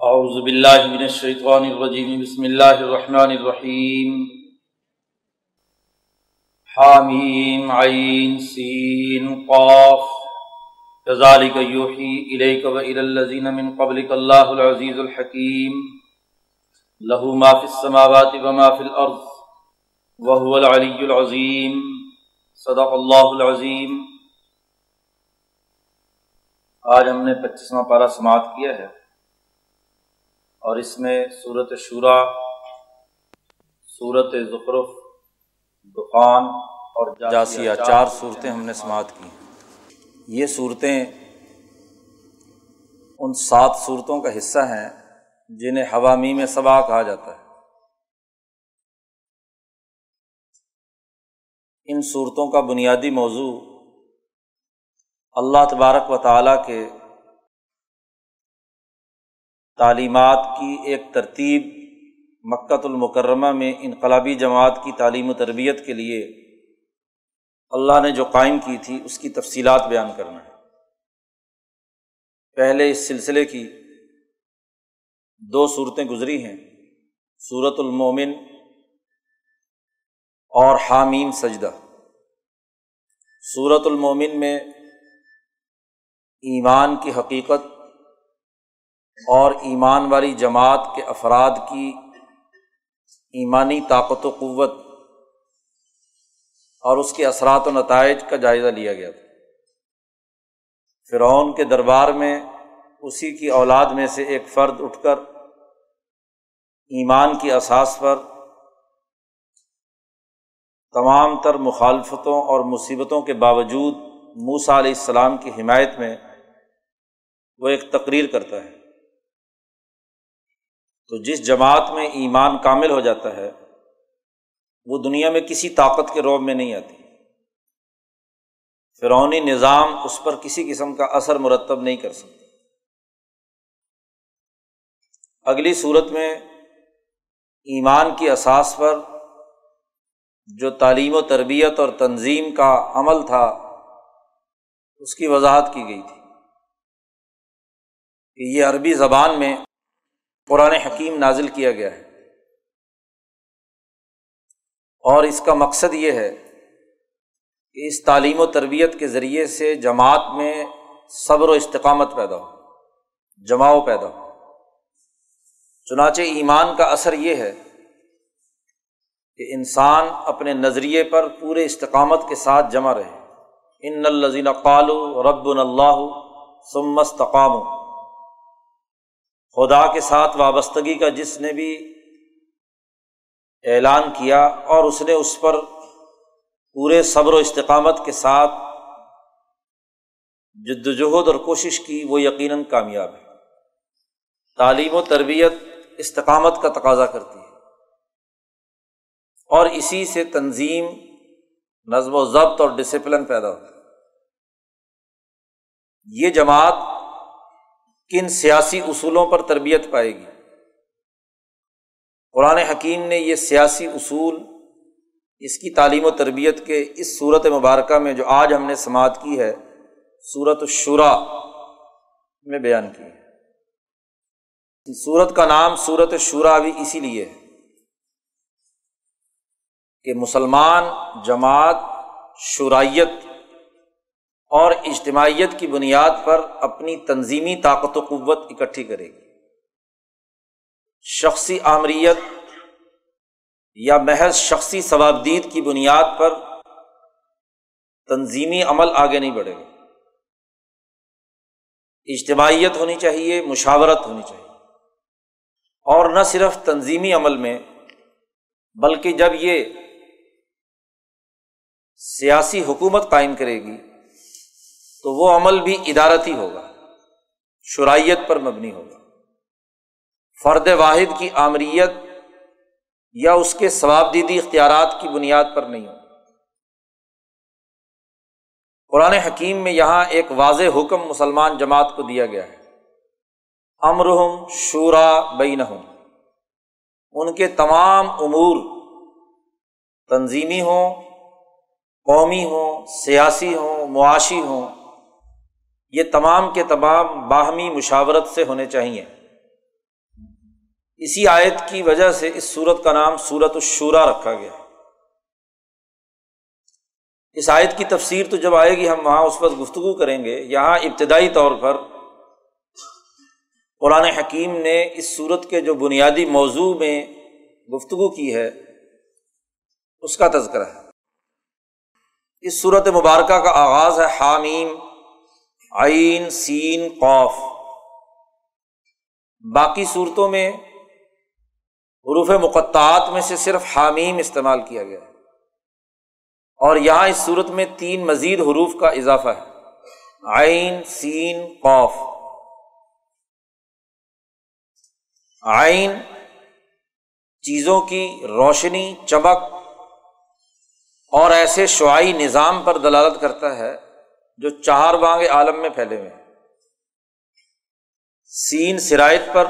اعوذ باللہ من الشیطان الرجیم، بسم اللہ الرحمن الرحیم. حامیم، عین، سین، قاف. كذلك يوحي إليك وإلى الذين من قبلك الله العزيز الحكيم له ما في السماوات وما في الأرض وهو العلي العظيم صدق الله العظيم آج ہم نے پچیسواں پارہ سماعت کیا ہے۔ اور اس میں صورت شورا صورت ظفرف دخان اور جاسیہ چار صورتیں ہم نے سماعت کی یہ صورتیں ان سات صورتوں کا حصہ ہیں جنہیں حوامی میں صبا کہا جاتا ہے۔ ان صورتوں کا بنیادی موضوع اللہ تبارک و تعالیٰ کے تعلیمات کی ایک ترتیب مکت المکرمہ میں انقلابی جماعت کی تعلیم و تربیت کے لیے اللہ نے جو قائم کی تھی، اس کی تفصیلات بیان کرنا ہے۔ پہلے اس سلسلے کی دو صورتیں گزری ہیں صورت المومن اور حامین سجدہ۔ صورت المومن میں ایمان کی حقیقت اور ایمان والی جماعت کے افراد کی ایمانی طاقت و قوت اور اس کے اثرات و نتائج کا جائزہ لیا گیا تھا۔ فرعون کے دربار میں اسی کی اولاد میں سے ایک فرد اٹھ کر ایمان کی اساس پر تمام تر مخالفتوں اور مصیبتوں کے باوجود موسا علیہ السلام کی حمایت میں وہ ایک تقریر کرتا ہے۔ تو جس جماعت میں ایمان کامل ہو جاتا ہے، وہ دنیا میں کسی طاقت کے روب میں نہیں آتی۔ فرونی نظام اس پر کسی قسم کا اثر مرتب نہیں کر سکتا۔ اگلی صورت میں ایمان کی اساس پر جو تعلیم و تربیت اور تنظیم کا عمل تھا، اس کی وضاحت کی گئی تھی کہ یہ عربی زبان میں قرآن حکیم نازل کیا گیا ہے۔ اور اس کا مقصد یہ ہے کہ اس تعلیم و تربیت کے ذریعے سے جماعت میں صبر و استقامت پیدا ہو، جماؤ پیدا ہو۔ چنانچہ ایمان کا اثر یہ ہے کہ انسان اپنے نظریے پر پورے استقامت کے ساتھ جمع رہے۔ ان الزین قالو رب اللہ سمستقام خدا کے ساتھ وابستگی کا جس نے بھی اعلان کیا اور اس نے اس پر پورے صبر و استقامت کے ساتھ جد وجہد اور کوشش کی، وہ یقیناً کامیاب ہے۔ تعلیم و تربیت استقامت کا تقاضا کرتی ہے۔ اور اسی سے تنظیم، نظم و ضبط اور ڈسپلن پیدا ہوتا ہے۔ یہ جماعت کن سیاسی اصولوں پر تربیت پائے گی؟ قرآن حکیم نے یہ سیاسی اصول، اس کی تعلیم و تربیت کے اس صورت مبارکہ میں جو آج ہم نے سماعت کی ہے صورت الشرا میں بیان کی ہے۔ صورت کا نام صورت شعرا بھی اسی لیے ہے کہ مسلمان، جماعت شرائط اور اجتماعیت کی بنیاد پر اپنی تنظیمی طاقت و قوت اکٹھی کرے گی۔ شخصی آمریت یا محض شخصی ثوابدید کی بنیاد پر تنظیمی عمل آگے نہیں بڑھے گا۔ اجتماعیت ہونی چاہیے، مشاورت ہونی چاہیے۔ اور نہ صرف تنظیمی عمل میں، بلکہ جب یہ سیاسی حکومت قائم کرے گی تو وہ عمل بھی ادارتی ہوگا، شرائط پر مبنی ہوگا۔ فرد واحد کی آمریت یا اس کے ثوابدیدی اختیارات کی بنیاد پر نہیں ہوگا۔ قرآن حکیم میں یہاں ایک واضح حکم مسلمان جماعت کو دیا گیا ہے۔ امرحم شورا بین ان کے تمام امور تنظیمی ہوں، قومی ہوں، سیاسی ہوں، معاشی ہوں یہ تمام کے تمام باہمی مشاورت سے ہونے چاہئیں اسی آیت کی وجہ سے اس صورت کا نام سورت الشورا رکھا گیا اس آیت کی تفسیر تو جب آئے گی، ہم وہاں اس وقت گفتگو کریں گے۔ یہاں ابتدائی طور پر قرآن حکیم نے اس صورت کے جو بنیادی موضوع میں گفتگو کی ہے، اس کا تذکرہ ہے۔ اس صورت مبارکہ کا آغاز ہے حامیم۔ آئین سین قوف باقی صورتوں میں حروف مقطعات میں سے صرف حامیم استعمال کیا گیا ہے۔ اور یہاں اس صورت میں تین مزید حروف کا اضافہ ہے۔ آئین سین قوف آئین چیزوں کی روشنی، چمک اور ایسے شعائی نظام پر دلالت کرتا ہے۔ جو چار بانگ عالم میں پھیلے ہوئے ہیں۔ سین سرائط پر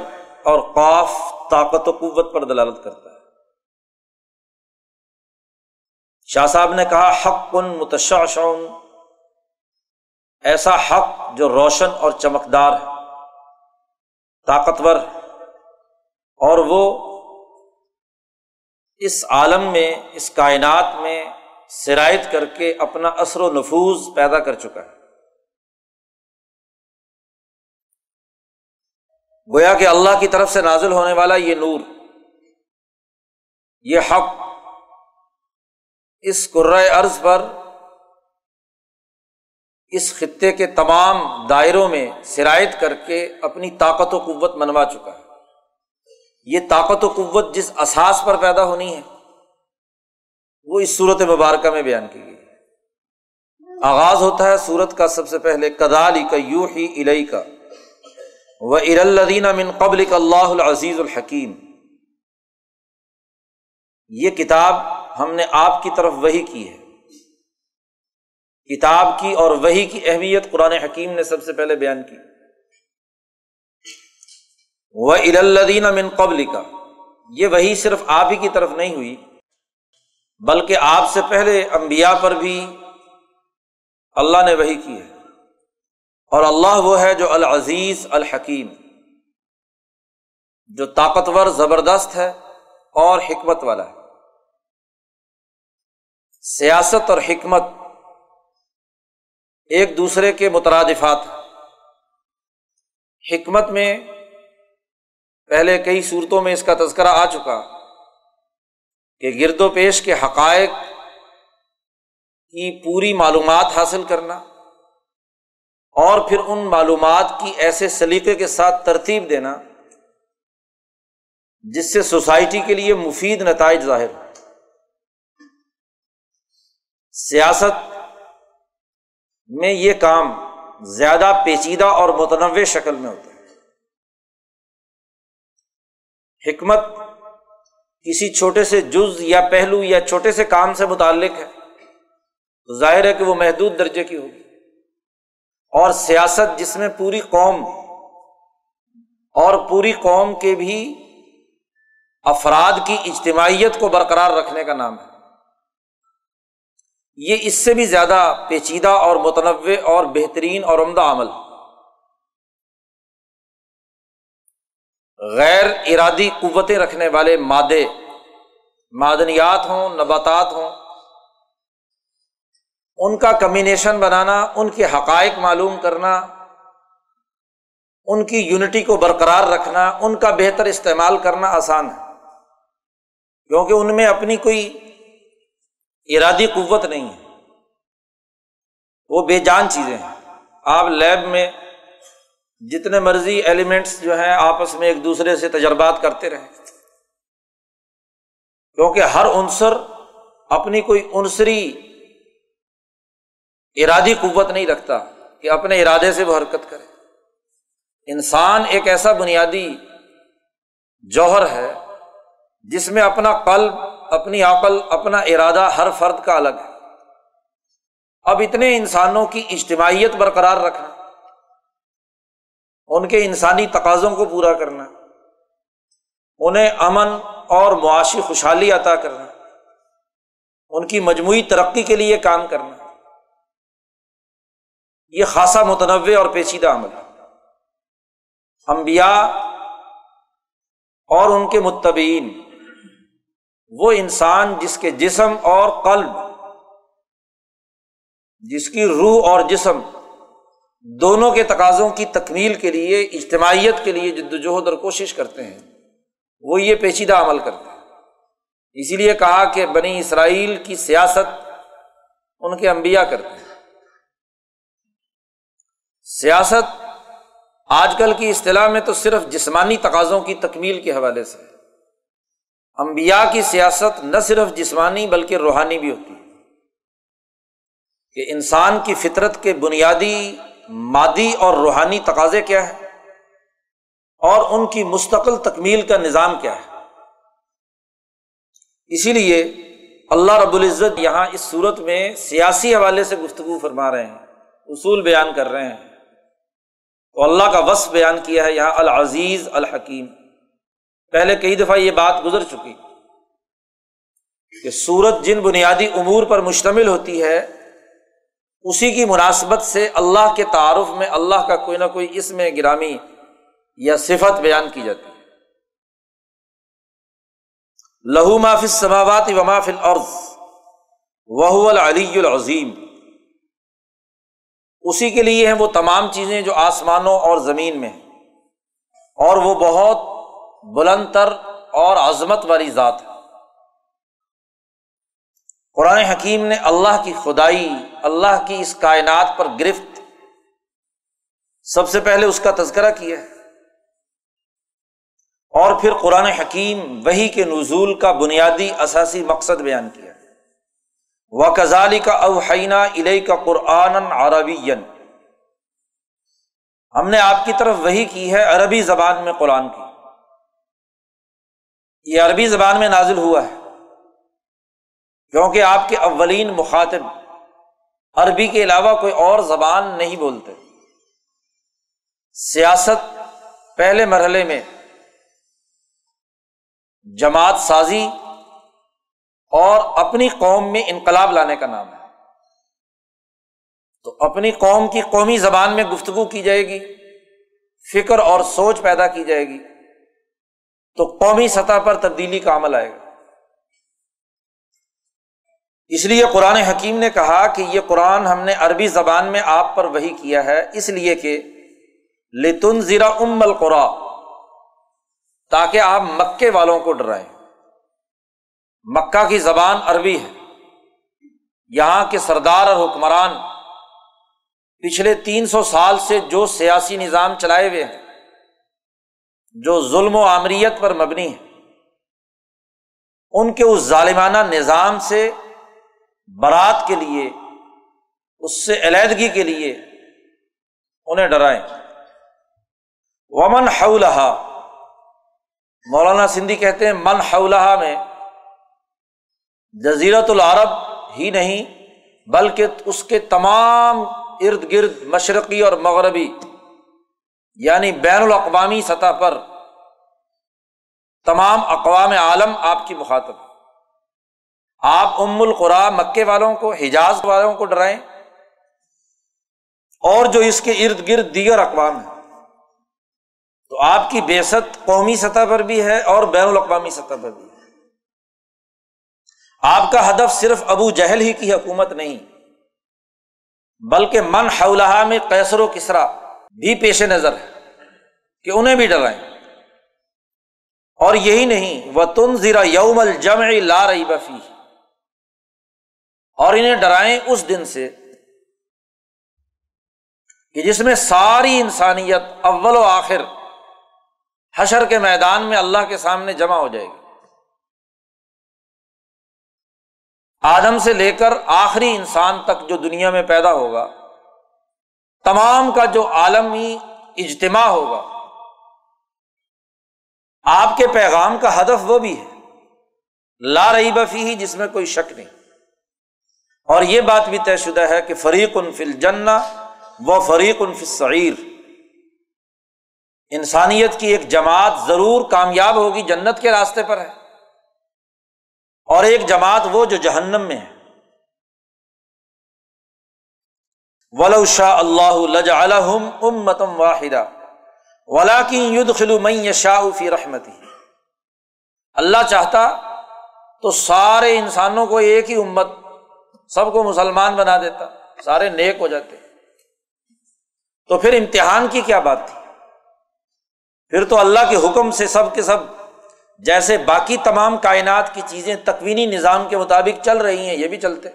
اور قاف طاقت و قوت پر دلالت کرتا ہے۔ شاہ صاحب نے کہا حق کن متشاشن ایسا حق جو روشن اور چمکدار ہے، طاقتور اور وہ اس عالم میں، اس کائنات میں سرایت کر کے اپنا اثر و نفوذ پیدا کر چکا ہے۔ گویا کہ اللہ کی طرف سے نازل ہونے والا یہ نور، یہ حق اس ارض پر، اس خطے کے تمام دائروں میں سرایت کر کے اپنی طاقت و قوت منوا چکا ہے۔ یہ طاقت و قوت جس اساس پر پیدا ہونی ہے وہ اس صورت مبارکہ میں بیان کی گئی۔ آغاز ہوتا ہے سورت کا سب سے پہلے کدالی کا یو ہی الئی کا و ارلدین من قبل اللہ العزیز الحکیم یہ کتاب ہم نے آپ کی طرف وہی کی ہے۔ کتاب کی اور وہی کی اہمیت قرآن حکیم نے سب سے پہلے بیان کی۔ وہ ارلدین من قبل کا یہ وہی صرف آپ ہی کی طرف نہیں ہوئی بلکہ آپ سے پہلے امبیا پر بھی اللہ نے وہی کی ہے۔ اور اللہ وہ ہے جو العزیز، الحکیم، جو طاقتور، زبردست ہے اور حکمت والا ہے۔ سیاست اور حکمت ایک دوسرے کے مترادفات حکمت میں پہلے کئی صورتوں میں اس کا تذکرہ آ چکا۔ کہ گرد و پیش کے حقائق کی پوری معلومات حاصل کرنا اور پھر ان معلومات کی ایسے سلیقے کے ساتھ ترتیب دینا جس سے سوسائٹی کے لیے مفید نتائج ظاہر ہو سیاست میں یہ کام زیادہ پیچیدہ اور متنوع شکل میں ہوتا ہے۔ حکمت کسی چھوٹے سے جز یا پہلو یا چھوٹے سے کام سے متعلق ہے، تو ظاہر ہے کہ وہ محدود درجے کی ہوگی۔ اور سیاست جس میں پوری قوم اور پوری قوم کے بھی افراد کی اجتماعیت کو برقرار رکھنے کا نام ہے۔ یہ اس سے بھی زیادہ پیچیدہ اور متنوع اور بہترین اور عمدہ عمل ہے۔ غیر ارادی قوتیں رکھنے والے مادے، معدنیات ہوں، نباتات ہوں، ان کا کمبینیشن بنانا، ان کے حقائق معلوم کرنا، ان کی یونٹی کو برقرار رکھنا، ان کا بہتر استعمال کرنا آسان ہے۔ کیونکہ ان میں اپنی کوئی ارادی قوت نہیں ہے۔ وہ بے جان چیزیں ہیں۔ آپ لیب میں جتنے مرضی ایلیمنٹس جو ہیں آپس میں ایک دوسرے سے تجربات کرتے رہیں۔ کیونکہ ہر عنصر اپنی کوئی عنصری ارادی قوت نہیں رکھتا کہ اپنے ارادے سے وہ حرکت کرے۔ انسان ایک ایسا بنیادی جوہر ہے جس میں اپنا قلب، اپنی عقل، اپنا ارادہ ہر فرد کا الگ ہے۔ اب اتنے انسانوں کی اجتماعیت برقرار رکھنا ان کے انسانی تقاضوں کو پورا کرنا، انہیں امن اور معاشی خوشحالی عطا کرنا، ان کی مجموعی ترقی کے لیے کام کرنا۔ یہ خاصا متنوع اور پیچیدہ عمل۔ ہے امبیا اور ان کے متبین وہ انسان جس کے جسم اور قلب، جس کی روح اور جسم دونوں کے تقاضوں کی تکمیل کے لیے، اجتماعیت کے لیے جد وجہد اور کوشش کرتے ہیں۔ وہ یہ پیچیدہ عمل کرتے ہیں۔ اسی لیے کہا کہ بنی اسرائیل کی سیاست ان کے انبیاء کرتے ہیں۔ سیاست آج کل کی اصطلاح میں تو صرف جسمانی تقاضوں کی تکمیل کے حوالے سے امبیا کی سیاست نہ صرف جسمانی بلکہ روحانی بھی ہوتی ہے۔ کہ انسان کی فطرت کے بنیادی مادی اور روحانی تقاضے کیا ہے اور ان کی مستقل تکمیل کا نظام کیا ہے؟ اسی لیے اللہ رب العزت یہاں اس صورت میں سیاسی حوالے سے گفتگو فرما رہے ہیں، اصول بیان کر رہے ہیں۔ تو اللہ کا وصف بیان کیا ہے یہاں، العزیز الحکیم۔ پہلے کئی دفعہ یہ بات گزر چکی کہ سورت جن بنیادی امور پر مشتمل ہوتی ہے اسی کی مناسبت سے اللہ کے تعارف میں اللہ کا کوئی نہ کوئی اس میں گرامی یا صفت بیان کی جاتی ہے۔ لہو محافظ سماوات و محفل عرض وہ العلی العظیم۔ اسی کے لیے ہیں وہ تمام چیزیں جو آسمانوں اور زمین میں ہیں۔ اور وہ بہت بلند تر اور عظمت والی ذات ہے۔ قرآن حکیم نے اللہ کی خدائی، اللہ کی اس کائنات پر گرفت۔ سب سے پہلے اس کا تذکرہ کیا۔ ہے اور پھر قرآن حکیم وہی کے نزول کا بنیادی اثاثی مقصد بیان کیا۔ و کزالی کا اوحینہ الہ کا قرآن عربی ہم نے آپ کی طرف وہی کی ہے عربی زبان میں قرآن کی۔ یہ عربی زبان میں نازل ہوا ہے۔ کیونکہ آپ کے اولین مخاطب عربی کے علاوہ کوئی اور زبان نہیں بولتے۔ سیاست پہلے مرحلے میں جماعت سازی اور اپنی قوم میں انقلاب لانے کا نام ہے۔ تو اپنی قوم کی قومی زبان میں گفتگو کی جائے گی، فکر اور سوچ پیدا کی جائے گی۔ تو قومی سطح پر تبدیلی کا عمل آئے گا۔ اس لیے قرآن حکیم نے کہا کہ یہ قرآن ہم نے عربی زبان میں آپ پر وہی کیا ہے، اس لیے کہ لتن زیرا ام القرا تاکہ آپ مکے والوں کو ڈرائیں۔ مکہ کی زبان عربی ہے۔ یہاں کے سردار اور حکمران پچھلے تین سو سال سے جو سیاسی نظام چلائے ہوئے ہیں، جو ظلم و عامریت پر مبنی ہے ان کے اس ظالمانہ نظام سے برات کے لیے، اس سے علیحدگی کے لیے انہیں ڈرائیں۔ ومن حولہا مولانا سندھی کہتے ہیں، من حولہا میں جزیرت العرب ہی نہیں، بلکہ اس کے تمام ارد گرد مشرقی اور مغربی یعنی بین الاقوامی سطح پر تمام اقوام عالم آپ کی مخاطب۔ آپ ام القرا مکے والوں کو، حجاز والوں کو ڈرائیں۔ اور جو اس کے ارد گرد دیگر اقوام ہیں۔ تو آپ کی بےست قومی سطح پر بھی ہے اور بین الاقوامی سطح پر بھی ہے۔ آپ کا ہدف صرف ابو جہل ہی کی حکومت نہیں، بلکہ من حولہ میں کیسر و کسرا بھی پیش نظر ہے کہ انہیں بھی ڈرائیں۔ اور یہی نہیں وہ تن زیرا یوم الجم لا رہی بفی اور انہیں ڈرائیں اس دن سے کہ جس میں ساری انسانیت اول و آخر حشر کے میدان میں اللہ کے سامنے جمع ہو جائے گی۔ آدم سے لے کر آخری انسان تک جو دنیا میں پیدا ہوگا، تمام کا جو عالمی اجتماع ہوگا، آپ کے پیغام کا ہدف وہ بھی ہے۔ لا رہی بفی ہی جس میں کوئی شک نہیں۔ اور یہ بات بھی طے شدہ ہے کہ فریق فل جنا و فریق فل سعیر انسانیت کی ایک جماعت ضرور کامیاب ہوگی جنت کے راستے پر ہے۔ اور ایک جماعت وہ جو جہنم میں ہے۔ ولو شاہ اللہ لجا امتم واحدہ ولا کی ید خلو میں شاہ فی رحمتی اللہ چاہتا تو سارے انسانوں کو ایک ہی امت سب کو مسلمان بنا دیتا، سارے نیک ہو جاتے۔ تو پھر امتحان کی کیا بات تھی؟ پھر تو اللہ کے حکم سے سب کے سب، جیسے باقی تمام کائنات کی چیزیں تکوینی نظام کے مطابق چل رہی ہیں، یہ بھی چلتے۔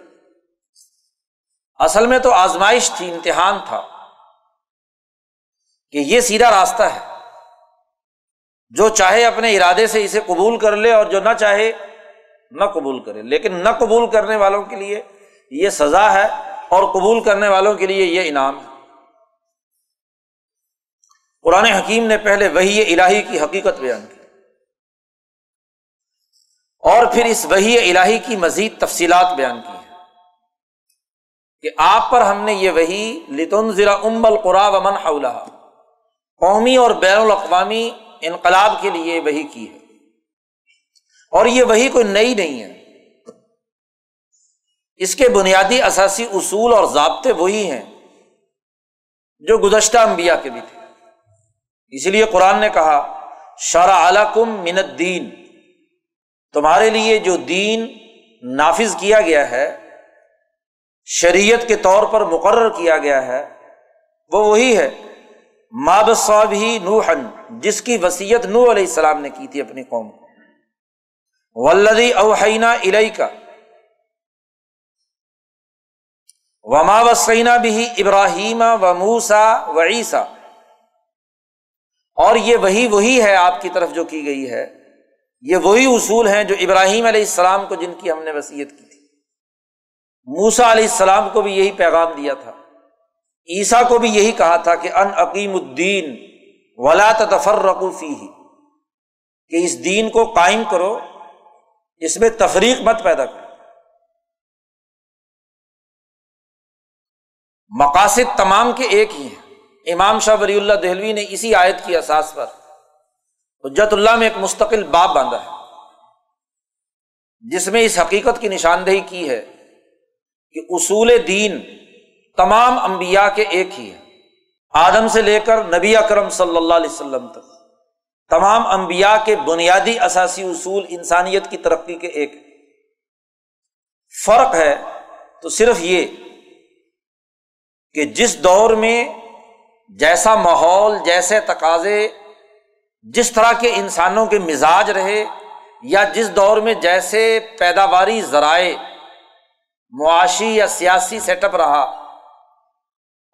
اصل میں تو آزمائش تھی، امتحان تھا۔ کہ یہ سیدھا راستہ ہے۔ جو چاہے اپنے ارادے سے اسے قبول کر لے اور جو نہ چاہے نہ قبول کرے۔ لیکن نہ قبول کرنے والوں کے لیے یہ سزا ہے اور قبول کرنے والوں کے لیے یہ انعام ہے۔ قرآن حکیم نے پہلے وہی الہی کی حقیقت بیان کی۔ اور پھر اس وہی الہی کی مزید تفصیلات بیان کی ہیں۔ کہ آپ پر ہم نے یہ وہی لتن ضلع ام القرا ومن حولہ قومی اور بین الاقوامی انقلاب کے لیے وہی کی ہے۔ اور یہ وہی کوئی نئی نہیں ہے۔ اس کے بنیادی اثاثی اصول اور ضابطے وہی ہیں جو گزشتہ انبیاء کے بھی تھے۔ اسی لیے قرآن نے کہا، شرع علکم من الدین تمہارے لیے جو دین نافذ کیا گیا ہے، شریعت کے طور پر مقرر کیا گیا ہے، وہ وہی ہے۔ ماب صاب ہی نوحن جس کی وسیعت نو علیہ السلام نے کی تھی اپنی قوم کو۔ ولدی اوہینا الئی کا وما وسینہ بھی ابراہیم و موسا و عیسیٰ اور یہ وہی وہی ہے آپ کی طرف جو کی گئی ہے۔ یہ وہی اصول ہیں جو ابراہیم علیہ السلام کو جن کی ہم نے وسیعت کی تھی۔ موسا علیہ السلام کو بھی یہی پیغام دیا تھا۔ عیسیٰ کو بھی یہی کہا تھا کہ ان عقیم الدین ولا تفر رقوفی کہ اس دین کو قائم کرو، اس میں تفریق مت پیدا کرو۔ مقاصد تمام کے ایک ہی ہیں۔ امام شاہ ولی اللہ دہلوی نے اسی آیت کی اساس پر حجت اللہ میں ایک مستقل باب باندھا ہے۔ جس میں اس حقیقت کی نشاندہی کی ہے کہ اصول دین تمام انبیاء کے ایک ہی ہے آدم سے لے کر نبی اکرم صلی اللہ علیہ وسلم تک تمام انبیاء کے بنیادی اثاثی اصول انسانیت کی ترقی کے ایک فرق ہے تو صرف یہ کہ جس دور میں جیسا ماحول، جیسے تقاضے، جس طرح کے انسانوں کے مزاج رہے یا جس دور میں جیسے پیداواری ذرائع، معاشی یا سیاسی سیٹ اپ رہا،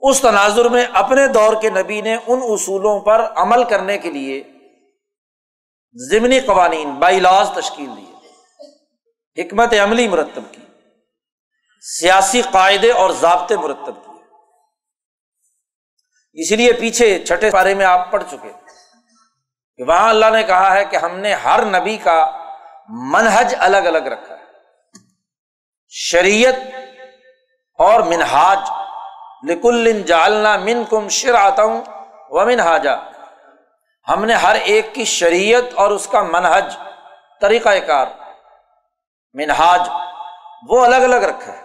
اس تناظر میں اپنے دور کے نبی نے ان اصولوں پر عمل کرنے کے لیے ضمنی قوانین بائی لاز تشکیل دیے، حکمت عملی مرتب کی، سیاسی قاعدے اور ضابطے مرتب کیے اسی لیے پیچھے چھٹے پارے میں آپ پڑھ چکے کہ وہاں اللہ نے کہا ہے کہ ہم نے ہر نبی کا منہج الگ الگ رکھا ہے۔ شریعت اور منہاج۔ لکل جالنا من کم شر آتا ہوں وہ منہاجا ہم نے ہر ایک کی شریعت اور اس کا منہج، طریقہ کار، منہاج، وہ الگ الگ رکھا ہے۔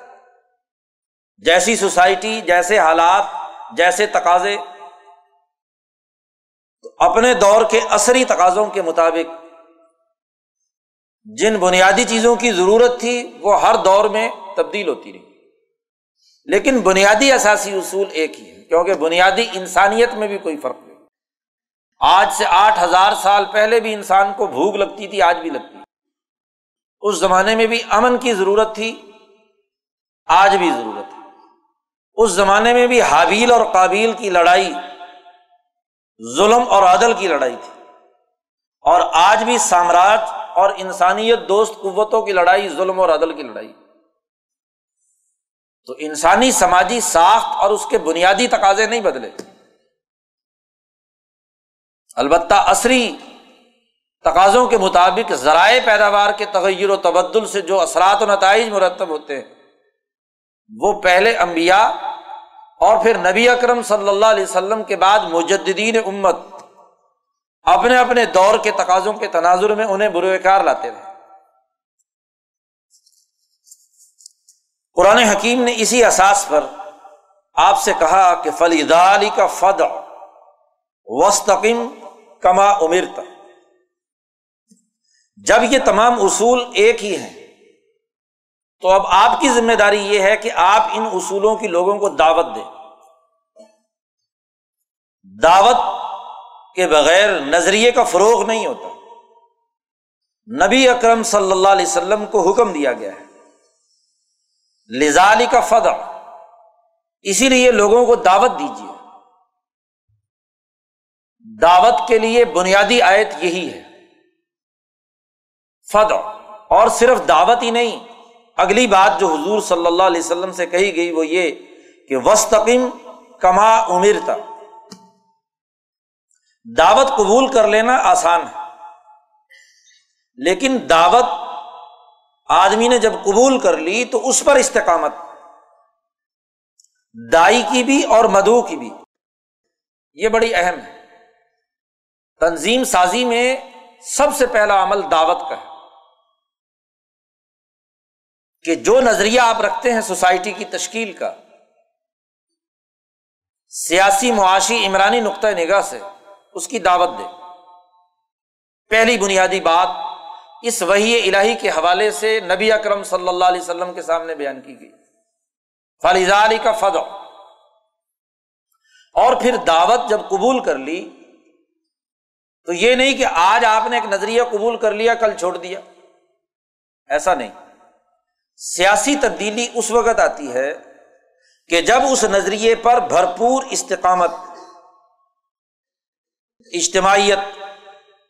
جیسی سوسائٹی، جیسے حالات جیسے تقاضے اپنے دور کے عصری تقاضوں کے مطابق جن بنیادی چیزوں کی ضرورت تھی، وہ ہر دور میں تبدیل ہوتی رہی۔ لیکن بنیادی اثاثی اصول ایک ہی ہے کیونکہ بنیادی انسانیت میں بھی کوئی فرق نہیں۔ آج سے آٹھ ہزار سال پہلے بھی انسان کو بھوک لگتی تھی، آج بھی لگتی۔ اس زمانے میں بھی امن کی ضرورت تھی، آج بھی ضرورت ہے۔ اس زمانے میں بھی حابیل اور قابیل کی لڑائی، ظلم اور عدل کی لڑائی تھی۔ اور آج بھی سامراج اور انسانیت دوست قوتوں کی لڑائی، ظلم اور عدل کی لڑائی۔ تو انسانی سماجی ساخت اور اس کے بنیادی تقاضے نہیں بدلے۔ البتہ عصری تقاضوں کے مطابق ذرائع پیداوار کے تغیر و تبدل سے جو اثرات و نتائج مرتب ہوتے ہیں وہ پہلے امبیا اور پھر نبی اکرم صلی اللہ علیہ وسلم کے بعد مجدین امت اپنے اپنے دور کے تقاضوں کے تناظر میں انہیں بروے کار لاتے رہے۔ قرآن حکیم نے اسی احساس پر آپ سے کہا کہ فلی کا فد وسطم کما امرتا جب یہ تمام اصول ایک ہی ہیں تو اب آپ کی ذمہ داری یہ ہے کہ آپ ان اصولوں کی لوگوں کو دعوت دیں۔ دعوت کے بغیر نظریے کا فروغ نہیں ہوتا۔ نبی اکرم صلی اللہ علیہ وسلم کو حکم دیا گیا ہے۔ لزالی کا فدا اسی لیے لوگوں کو دعوت دیجیے۔ دعوت کے لیے بنیادی آیت یہی ہے۔ فد اور صرف دعوت ہی نہیں اگلی بات جو حضور صلی اللہ علیہ وسلم سے کہی گئی وہ یہ کہ وسطم کما امیر تھا دعوت قبول کر لینا آسان ہے۔ لیکن دعوت آدمی نے جب قبول کر لی تو اس پر استقامت۔ دائی کی بھی اور مدو کی بھی۔ یہ بڑی اہم ہے۔ تنظیم سازی میں سب سے پہلا عمل دعوت کا ہے۔ کہ جو نظریہ آپ رکھتے ہیں سوسائٹی کی تشکیل کا، سیاسی معاشی عمرانی نقطۂ نگاہ سے اس کی دعوت دے۔ پہلی بنیادی بات اس وحی الہی کے حوالے سے نبی اکرم صلی اللہ علیہ وسلم کے سامنے بیان کی گئی۔ فلیزہ علی کا فضا اور پھر دعوت جب قبول کر لی، تو یہ نہیں کہ آج آپ نے ایک نظریہ قبول کر لیا، کل چھوڑ دیا۔ ایسا نہیں۔ سیاسی تبدیلی اس وقت آتی ہے کہ جب اس نظریے پر بھرپور استقامت، اجتماعیت،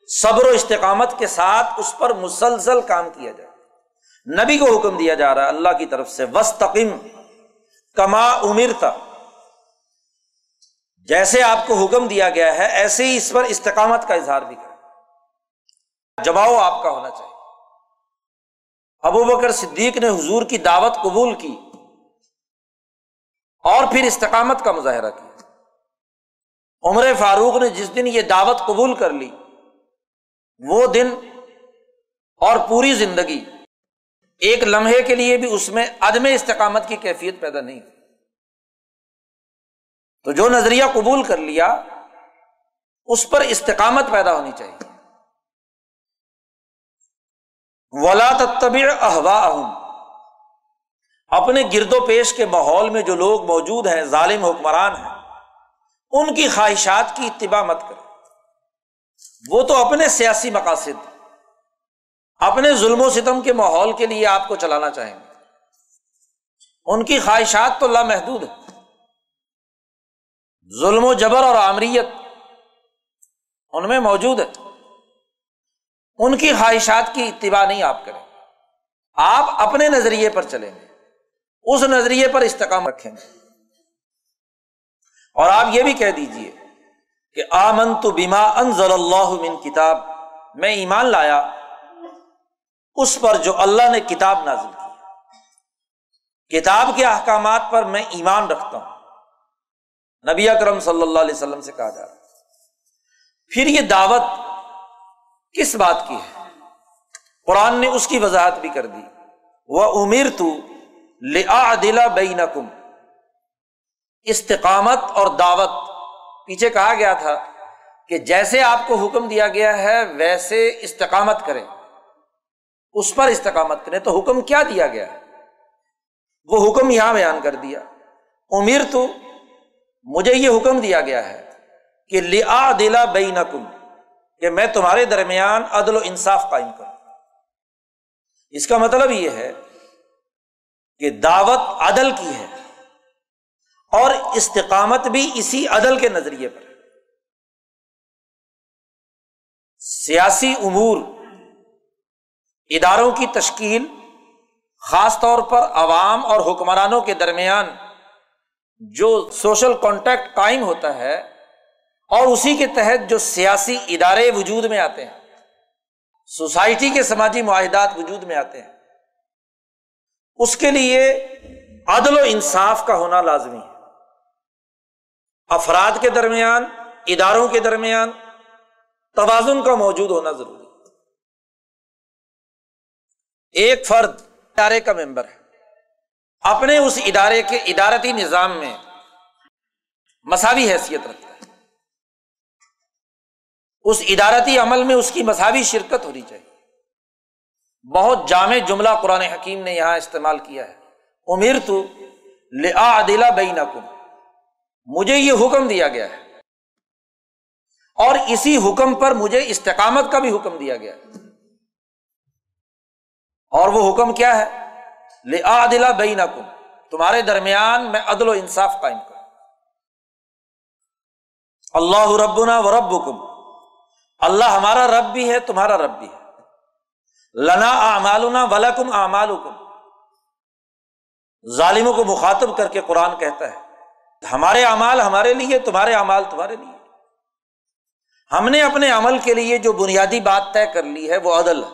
صبر و استقامت کے ساتھ اس پر مسلسل کام کیا جائے۔ نبی کو حکم دیا جا رہا ہے اللہ کی طرف سے وسطم کما امیر تھا جیسے آپ کو حکم دیا گیا ہے، ایسے ہی اس پر استقامت کا اظہار بھی کریں۔ جماؤ آپ کا ہونا چاہیے۔ ابو بکر صدیق نے حضور کی دعوت قبول کی اور پھر استقامت کا مظاہرہ کیا۔ عمر فاروق نے جس دن یہ دعوت قبول کر لی، وہ دن اور پوری زندگی ایک لمحے کے لیے بھی اس میں عدم استقامت کی کیفیت پیدا نہیں ہوئی۔ تو جو نظریہ قبول کر لیا، اس پر استقامت پیدا ہونی چاہیے۔ ولا تبیر احوا اپنے گرد و پیش کے ماحول میں جو لوگ موجود ہیں، ظالم حکمران ہیں، ان کی خواہشات کی اتباع مت کرے وہ تو اپنے سیاسی مقاصد، اپنے ظلم و ستم کے ماحول کے لیے آپ کو چلانا چاہیں گے۔ ان کی خواہشات تو لامحدود ہے ظلم و جبر اور آمریت ان میں موجود ہے۔ ان کی خواہشات کی اتباع نہیں آپ کریں آپ اپنے نظریے پر چلیں گے۔ اس نظریے پر استقام رکھیں گے۔ اور آپ یہ بھی کہہ دیجیے کہ آمن تو بیما انضل اللہ من کتاب، میں ایمان لایا، اس پر جو اللہ نے کتاب نازل کی۔ کتاب کے احکامات پر میں ایمان رکھتا ہوں۔ نبی اکرم صلی اللہ علیہ وسلم سے کہا جا رہا پھر یہ دعوت کس بات کی ہے؟ قرآن نے اس کی وضاحت بھی کر دی۔ وہ امیر تو لیا دلا استقامت اور دعوت۔ پیچھے کہا گیا تھا کہ جیسے آپ کو حکم دیا گیا ہے، ویسے استقامت کریں۔ اس پر استقامت کریں تو حکم کیا دیا گیا؟ ہے وہ حکم یہاں بیان کر دیا۔ امیر تو مجھے یہ حکم دیا گیا ہے کہ لیا دلا بئی کہ میں تمہارے درمیان عدل و انصاف قائم کروں۔ اس کا مطلب یہ ہے کہ دعوت عدل کی ہے اور استقامت بھی اسی عدل کے نظریے پر۔ سیاسی امور، اداروں کی تشکیل، خاص طور پر عوام اور حکمرانوں کے درمیان جو سوشل کانٹیکٹ قائم ہوتا ہے اور اسی کے تحت جو سیاسی ادارے وجود میں آتے ہیں، سوسائٹی کے سماجی معاہدات وجود میں آتے ہیں، اس کے لیے عدل و انصاف کا ہونا لازمی ہے۔ افراد کے درمیان، اداروں کے درمیان توازن کا موجود ہونا ضروری ایک فرد ادارے کا ممبر ہے۔ اپنے اس ادارے کے ادارتی نظام میں مساوی حیثیت رکھتا اس ادارتی عمل میں اس کی مساوی شرکت ہونی چاہیے۔ بہت جامع جملہ قرآن حکیم نے یہاں استعمال کیا ہے۔ امیر تو لآ بین مجھے یہ حکم دیا گیا ہے۔ اور اسی حکم پر مجھے استقامت کا بھی حکم دیا گیا ہے۔ اور وہ حکم کیا ہے؟ لآ دلا بین تمہارے درمیان میں عدل و انصاف قائم کروں اللہ ربنا و رب اللہ ہمارا رب بھی ہے، تمہارا رب بھی ہے۔ لنا اعمالنا ولکم اعمالکم۔ ظالموں کو مخاطب کر کے قرآن کہتا ہے، ہمارے اعمال ہمارے لیے تمہارے اعمال تمہارے لیے۔ ہم نے اپنے عمل کے لیے جو بنیادی بات طے کر لی ہے، وہ عدل ہے۔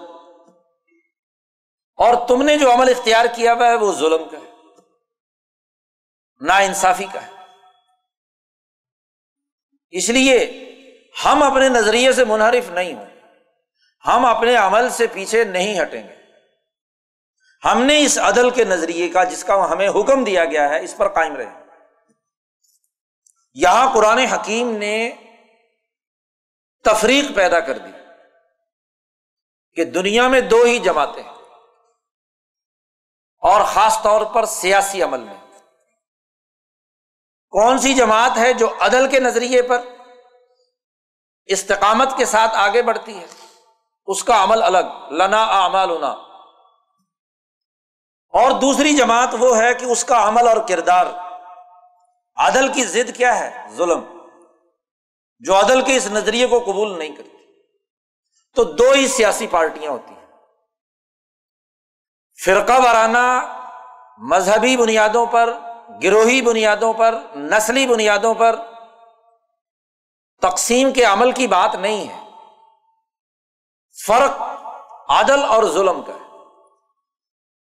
اور تم نے جو عمل اختیار کیا ہوا ہے، وہ ظلم کا ہے۔ نا انصافی کا ہے۔ اس لیے ہم اپنے نظریے سے منحرف نہیں ہوں۔ ہم اپنے عمل سے پیچھے نہیں ہٹیں گے۔ ہم نے اس عدل کے نظریے کا، جس کا ہمیں حکم دیا گیا ہے، اس پر قائم رہے۔ یہاں قرآن حکیم نے تفریق پیدا کر دی کہ دنیا میں دو ہی جماعتیں اور خاص طور پر سیاسی عمل میں۔ کون سی جماعت ہے جو عدل کے نظریے پر استقامت کے ساتھ آگے بڑھتی ہے۔ اس کا عمل الگ، لنا اعمال اور دوسری جماعت وہ ہے کہ اس کا عمل اور کردار۔ عدل کی ضد کیا ہے؟ ظلم۔ جو عدل کے اس نظریے کو قبول نہیں کرتی۔ تو دو ہی سیاسی پارٹیاں ہوتی ہیں۔ فرقہ وارانہ مذہبی بنیادوں پر، گروہی بنیادوں پر، نسلی بنیادوں پر تقسیم کے عمل کی بات نہیں ہے۔ فرق عدل اور ظلم کا ہے۔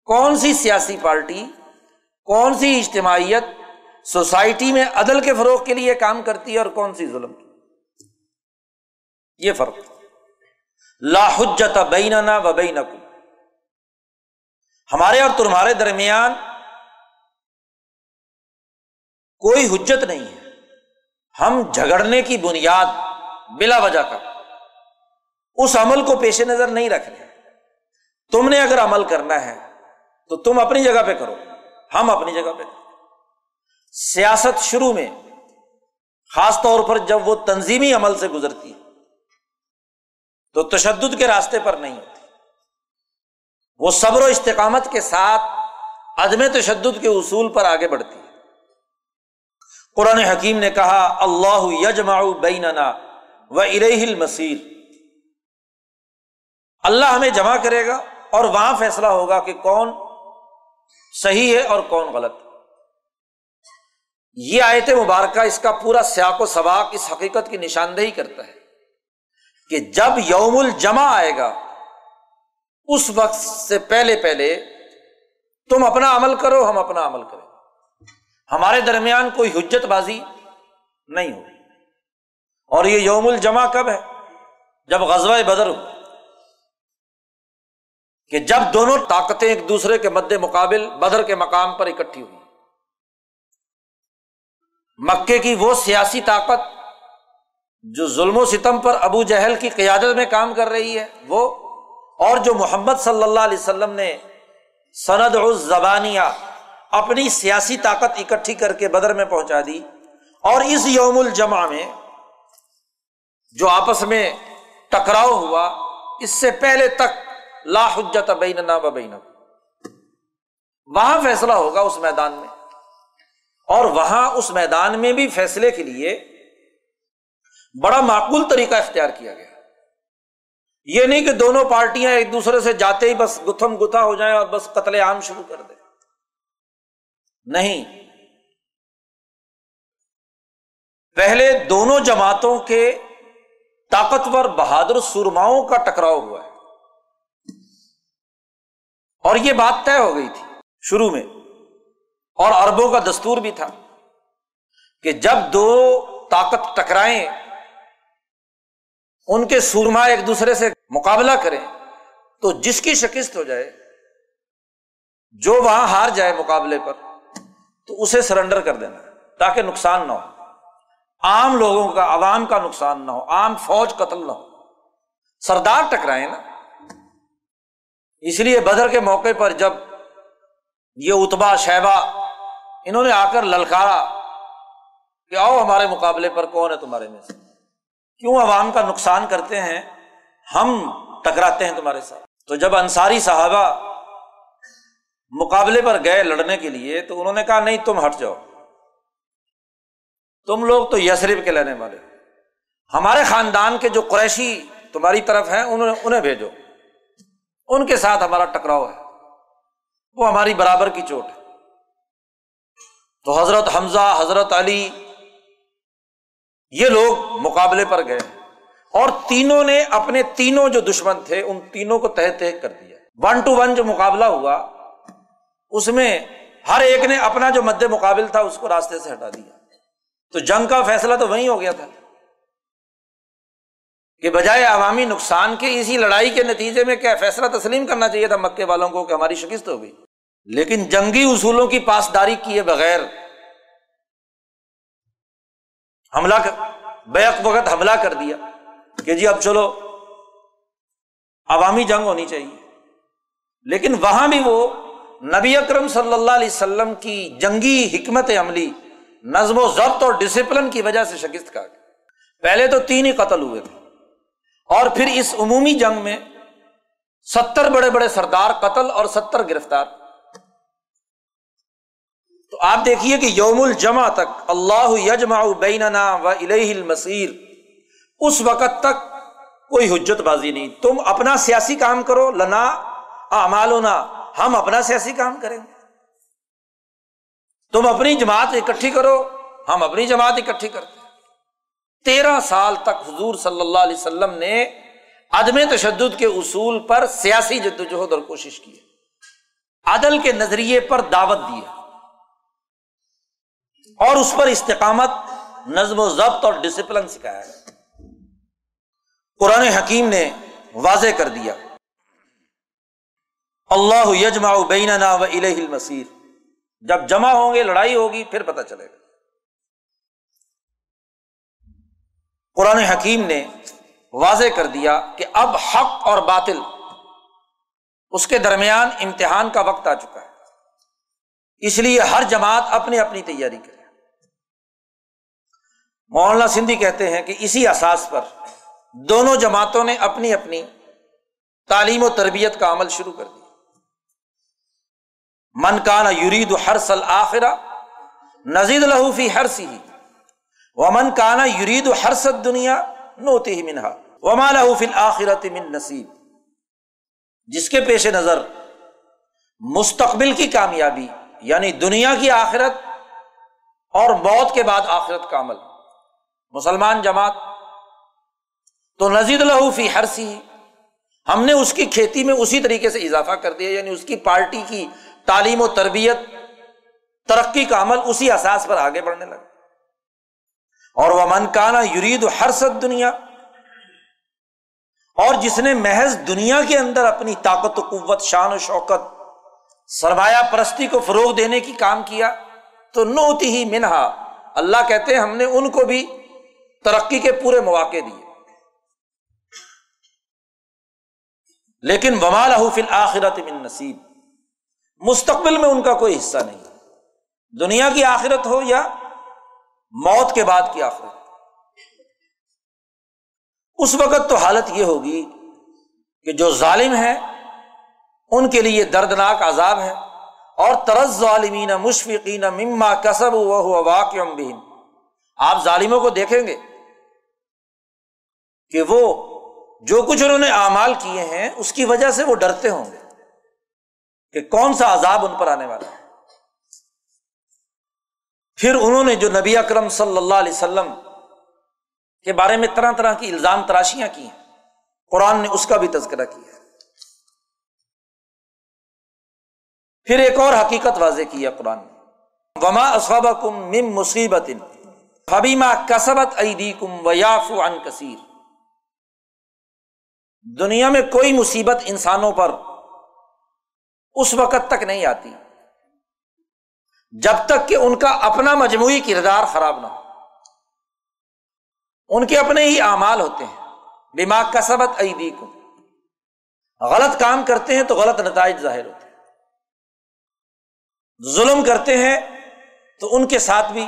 کون سی سیاسی پارٹی، کون سی اجتماعیت سوسائٹی میں عدل کے فروغ کے لیے کام کرتی ہے اور کون سی ظلم کی۔ یہ فرق۔ لاحجت بیننا و بینکم۔ ہمارے اور تمہارے درمیان کوئی حجت نہیں ہے۔ ہم جھگڑنے کی بنیاد بلا وجہ کا۔ اس عمل کو پیش نظر نہیں رکھ رہے تم نے اگر عمل کرنا ہے، تو تم اپنی جگہ پہ کرو۔ ہم اپنی جگہ پہ سیاست شروع میں، خاص طور پر جب وہ تنظیمی عمل سے گزرتی ہے، تو تشدد کے راستے پر نہیں ہوتی۔ وہ صبر و استقامت کے ساتھ عدم تشدد کے اصول پر آگے بڑھتی ہے۔ قرآن حکیم نے کہا، اللہ یجما بیننا و ارحل مسیر اللہ ہمیں جمع کرے گا اور وہاں فیصلہ ہوگا کہ کون صحیح ہے اور کون غلط۔ یہ آیت مبارکہ اس کا پورا سیاق و سباق اس حقیقت کی نشاندہی کرتا ہے کہ جب یوم الجمع آئے گا، اس وقت سے پہلے پہلے تم اپنا عمل کرو، ہم اپنا عمل کریں۔ ہمارے درمیان کوئی حجت بازی نہیں ہو اور یہ یوم الجمع کب ہے؟ جب غزوہ بدر ہو۔ کہ جب دونوں طاقتیں ایک دوسرے کے مد مقابل بدر کے مقام پر اکٹھی ہوئی۔ مکے کی وہ سیاسی طاقت جو ظلم و ستم پر ابو جہل کی قیادت میں کام کر رہی ہے، وہ اور جو محمد صلی اللہ علیہ وسلم نے سند الزبانیہ اپنی سیاسی طاقت اکٹھی کر کے بدر میں پہنچا دی اور اس یوم الجمع میں جو آپس میں ٹکراؤ ہوا، اس سے پہلے تک لا حجت بیننا و بین وہاں فیصلہ ہوگا اس میدان میں۔ اور وہاں اس میدان میں بھی فیصلے کے لیے بڑا معقول طریقہ اختیار کیا گیا۔ یہ نہیں کہ دونوں پارٹیاں ایک دوسرے سے جاتے ہی بس گتھم گتھا ہو جائیں اور بس قتل عام شروع کر دیں۔ نہیں۔ پہلے دونوں جماعتوں کے طاقتور بہادر سرماؤں کا ٹکراؤ ہوا ہے۔ اور یہ بات طے ہو گئی تھی شروع میں۔ اور اربوں کا دستور بھی تھا کہ جب دو طاقت ٹکرائیں، ان کے سورما ایک دوسرے سے مقابلہ کریں، تو جس کی شکست ہو جائے، جو وہاں ہار جائے مقابلے پر تو اسے سرنڈر کر دینا تاکہ نقصان نہ ہو۔ عام لوگوں کا عوام کا نقصان نہ ہو، عام فوج قتل نہ ہو۔ سردار ٹکرائے نا۔ اس لیے بدر کے موقع پر جب یہ اتبا شہبا انہوں نے آ کر للکارا کہ آؤ ہمارے مقابلے پر، کون ہے تمہارے میں سے؟ کیوں عوام کا نقصان کرتے ہیں؟ ہم ٹکراتے ہیں تمہارے ساتھ۔ تو جب انصاری صحابہ مقابلے پر گئے لڑنے کے لیے تو انہوں نے کہا، نہیں، تم ہٹ جاؤ۔ تم لوگ تو یسرف کے لینے والے ہمارے خاندان کے جو قریشی تمہاری طرف ہیں، انہوں انہیں بھیجو۔ ان کے ساتھ ہمارا ٹکراؤ ہے۔ وہ ہماری برابر کی چوٹ ہے۔ تو حضرت حمزہ، حضرت علی، یہ لوگ مقابلے پر گئے۔ اور تینوں نے اپنے تینوں جو دشمن تھے، ان تینوں کو تہ تہ کر دیا۔ ون ٹو ون جو مقابلہ ہوا اس میں ہر ایک نے اپنا جو مد مقابل تھا اس کو راستے سے ہٹا دیا۔ تو جنگ کا فیصلہ تو وہیں ہو گیا تھا۔ کہ بجائے عوامی نقصان کے اسی لڑائی کے نتیجے میں کیا فیصلہ تسلیم کرنا چاہیے تھا مکے والوں کو کہ ہماری شکست ہو گئی۔ لیکن جنگی اصولوں کی پاسداری کیے بغیر حملہ بیک وقت حملہ کر دیا کہ جی اب چلو، عوامی جنگ ہونی چاہیے۔ لیکن وہاں بھی وہ نبی اکرم صلی اللہ علیہ وسلم کی جنگی حکمت عملی، نظم و ضبط اور ڈسپلن کی وجہ سے شکست کا پہلے تو تین ہی قتل ہوئے تھے۔ اور پھر اس عمومی جنگ میں ستر بڑے بڑے سردار قتل اور ستر گرفتار۔ تو آپ دیکھیے کہ یوم الجمع تک اللہ یجما بیننا و الہ المسیر اس وقت تک کوئی حجت بازی نہیں۔ تم اپنا سیاسی کام کرو، لنا امالونا ہم اپنا سیاسی کام کریں گے۔ تم اپنی جماعت اکٹھی کرو، ہم اپنی جماعت اکٹھی کرتے تیرہ سال تک حضور صلی اللہ علیہ وسلم نے عدم تشدد کے اصول پر سیاسی جدوجہد اور کوشش کی عدل کے نظریے پر دعوت دی اور اس پر استقامت، نظم و ضبط اور ڈسپلن سکھایا قرآن حکیم نے واضح کر دیا۔ اللہ یجما بین و الہ المسیر جب جمع ہوں گے، لڑائی ہوگی، پھر پتہ چلے گا۔ قرآن حکیم نے واضح کر دیا کہ اب حق اور باطل اس کے درمیان امتحان کا وقت آ چکا ہے۔ اس لیے ہر جماعت اپنی اپنی تیاری کرے۔ مولانا سندھی کہتے ہیں کہ اسی احساس پر دونوں جماعتوں نے اپنی اپنی تعلیم و تربیت کا عمل شروع کر دیا۔ من کانا یرید ہر سل نزید لہوفی ہر سی ومن کانا یرید ہر دنیا نوتی ہی منہا وما لہوفی آخرت من نصیب جس کے پیش نظر مستقبل کی کامیابی یعنی دنیا کی آخرت اور موت کے بعد آخرت کا عمل مسلمان جماعت تو نزید لہوفی ہر سی ہم نے اس کی کھیتی میں اسی طریقے سے اضافہ کر دیا یعنی اس کی پارٹی کی تعلیم و تربیت، ترقی کا عمل اسی احساس پر آگے بڑھنے لگا۔ اور وہ منکانہ یرید ہر سد دنیا اور جس نے محض دنیا کے اندر اپنی طاقت و قوت، شان و شوکت، سرمایہ پرستی کو فروغ دینے کی کام کیا، تو نوتی ہی منہا۔ اللہ کہتے ہیں، ہم نے ان کو بھی ترقی کے پورے مواقع دیے۔ لیکن ومال حفل آخرت من نصیب۔ مستقبل میں ان کا کوئی حصہ نہیں۔ دنیا کی آخرت ہو یا موت کے بعد کی آخرت۔ اس وقت تو حالت یہ ہوگی کہ جو ظالم ہے، ان کے لیے دردناک عذاب ہے، اور ترز ظالمین مشفقین مما کسب وہ واقع آپ ظالموں کو دیکھیں گے کہ وہ جو کچھ انہوں نے اعمال کیے ہیں، اس کی وجہ سے وہ ڈرتے ہوں گے۔ کہ کون سا عذاب ان پر آنے والا ہے؟ پھر انہوں نے جو نبی اکرم صلی اللہ علیہ وسلم کے بارے میں طرح طرح کی الزام تراشیاں کی ہیں، قرآن نے اس کا بھی تذکرہ کیا پھر ایک اور حقیقت واضح کی ہے قرآن نے۔ وما اسباب کم مم مصیبت حبیمہ کسبت عیدی کم ویاف ان کثیر دنیا میں کوئی مصیبت انسانوں پر اس وقت تک نہیں آتی۔ جب تک کہ ان کا اپنا مجموعی کردار خراب نہ ہو۔ ان کے اپنے ہی اعمال ہوتے ہیں۔ دماغ کا سبق عیدی کو غلط کام کرتے ہیں تو غلط نتائج ظاہر ہوتے ہیں۔ ظلم کرتے ہیں تو ان کے ساتھ بھی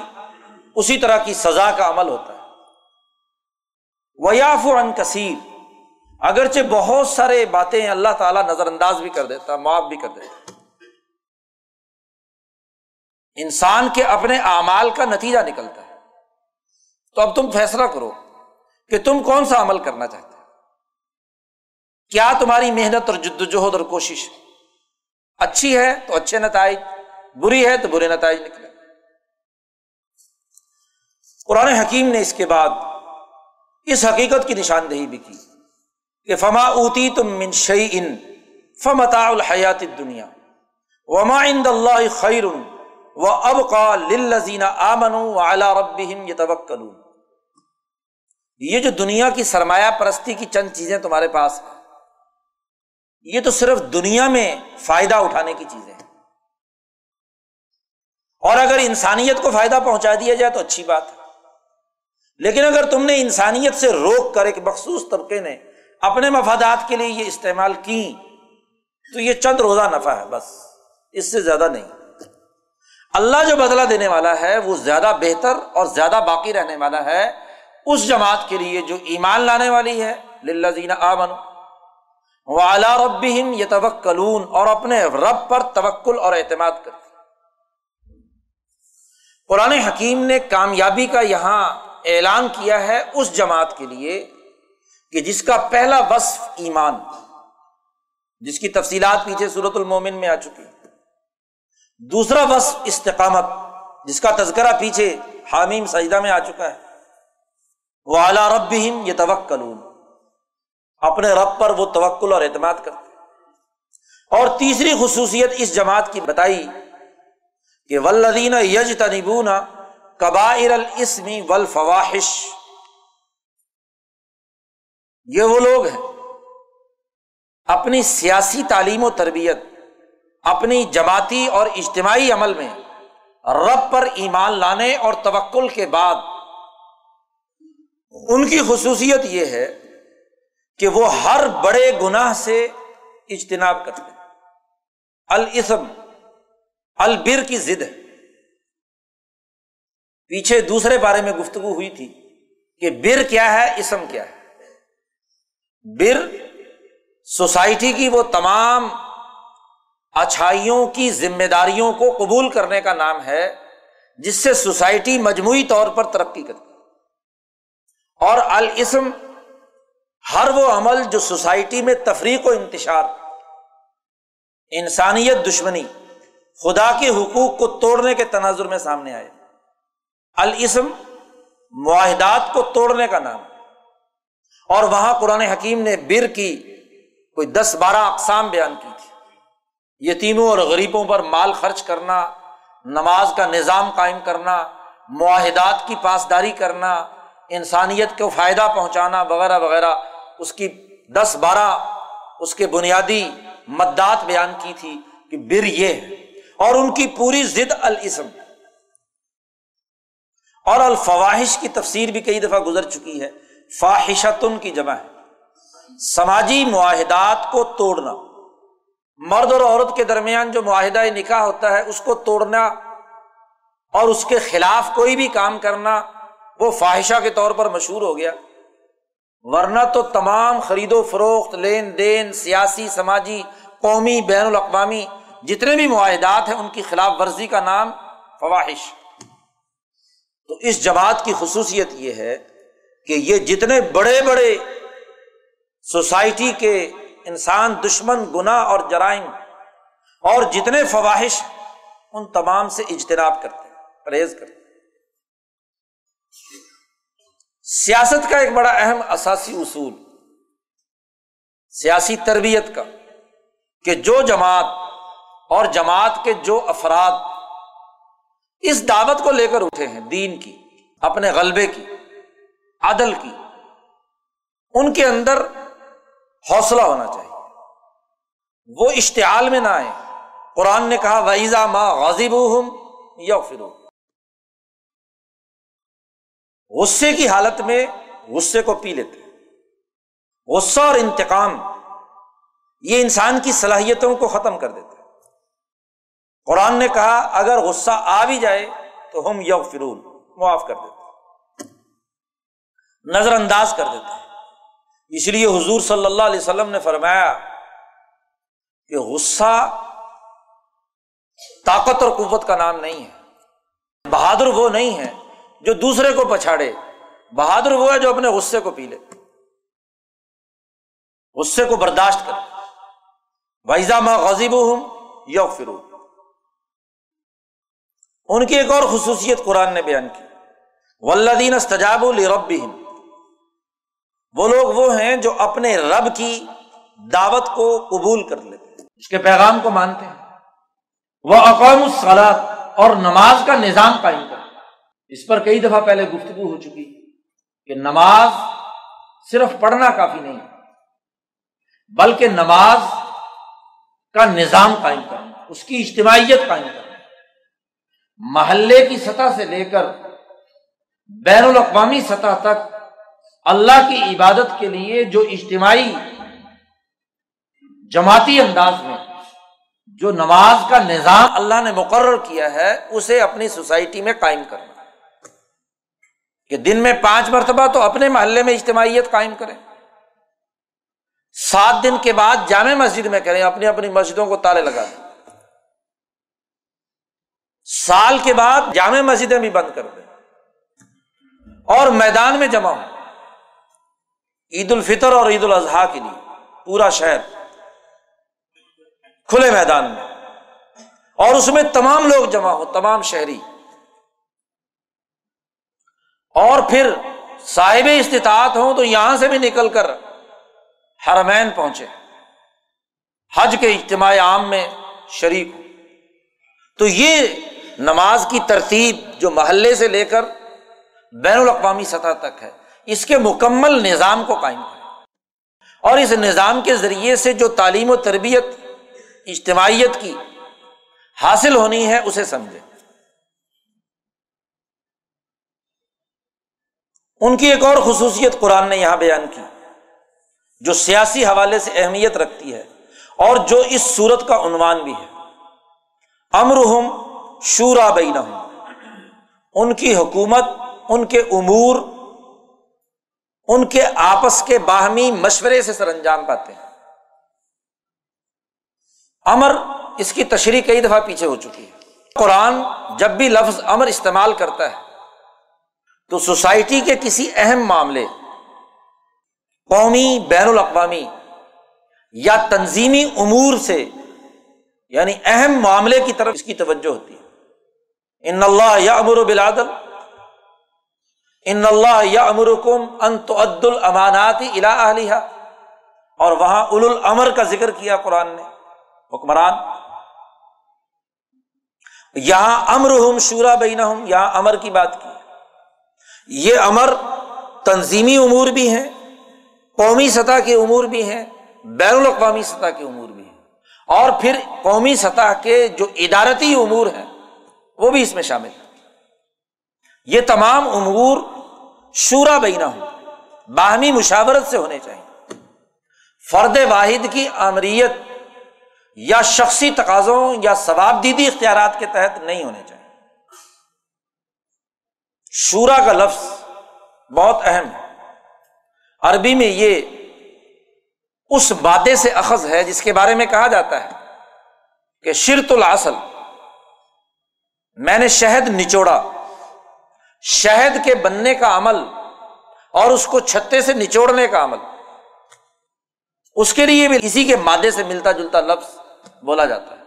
اسی طرح کی سزا کا عمل ہوتا ہے۔ ویاف و ان کثیر اگرچہ بہت سارے باتیں اللہ تعالیٰ نظر انداز بھی کر دیتا، معاف بھی کر دیتا۔ انسان کے اپنے اعمال کا نتیجہ نکلتا ہے۔ تو اب تم فیصلہ کرو کہ تم کون سا عمل کرنا چاہتے کیا تمہاری محنت اور جد وجہد اور کوشش اچھی ہے تو اچھے نتائج، بری ہے تو برے نتائج نکلے۔ قرآن حکیم نے اس کے بعد اس حقیقت کی نشاندہی بھی کی۔ کہ فما اوتی تم من شعی ان فمتا الحیات دنیا وما اند اللہ خیر و اب کا لزین آمن و اعلی رب یہ یہ جو دنیا کی سرمایہ پرستی کی چند چیزیں تمہارے پاس ہیں، یہ تو صرف دنیا میں فائدہ اٹھانے کی چیزیں ہیں۔ اور اگر انسانیت کو فائدہ پہنچا دیا جائے تو اچھی بات ہے۔ لیکن اگر تم نے انسانیت سے روک کر ایک مخصوص طبقے نے اپنے مفادات کے لیے یہ استعمال کی تو یہ چند روزہ نفع ہے، بس۔ اس سے زیادہ نہیں۔ اللہ جو بدلا دینے والا ہے، وہ زیادہ بہتر اور زیادہ باقی رہنے والا ہے۔ اس جماعت کے لیے جو ایمان لانے والی ہے للہ آ وہ اعلیٰ رب یہ توکلون اور اپنے رب پر توکل اور اعتماد کرتے قرآن حکیم نے کامیابی کا یہاں اعلان کیا ہے اس جماعت کے لیے کہ جس کا پہلا وصف ایمان، جس کی تفصیلات پیچھے صورت المومن میں آ چکی، دوسرا وصف استقامت، جس کا تذکرہ پیچھے حامیم سجدہ میں آ چکا ہے۔ وہ اعلیٰ رب یہ توکلون اپنے رب پر وہ توکل اور اعتماد کرتے اور تیسری خصوصیت اس جماعت کی بتائی کہ ولدین یج تنبون کبائر الاسمی والفواحش۔ یہ وہ لوگ ہیں۔ اپنی سیاسی تعلیم و تربیت، اپنی جماعتی اور اجتماعی عمل میں رب پر ایمان لانے اور توکل کے بعد ان کی خصوصیت یہ ہے کہ وہ ہر بڑے گناہ سے اجتناب کرتے ہیں۔ الاسم، البر کی ضد ہے۔ پیچھے دوسرے بارے میں گفتگو ہوئی تھی کہ بر کیا ہے، اسم کیا ہے۔ بر سوسائٹی کی وہ تمام اچھائیوں کی ذمہ داریوں کو قبول کرنے کا نام ہے، جس سے سوسائٹی مجموعی طور پر ترقی کرتی اور الاسم ہر وہ عمل جو سوسائٹی میں تفریق و انتشار، انسانیت دشمنی، خدا کے حقوق کو توڑنے کے تناظر میں سامنے آئے۔ الاسم معاہدات کو توڑنے کا نام اور وہاں قرآن حکیم نے بر کی، کوئی دس بارہ اقسام بیان کی تھی۔ یتیموں اور غریبوں پر مال خرچ کرنا، نماز کا نظام قائم کرنا، معاہدات کی پاسداری کرنا، انسانیت کو فائدہ پہنچانا وغیرہ وغیرہ، اس کی دس بارہ اس کے بنیادی مدات بیان کی تھی کہ بر یہ ہے۔ اور ان کی پوری ضد الاسم۔ اور الفواہش کی تفسیر بھی کئی دفعہ گزر چکی ہے۔ فاحشتن کی جمع ہے۔ سماجی معاہدات کو توڑنا۔ مرد اور عورت کے درمیان جو معاہدہ نکاح ہوتا ہے، اس کو توڑنا اور اس کے خلاف کوئی بھی کام کرنا، وہ فواہشہ کے طور پر مشہور ہو گیا۔ ورنہ تو تمام خرید و فروخت، لین دین، سیاسی، سماجی، قومی، بین الاقوامی جتنے بھی معاہدات ہیں، ان کی خلاف ورزی کا نام فواہش تو اس جماعت کی خصوصیت یہ ہے کہ یہ جتنے بڑے بڑے سوسائٹی کے انسان، دشمن گنا اور جرائم اور جتنے فواہش ان تمام سے اجتناب کرتے ہیں، پرہیز کرتے ہیں۔ سیاست کا ایک بڑا اہم اثاثی اصول، سیاسی تربیت کا، کہ جو جماعت اور جماعت کے جو افراد اس دعوت کو لے کر اٹھے ہیں، دین کی، اپنے غلبے کی عدل کی۔ ان کے اندر حوصلہ ہونا چاہیے۔ وہ اشتعال میں نہ آئے قرآن نے کہا ویزا ماں غازی ہوں یا فرو غصے کی حالت میں غصے کو پی لیتے غصہ اور انتقام یہ انسان کی صلاحیتوں کو ختم کر دیتا ہے قرآن نے کہا، اگر غصہ آ بھی جائے تو ہم یو فرون معاف کر دیتے نظر انداز کر دیتے ہیں اس لیے حضور صلی اللہ علیہ وسلم نے فرمایا کہ غصہ طاقت اور قوت کا نام نہیں ہے۔ بہادر وہ نہیں ہے جو دوسرے کو پچھاڑے۔ بہادر وہ ہے جو اپنے غصے کو پی لے۔ غصے کو برداشت کر وائزا ماں غزیب ہوں یو فرو ان کی ایک اور خصوصیت قرآن نے بیان کی۔ ولدین استجاب الرب وہ لوگ وہ ہیں جو اپنے رب کی دعوت کو قبول کر لیتے ہیں۔ اس کے پیغام کو مانتے ہیں۔ وہ اقوام الصلاط اور نماز کا نظام قائم کرتے اس پر کئی دفعہ پہلے گفتگو ہو چکی کہ نماز صرف پڑھنا کافی نہیں بلکہ نماز کا نظام قائم کرنا، اس کی اجتماعیت قائم کرنا۔ محلے کی سطح سے لے کر بین الاقوامی سطح تک اللہ کی عبادت کے لیے جو اجتماعی جماعتی انداز میں جو نماز کا نظام اللہ نے مقرر کیا ہے، اسے اپنی سوسائٹی میں قائم کرنا۔ کہ دن میں پانچ مرتبہ تو اپنے محلے میں اجتماعیت قائم کریں۔ سات دن کے بعد جامع مسجد میں کریں، اپنی اپنی مسجدوں کو تالے لگا دیں۔ سال کے بعد جامع مسجدیں بھی بند کر دیں۔ اور میدان میں جمع ہو عید الفطر اور عید الاضحیٰ کے لیے پورا شہر کھلے میدان میں اور اس میں تمام لوگ جمع ہو، تمام شہری۔ اور پھر صاحب استطاعت ہوں تو یہاں سے بھی نکل کر حرمین پہنچے۔ حج کے اجتماع عام میں شریک ہو تو یہ نماز کی ترتیب جو محلے سے لے کر بین الاقوامی سطح تک ہے اس کے مکمل نظام کو قائم کرے اور اس نظام کے ذریعے سے جو تعلیم و تربیت اجتماعیت کی حاصل ہونی ہے، اسے سمجھے ان کی ایک اور خصوصیت قرآن نے یہاں بیان کی، جو سیاسی حوالے سے اہمیت رکھتی ہے اور جو اس صورت کا عنوان بھی ہے۔ امرحم شورا بین ان کی حکومت، ان کے امور ان کے آپس کے باہمی مشورے سے سر انجام پاتے ہیں۔ امر اس کی تشریح کئی دفعہ پیچھے ہو چکی ہے۔ قرآن جب بھی لفظ امر استعمال کرتا ہے، تو سوسائٹی کے کسی اہم معاملے، قومی بین الاقوامی یا تنظیمی امور سے یعنی اہم معاملے کی طرف اس کی توجہ ہوتی ہے۔ ان اللہ یا امر و بلادل ان اللہ یا امر کم انت عد المانات الا اور وہاں اول الامر کا ذکر کیا قرآن نے۔ حکمران۔ یہاں امر ہم شورا بین ہوں یہاں امر کی بات کی۔ یہ امر تنظیمی امور بھی ہیں، قومی سطح کے امور بھی ہیں، بین الاقوامی سطح کے امور بھی ہیں۔ اور پھر قومی سطح کے جو ادارتی امور ہیں، وہ بھی اس میں شامل ہے یہ تمام امور شورا بینا ہوں، باہمی مشاورت سے ہونے چاہیے۔ فرد واحد کی امریت یا شخصی تقاضوں یا ثواب دیدی اختیارات کے تحت نہیں ہونے چاہیے۔ شورا کا لفظ بہت اہم ہے۔ عربی میں یہ اس بادے سے اخذ ہے جس کے بارے میں کہا جاتا ہے کہ شرط الاصل میں نے شہد نچوڑا۔ شہد کے بننے کا عمل اور اس کو چھتے سے نچوڑنے کا عمل۔ اس کے لیے بھی کسی کے مادے سے ملتا جلتا لفظ بولا جاتا ہے۔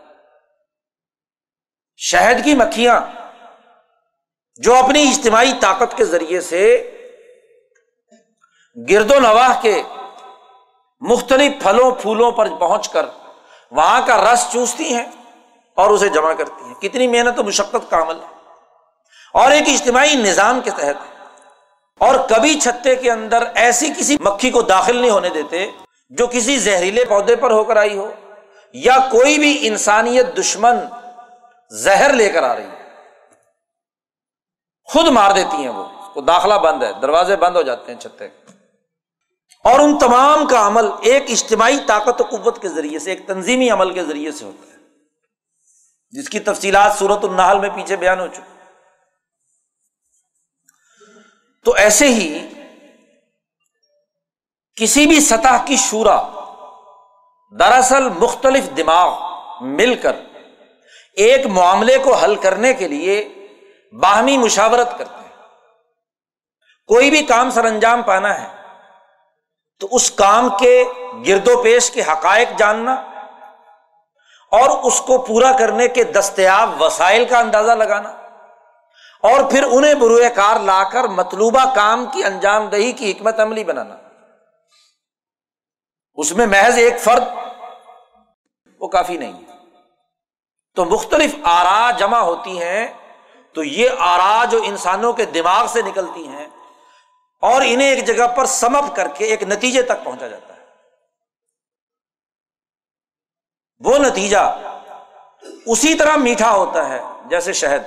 شہد کی مکھیاں جو اپنی اجتماعی طاقت کے ذریعے سے گرد و نواح کے مختلف پھلوں، پھولوں پر پہنچ کر وہاں کا رس چوستی ہیں اور اسے جمع کرتی ہیں۔ کتنی محنت و مشقت کا عمل ہے۔ اور ایک اجتماعی نظام کے تحت۔ اور کبھی چھتے کے اندر ایسی کسی مکھی کو داخل نہیں ہونے دیتے جو کسی زہریلے پودے پر ہو کر آئی ہو یا کوئی بھی انسانیت دشمن زہر لے کر آ رہی ہے۔ خود مار دیتی ہیں وہ۔ داخلہ بند ہے، دروازے بند ہو جاتے ہیں چھتے۔ اور ان تمام کا عمل ایک اجتماعی طاقت و قوت کے ذریعے سے، ایک تنظیمی عمل کے ذریعے سے ہوتا ہے۔ جس کی تفصیلات صورت النحل میں پیچھے بیان ہو چکی۔ تو ایسے ہی کسی بھی سطح کی شورا دراصل مختلف دماغ مل کر ایک معاملے کو حل کرنے کے لیے باہمی مشاورت کرتے ہیں۔ کوئی بھی کام سر انجام پانا ہے تو اس کام کے گرد و پیش کے حقائق جاننا اور اس کو پورا کرنے کے دستیاب وسائل کا اندازہ لگانا۔ اور پھر انہیں بروئے کار لا کر مطلوبہ کام کی انجام دہی کی حکمت عملی بنانا۔ اس میں محض ایک فرد وہ کافی نہیں تو مختلف آرا جمع ہوتی ہیں، تو یہ آرا جو انسانوں کے دماغ سے نکلتی ہیں اور انہیں ایک جگہ پر سمپ کر کے ایک نتیجے تک پہنچا جاتا ہے۔ وہ نتیجہ اسی طرح میٹھا ہوتا ہے، جیسے شہد۔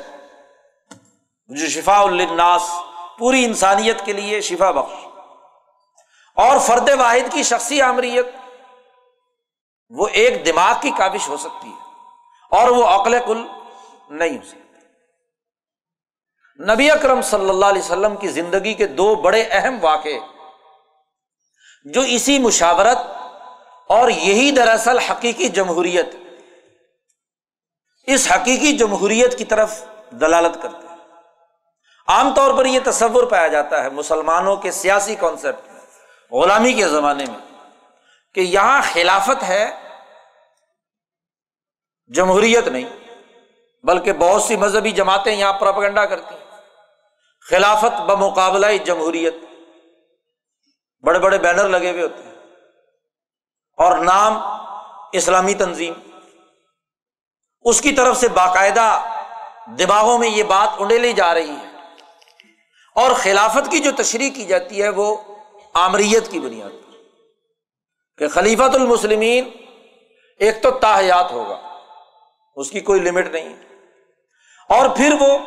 جو شفا الناس پوری انسانیت کے لیے شفا بخش۔ اور فرد واحد کی شخصی آمریت وہ ایک دماغ کی کابش ہو سکتی ہے، اور وہ عقل کل نہیں ہو سکتی۔ نبی اکرم صلی اللہ علیہ وسلم کی زندگی کے دو بڑے اہم واقع جو اسی مشاورت اور یہی دراصل حقیقی جمہوریت، اس حقیقی جمہوریت کی طرف دلالت کرتے ہیں۔ عام طور پر یہ تصور پایا جاتا ہے مسلمانوں کے سیاسی کانسیپٹ میں، غلامی کے زمانے میں، کہ یہاں خلافت ہے، جمہوریت نہیں، بلکہ بہت سی مذہبی جماعتیں یہاں پراپگنڈا کرتی ہیں۔ خلافت بمقابلہ جمہوریت، بڑے بڑے بینر لگے ہوئے ہوتے ہیں۔ اور نام اسلامی تنظیم۔ اس کی طرف سے باقاعدہ دماغوں میں یہ بات انڈیلی جا رہی ہے۔ اور خلافت کی جو تشریح کی جاتی ہے وہ آمریت کی بنیاد پر۔ کہ خلیفت المسلمین ایک تو تاحیات ہوگا، اس کی کوئی لمٹ نہیں ہے۔ اور پھر وہ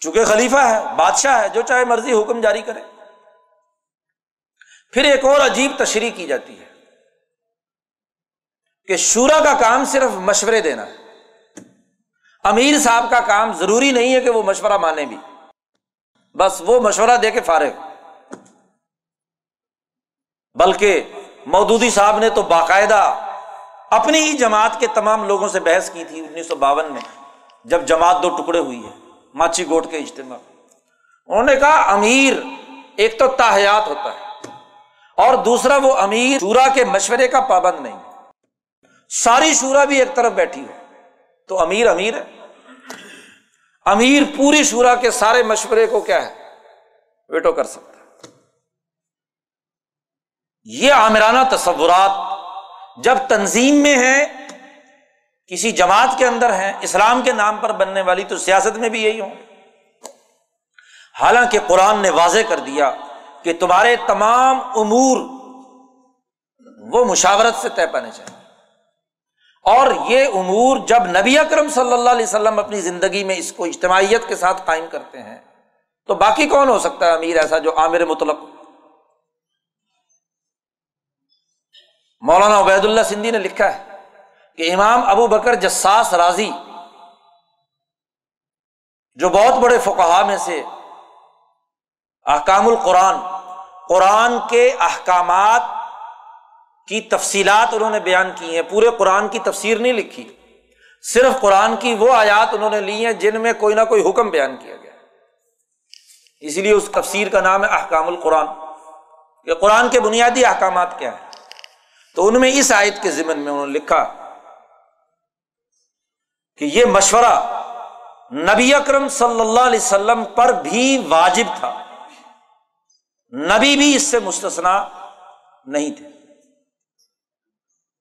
چونکہ خلیفہ ہے، بادشاہ ہے، جو چاہے مرضی حکم جاری کرے۔ پھر ایک اور عجیب تشریح کی جاتی ہے کہ شورا کا کام صرف مشورے دینا۔ ہے امیر صاحب کا کام ضروری نہیں ہے کہ وہ مشورہ مانے بھی۔ بس وہ مشورہ دے کے فارغ۔ بلکہ مودودی صاحب نے تو باقاعدہ اپنی ہی جماعت کے تمام لوگوں سے بحث کی تھی انیس سو باون میں، جب جماعت دو ٹکڑے ہوئی ہے، ماچی گوٹ کے اجتماع۔ انہوں نے کہا، امیر ایک تو تاحیات ہوتا ہے اور دوسرا وہ امیر شورا کے مشورے کا پابند نہیں۔ ساری شورا بھی ایک طرف بیٹھی ہو۔ تو امیر امیر ہے۔ امیر پوری شورا کے سارے مشورے کو کیا ہے؟ ویٹو کر سکتا ہے۔ یہ آمرانہ تصورات جب تنظیم میں ہے کسی جماعت کے اندر ہے اسلام کے نام پر بننے والی، تو سیاست میں بھی یہی ہوں۔ حالانکہ قرآن نے واضح کر دیا کہ تمہارے تمام امور وہ مشاورت سے طے پانے چاہیے۔ اور یہ امور جب نبی اکرم صلی اللہ علیہ وسلم اپنی زندگی میں اس کو اجتماعیت کے ساتھ قائم کرتے ہیں، تو باقی کون ہو سکتا ہے امیر ایسا جو عامر مطلق مولانا عبید اللہ سندھی نے لکھا ہے کہ امام ابو بکر جساس راضی، جو بہت بڑے فقہا میں سے احکام القرآن، قرآن کے احکامات کی تفصیلات انہوں نے بیان کی ہیں۔ پورے قرآن کی تفسیر نہیں لکھی۔ صرف قرآن کی وہ آیات انہوں نے لی ہیں جن میں کوئی نہ کوئی حکم بیان کیا گیا۔ اس لیے اس تفسیر کا نام ہے احکام القرآن۔ کہ قرآن کے بنیادی احکامات کیا ہیں؟ تو ان میں اس آیت کے ذمن میں انہوں نے لکھا کہ یہ مشورہ نبی اکرم صلی اللہ علیہ وسلم پر بھی واجب تھا۔ نبی بھی اس سے مستثنا نہیں تھے۔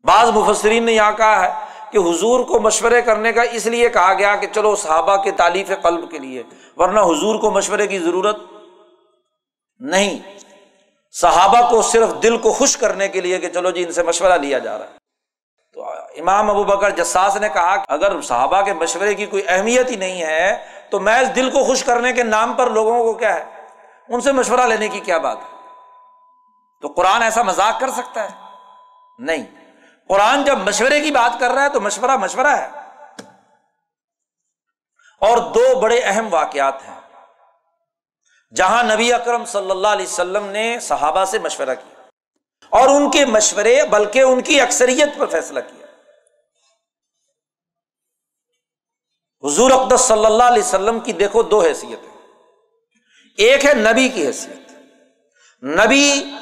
بعض مفسرین نے یہاں کہا ہے کہ حضور کو مشورے کرنے کا اس لیے کہا گیا کہ چلو صحابہ کے تعلیف قلب کے لیے، ورنہ حضور کو مشورے کی ضرورت نہیں۔ صحابہ کو صرف دل کو خوش کرنے کے لیے کہ چلو جی ان سے مشورہ لیا جا رہا ہے۔ تو امام ابو بکر جساس نے کہا کہ اگر صحابہ کے مشورے کی کوئی اہمیت ہی نہیں ہے، تو محض دل کو خوش کرنے کے نام پر لوگوں کو کیا ہے؟ ان سے مشورہ لینے کی کیا بات ہے؟ تو قرآن ایسا مذاق کر سکتا ہے؟ نہیں۔ قرآن جب مشورے کی بات کر رہا ہے تو مشورہ مشورہ ہے۔ اور دو بڑے اہم واقعات ہیں۔ جہاں نبی اکرم صلی اللہ علیہ وسلم نے صحابہ سے مشورہ کیا اور ان کے مشورے بلکہ ان کی اکثریت پر فیصلہ کیا۔ حضور اقدس صلی اللہ علیہ وسلم کی دیکھو دو حیثیت ہے ایک ہے نبی کی حیثیت۔ نبی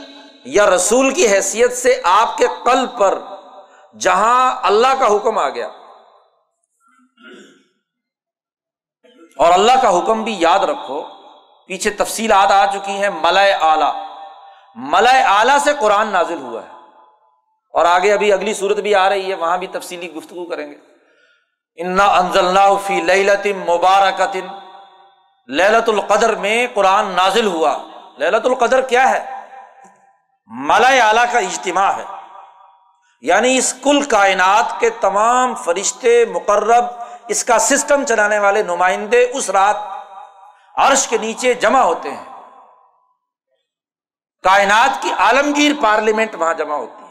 یا رسول کی حیثیت سے آپ کے قلب پر جہاں اللہ کا حکم آ گیا۔ اور اللہ کا حکم بھی یاد رکھو، پیچھے تفصیلات آ چکی ہیں ملئے اعلی ملئے اعلی سے قرآن نازل ہوا ہے۔ اور آگے ابھی اگلی صورت بھی آ رہی ہے، وہاں بھی تفصیلی گفتگو کریں گے۔ انا انزل فی للت مبارکت للت القدر میں قرآن نازل ہوا۔ للت القدر کیا ہے؟ ملئے اعلیٰ کا اجتماع ہے۔ یعنی اس کل کائنات کے تمام فرشتے مقرب اس کا سسٹم چلانے والے نمائندے اس رات عرش کے نیچے جمع ہوتے ہیں۔ کائنات کی عالمگیر پارلیمنٹ وہاں جمع ہوتی ہے۔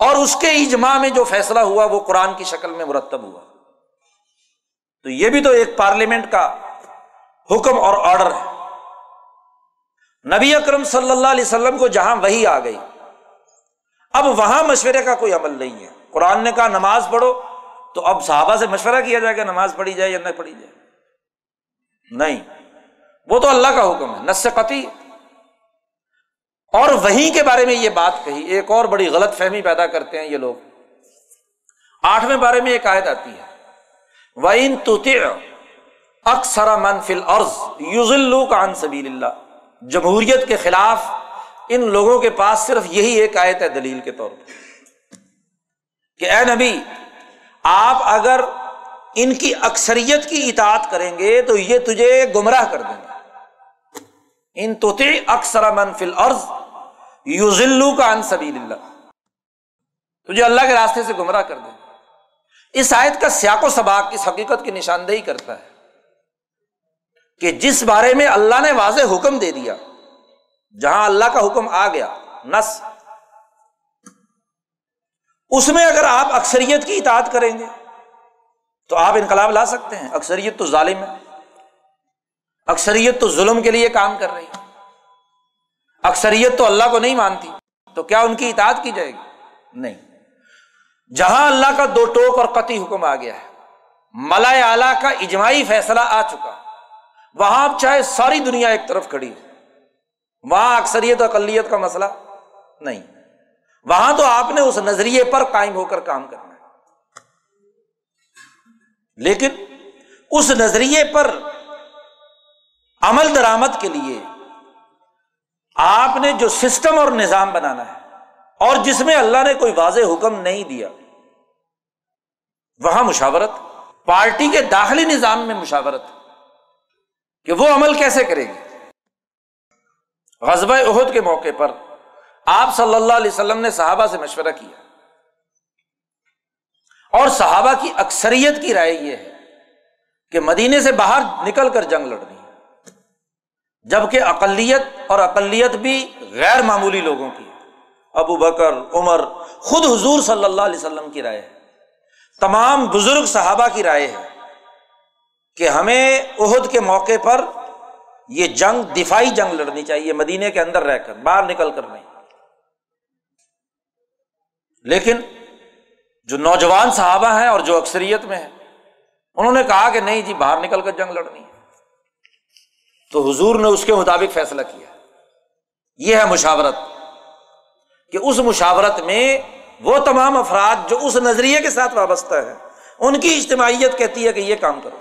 اور اس کے اجماع میں جو فیصلہ ہوا وہ قرآن کی شکل میں مرتب ہوا۔ تو یہ بھی تو ایک پارلیمنٹ کا حکم اور آرڈر ہے۔ نبی اکرم صلی اللہ علیہ وسلم کو جہاں وہی آ گئی۔ اب وہاں مشورے کا کوئی عمل نہیں ہے۔ قرآن نے کہا نماز پڑھو، تو اب صحابہ سے مشورہ کیا جائے گا، نماز پڑھی جائے یا نہ پڑھی جائے۔ نہیں، وہ تو اللہ کا حکم ہے نس قطعی اور وہیں کے بارے میں یہ بات کہی، ایک اور بڑی غلط فہمی پیدا کرتے ہیں یہ لوگ۔ آٹھویں بارے میں ایک آیت آتی ہے۔ وَإِن تُطِعْ اکثر منفل عرض یوز کا سبیل اللہ جمہوریت کے خلاف ان لوگوں کے پاس صرف یہی ایک آیت ہے دلیل کے طور پر کہ اے نبی، آپ اگر ان کی اکثریت کی اطاعت کریں گے تو یہ تجھے گمراہ کر دیں گے۔ ان توتے اکثر منفل عرض یوزلو کا ان سبیل اللہ تجھے اللہ کے راستے سے گمراہ کر دیں گے۔ اس آیت کا سیاق و سباق اس حقیقت کی نشاندہی کرتا ہے کہ جس بارے میں اللہ نے واضح حکم دے دیا جہاں اللہ کا حکم آ گیا نس اس میں اگر آپ اکثریت کی اطاعت کریں گے، تو آپ انقلاب لا سکتے ہیں۔ اکثریت تو ظالم ہے۔ اکثریت تو ظلم کے لیے کام کر رہی ہے۔ اکثریت تو اللہ کو نہیں مانتی، تو کیا ان کی اطاعت کی جائے گی؟ نہیں۔ جہاں اللہ کا دو ٹوک اور قطعی حکم آ گیا ہے ملا اعلی کا اجماعی فیصلہ آ چکا۔ وہاں آپ چاہے ساری دنیا ایک طرف کھڑی ہو۔ وہاں اکثریت اقلیت کا مسئلہ نہیں۔ وہاں تو آپ نے اس نظریے پر قائم ہو کر کام کرنا ہے۔ لیکن اس نظریے پر عمل درامد کے لیے آپ نے جو سسٹم اور نظام بنانا ہے اور جس میں اللہ نے کوئی واضح حکم نہیں دیا، وہاں مشاورت، پارٹی کے داخلی نظام میں مشاورت، کہ وہ عمل کیسے کرے گی؟ غزب عہد کے موقع پر آپ صلی اللہ علیہ وسلم نے صحابہ سے مشورہ کیا۔ اور صحابہ کی اکثریت کی رائے یہ ہے کہ مدینے سے باہر نکل کر جنگ لڑنی ہے، جبکہ اقلیت اور اقلیت بھی غیر معمولی لوگوں کی۔ ابو بکر، عمر، خود حضور صلی اللہ علیہ وسلم کی رائے ہے۔ تمام بزرگ صحابہ کی رائے ہے کہ ہمیں عہد کے موقع پر یہ جنگ دفاعی جنگ لڑنی چاہیے، مدینے کے اندر رہ کر، باہر نکل کر نہیں۔ لیکن جو نوجوان صحابہ ہیں اور جو اکثریت میں ہیں، انہوں نے کہا کہ نہیں جی باہر نکل کر جنگ لڑنی ہے۔ تو حضور نے اس کے مطابق فیصلہ کیا۔ یہ ہے مشاورت کہ اس مشاورت میں وہ تمام افراد جو اس نظریے کے ساتھ وابستہ ہے ان کی اجتماعیت کہتی ہے کہ یہ کام کرو۔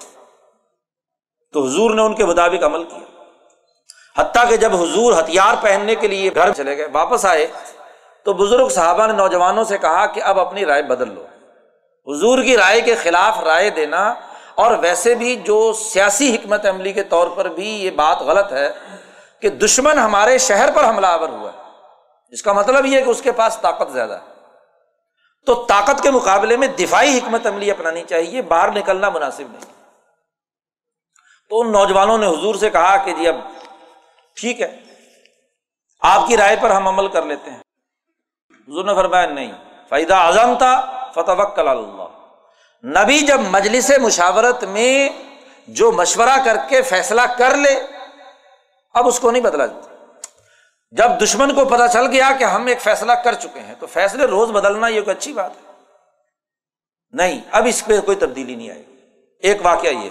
تو حضور نے ان کے مطابق عمل کیا۔ حتیٰ کہ جب حضور ہتھیار پہننے کے لیے گھر چلے گئے، واپس آئے، تو بزرگ صحابہ نے نوجوانوں سے کہا کہ اب اپنی رائے بدل لو۔ حضور کی رائے کے خلاف رائے دینا اور ویسے بھی جو سیاسی حکمت عملی کے طور پر بھی یہ بات غلط ہے کہ دشمن ہمارے شہر پر حملہ آور ہوا ہے۔ اس کا مطلب یہ کہ اس کے پاس طاقت زیادہ ہے۔ تو طاقت کے مقابلے میں دفاعی حکمت عملی اپنانی چاہیے، باہر نکلنا مناسب نہیں۔ تو ان نوجوانوں نے حضور سے کہا کہ جی اب ٹھیک ہے۔ آپ کی رائے پر ہم عمل کر لیتے ہیں۔ حضور نے فرمایا، نہیں۔ فائدہ اعظم تھا فتح وکل اللہ نبی جب مجلس مشاورت میں جو مشورہ کر کے فیصلہ کر لے، اب اس کو نہیں بدلا جاتا جب دشمن کو پتا چل گیا کہ ہم ایک فیصلہ کر چکے ہیں، تو فیصلے روز بدلنا یہ کوئی اچھی بات ہے۔ نہیں، اب اس پہ کوئی تبدیلی نہیں آئے ایک واقعہ یہ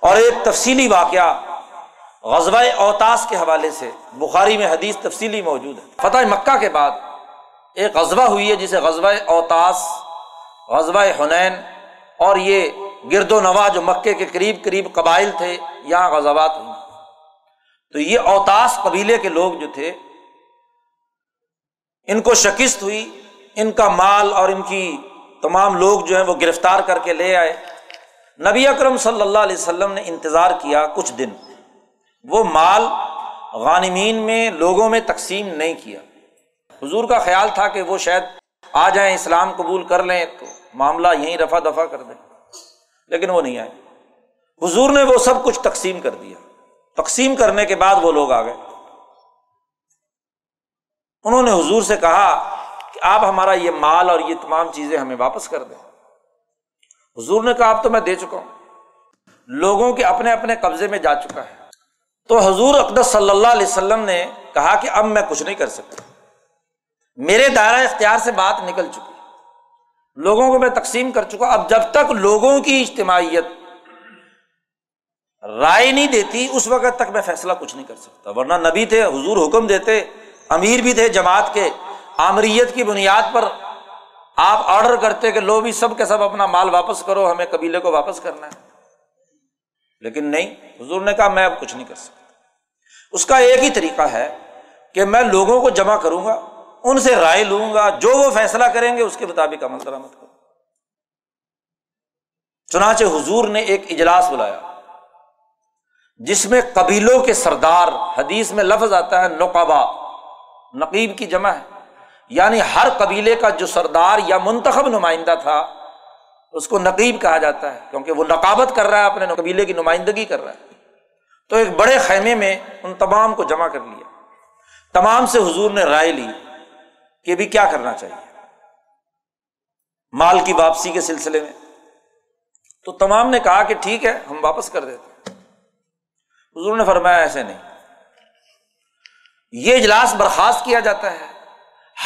اور ایک تفصیلی واقعہ غزبۂ اوتاس کے حوالے سے بخاری میں حدیث تفصیلی موجود ہے۔ فتح مکہ کے بعد ایک غزبہ ہوئی ہے جسے غزبۂ اوتاس غزبۂ حنین اور یہ گرد و نواز جو مکے کے قریب قریب قبائل تھے، یہاں غزوات ہوئی۔ تو یہ اوتاس قبیلے کے لوگ جو تھے، ان کو شکست ہوئی، ان کا مال اور ان کی تمام لوگ جو ہیں وہ گرفتار کر کے لے آئے۔ نبی اکرم صلی اللہ علیہ وسلم نے انتظار کیا کچھ دن۔ وہ مال غانمین میں لوگوں میں تقسیم نہیں کیا۔ حضور کا خیال تھا کہ وہ شاید آ جائیں، اسلام قبول کر لیں تو معاملہ یہیں رفع دفع کر دیں۔ لیکن وہ نہیں آئے۔ حضور نے وہ سب کچھ تقسیم کر دیا۔ تقسیم کرنے کے بعد وہ لوگ آ گئے۔ انہوں نے حضور سے کہا کہ آپ ہمارا یہ مال اور یہ تمام چیزیں ہمیں واپس کر دیں۔ حضور نے کہا، اب تو میں دے چکا ہوں۔ لوگوں کے اپنے اپنے قبضے میں جا چکا ہے۔ تو حضور اقدس صلی اللہ علیہ وسلم نے کہا کہ اب میں کچھ نہیں کر سکتا۔ میرے دائرہ اختیار سے بات نکل چکی۔ لوگوں کو میں تقسیم کر چکا۔ اب جب تک لوگوں کی اجتماعیت رائے نہیں دیتی، اس وقت تک میں فیصلہ کچھ نہیں کر سکتا۔ ورنہ نبی تھے، حضور حکم دیتے، امیر بھی تھے، جماعت کے آمریت کی بنیاد پر آپ آرڈر کرتے کہ لو بھی سب کے سب اپنا مال واپس کرو، ہمیں قبیلے کو واپس کرنا ہے۔ لیکن نہیں، حضور نے کہا، میں اب کچھ نہیں کر سکتا۔ اس کا ایک ہی طریقہ ہے کہ میں لوگوں کو جمع کروں گا، ان سے رائے لوں گا، جو وہ فیصلہ کریں گے، اس کے مطابق عمل درآمد کروں چنانچہ حضور نے ایک اجلاس بلایا، جس میں قبیلوں کے سردار، حدیث میں لفظ آتا ہے نقبا نقیب کی جمع ہے۔ یعنی ہر قبیلے کا جو سردار یا منتخب نمائندہ تھا اس کو نقیب کہا جاتا ہے، کیونکہ وہ نقابت کر رہا ہے، اپنے قبیلے کی نمائندگی کر رہا ہے۔ تو ایک بڑے خیمے میں ان تمام کو جمع کر لیا۔ تمام سے حضور نے رائے لی کہ بھی کیا کرنا چاہیے۔ مال کی واپسی کے سلسلے میں۔ تو تمام نے کہا کہ ٹھیک ہے، ہم واپس کر دیتے حضور نے فرمایا، ایسے نہیں۔ یہ اجلاس برخاست کیا جاتا ہے۔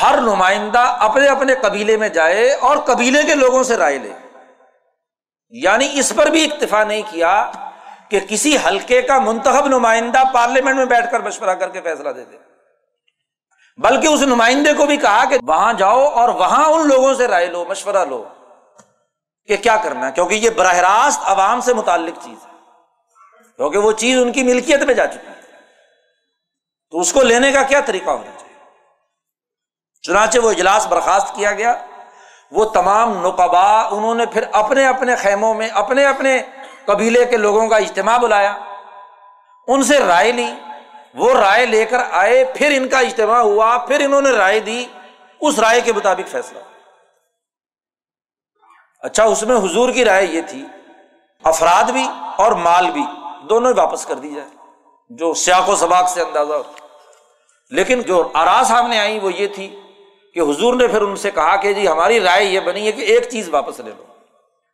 ہر نمائندہ اپنے اپنے قبیلے میں جائے اور قبیلے کے لوگوں سے رائے لے۔ یعنی اس پر بھی اکتفا نہیں کیا کہ کسی حلقے کا منتخب نمائندہ پارلیمنٹ میں بیٹھ کر مشورہ کر کے فیصلہ دے دے۔ بلکہ اس نمائندے کو بھی کہا کہ وہاں جاؤ اور وہاں ان لوگوں سے رائے لو، مشورہ لو کہ کیا کرنا ہے، کیونکہ یہ براہ راست عوام سے متعلق چیز ہے۔ کیونکہ وہ چیز ان کی ملکیت میں جا چکی ہے۔ تو اس کو لینے کا کیا طریقہ ہونا چاہیے؟ چنانچہ وہ اجلاس برخاست کیا گیا۔ وہ تمام نقبا انہوں نے پھر اپنے اپنے خیموں میں، اپنے اپنے قبیلے کے لوگوں کا اجتماع بلایا۔ ان سے رائے لی، وہ رائے لے کر آئے، پھر ان کا اجتماع ہوا، پھر انہوں نے رائے دی۔ اس رائے کے مطابق فیصلہ۔ اچھا اس میں حضور کی رائے یہ تھی، افراد بھی اور مال بھی دونوں واپس کر دی جائے، جو سیاق و سباق سے اندازہ ہو۔ لیکن جو آرا سامنے آئی وہ یہ تھی کہ حضور نے پھر ان سے کہا کہ جی ہماری رائے یہ بنی ہے کہ ایک چیز واپس لے لو،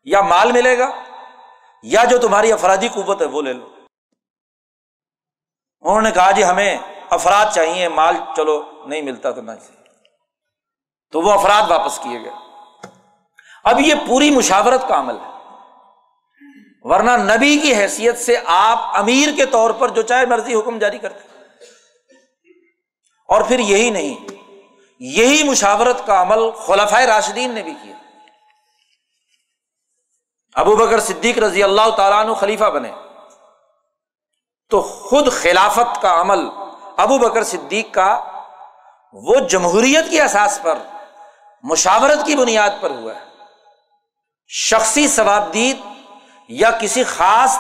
یا مال ملے گا، یا جو تمہاری افرادی قوت ہے وہ لے لو۔ انہوں نے کہا جی ہمیں افراد چاہیے، مال چلو، نہیں ملتا تو نہ تو وہ افراد واپس کیے گئے۔ اب یہ پوری مشاورت کا عمل ہے۔ ورنہ نبی کی حیثیت سے آپ امیر کے طور پر جو چاہے مرضی حکم جاری کرتے۔ اور پھر یہی نہیں یہی مشاورت کا عمل خلفۂ راشدین نے بھی کیا۔ ابو بکر صدیق رضی اللہ تعالیٰ عنہ خلیفہ بنے۔ تو خود خلافت کا عمل ابو بکر صدیق کا وہ جمہوریت کے احساس پر، مشاورت کی بنیاد پر ہوا ہے۔ شخصی ثوابدید یا کسی خاص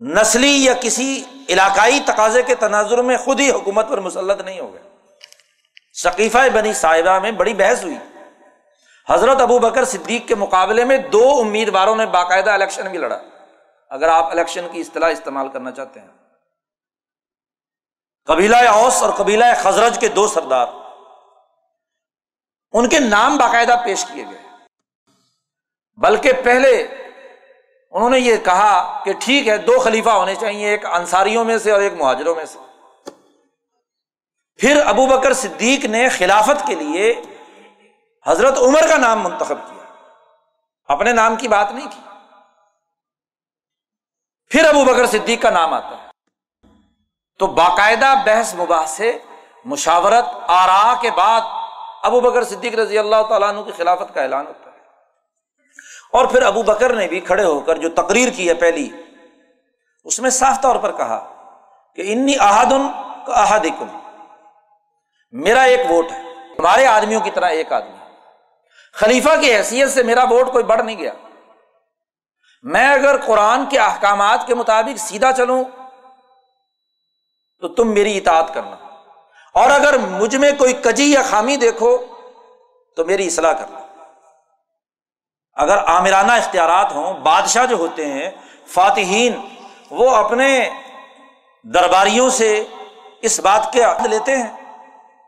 نسلی یا کسی علاقائی تقاضے کے تناظر میں خود ہی حکومت پر مسلط نہیں ہو گئے۔ ثقیفہ بنی صاحبہ میں بڑی بحث ہوئی۔ حضرت ابو بکر صدیق کے مقابلے میں دو امیدواروں نے باقاعدہ الیکشن بھی لڑا۔ اگر آپ الیکشن کی اصطلاح استعمال کرنا چاہتے ہیں۔ قبیلہ اوس اور قبیلہ خزرج کے دو سردار۔ ان کے نام باقاعدہ پیش کیے گئے۔ بلکہ پہلے انہوں نے یہ کہا کہ ٹھیک ہے، دو خلیفہ ہونے چاہیے، ایک انصاریوں میں سے اور ایک مہاجروں میں سے۔ پھر ابو بکر صدیق نے خلافت کے لیے حضرت عمر کا نام منتخب کیا۔ اپنے نام کی بات نہیں کی۔ پھر ابو بکر صدیق کا نام آتا ہے۔ تو باقاعدہ بحث مباحثے مشاورت آرا کے بعد ابو بکر صدیق رضی اللہ تعالیٰ عنہ کی خلافت کا اعلان ہوتا ہے۔ اور پھر ابو بکر نے بھی کھڑے ہو کر جو تقریر کی ہے پہلی، اس میں صاف طور پر کہا کہ انی احادن کا احادکم میرا ایک ووٹ ہے۔ ہمارے آدمیوں کی طرح ایک آدمی۔ خلیفہ کی حیثیت سے میرا ووٹ کوئی بڑھ نہیں گیا۔ میں اگر قرآن کے احکامات کے مطابق سیدھا چلوں تو تم میری اطاعت کرنا۔ اور اگر مجھ میں کوئی کجی یا خامی دیکھو تو میری اصلاح کرنا۔ اگر عامرانہ اختیارات ہوں، بادشاہ جو ہوتے ہیں، فاتحین، وہ اپنے درباریوں سے اس بات کے عہد لیتے ہیں۔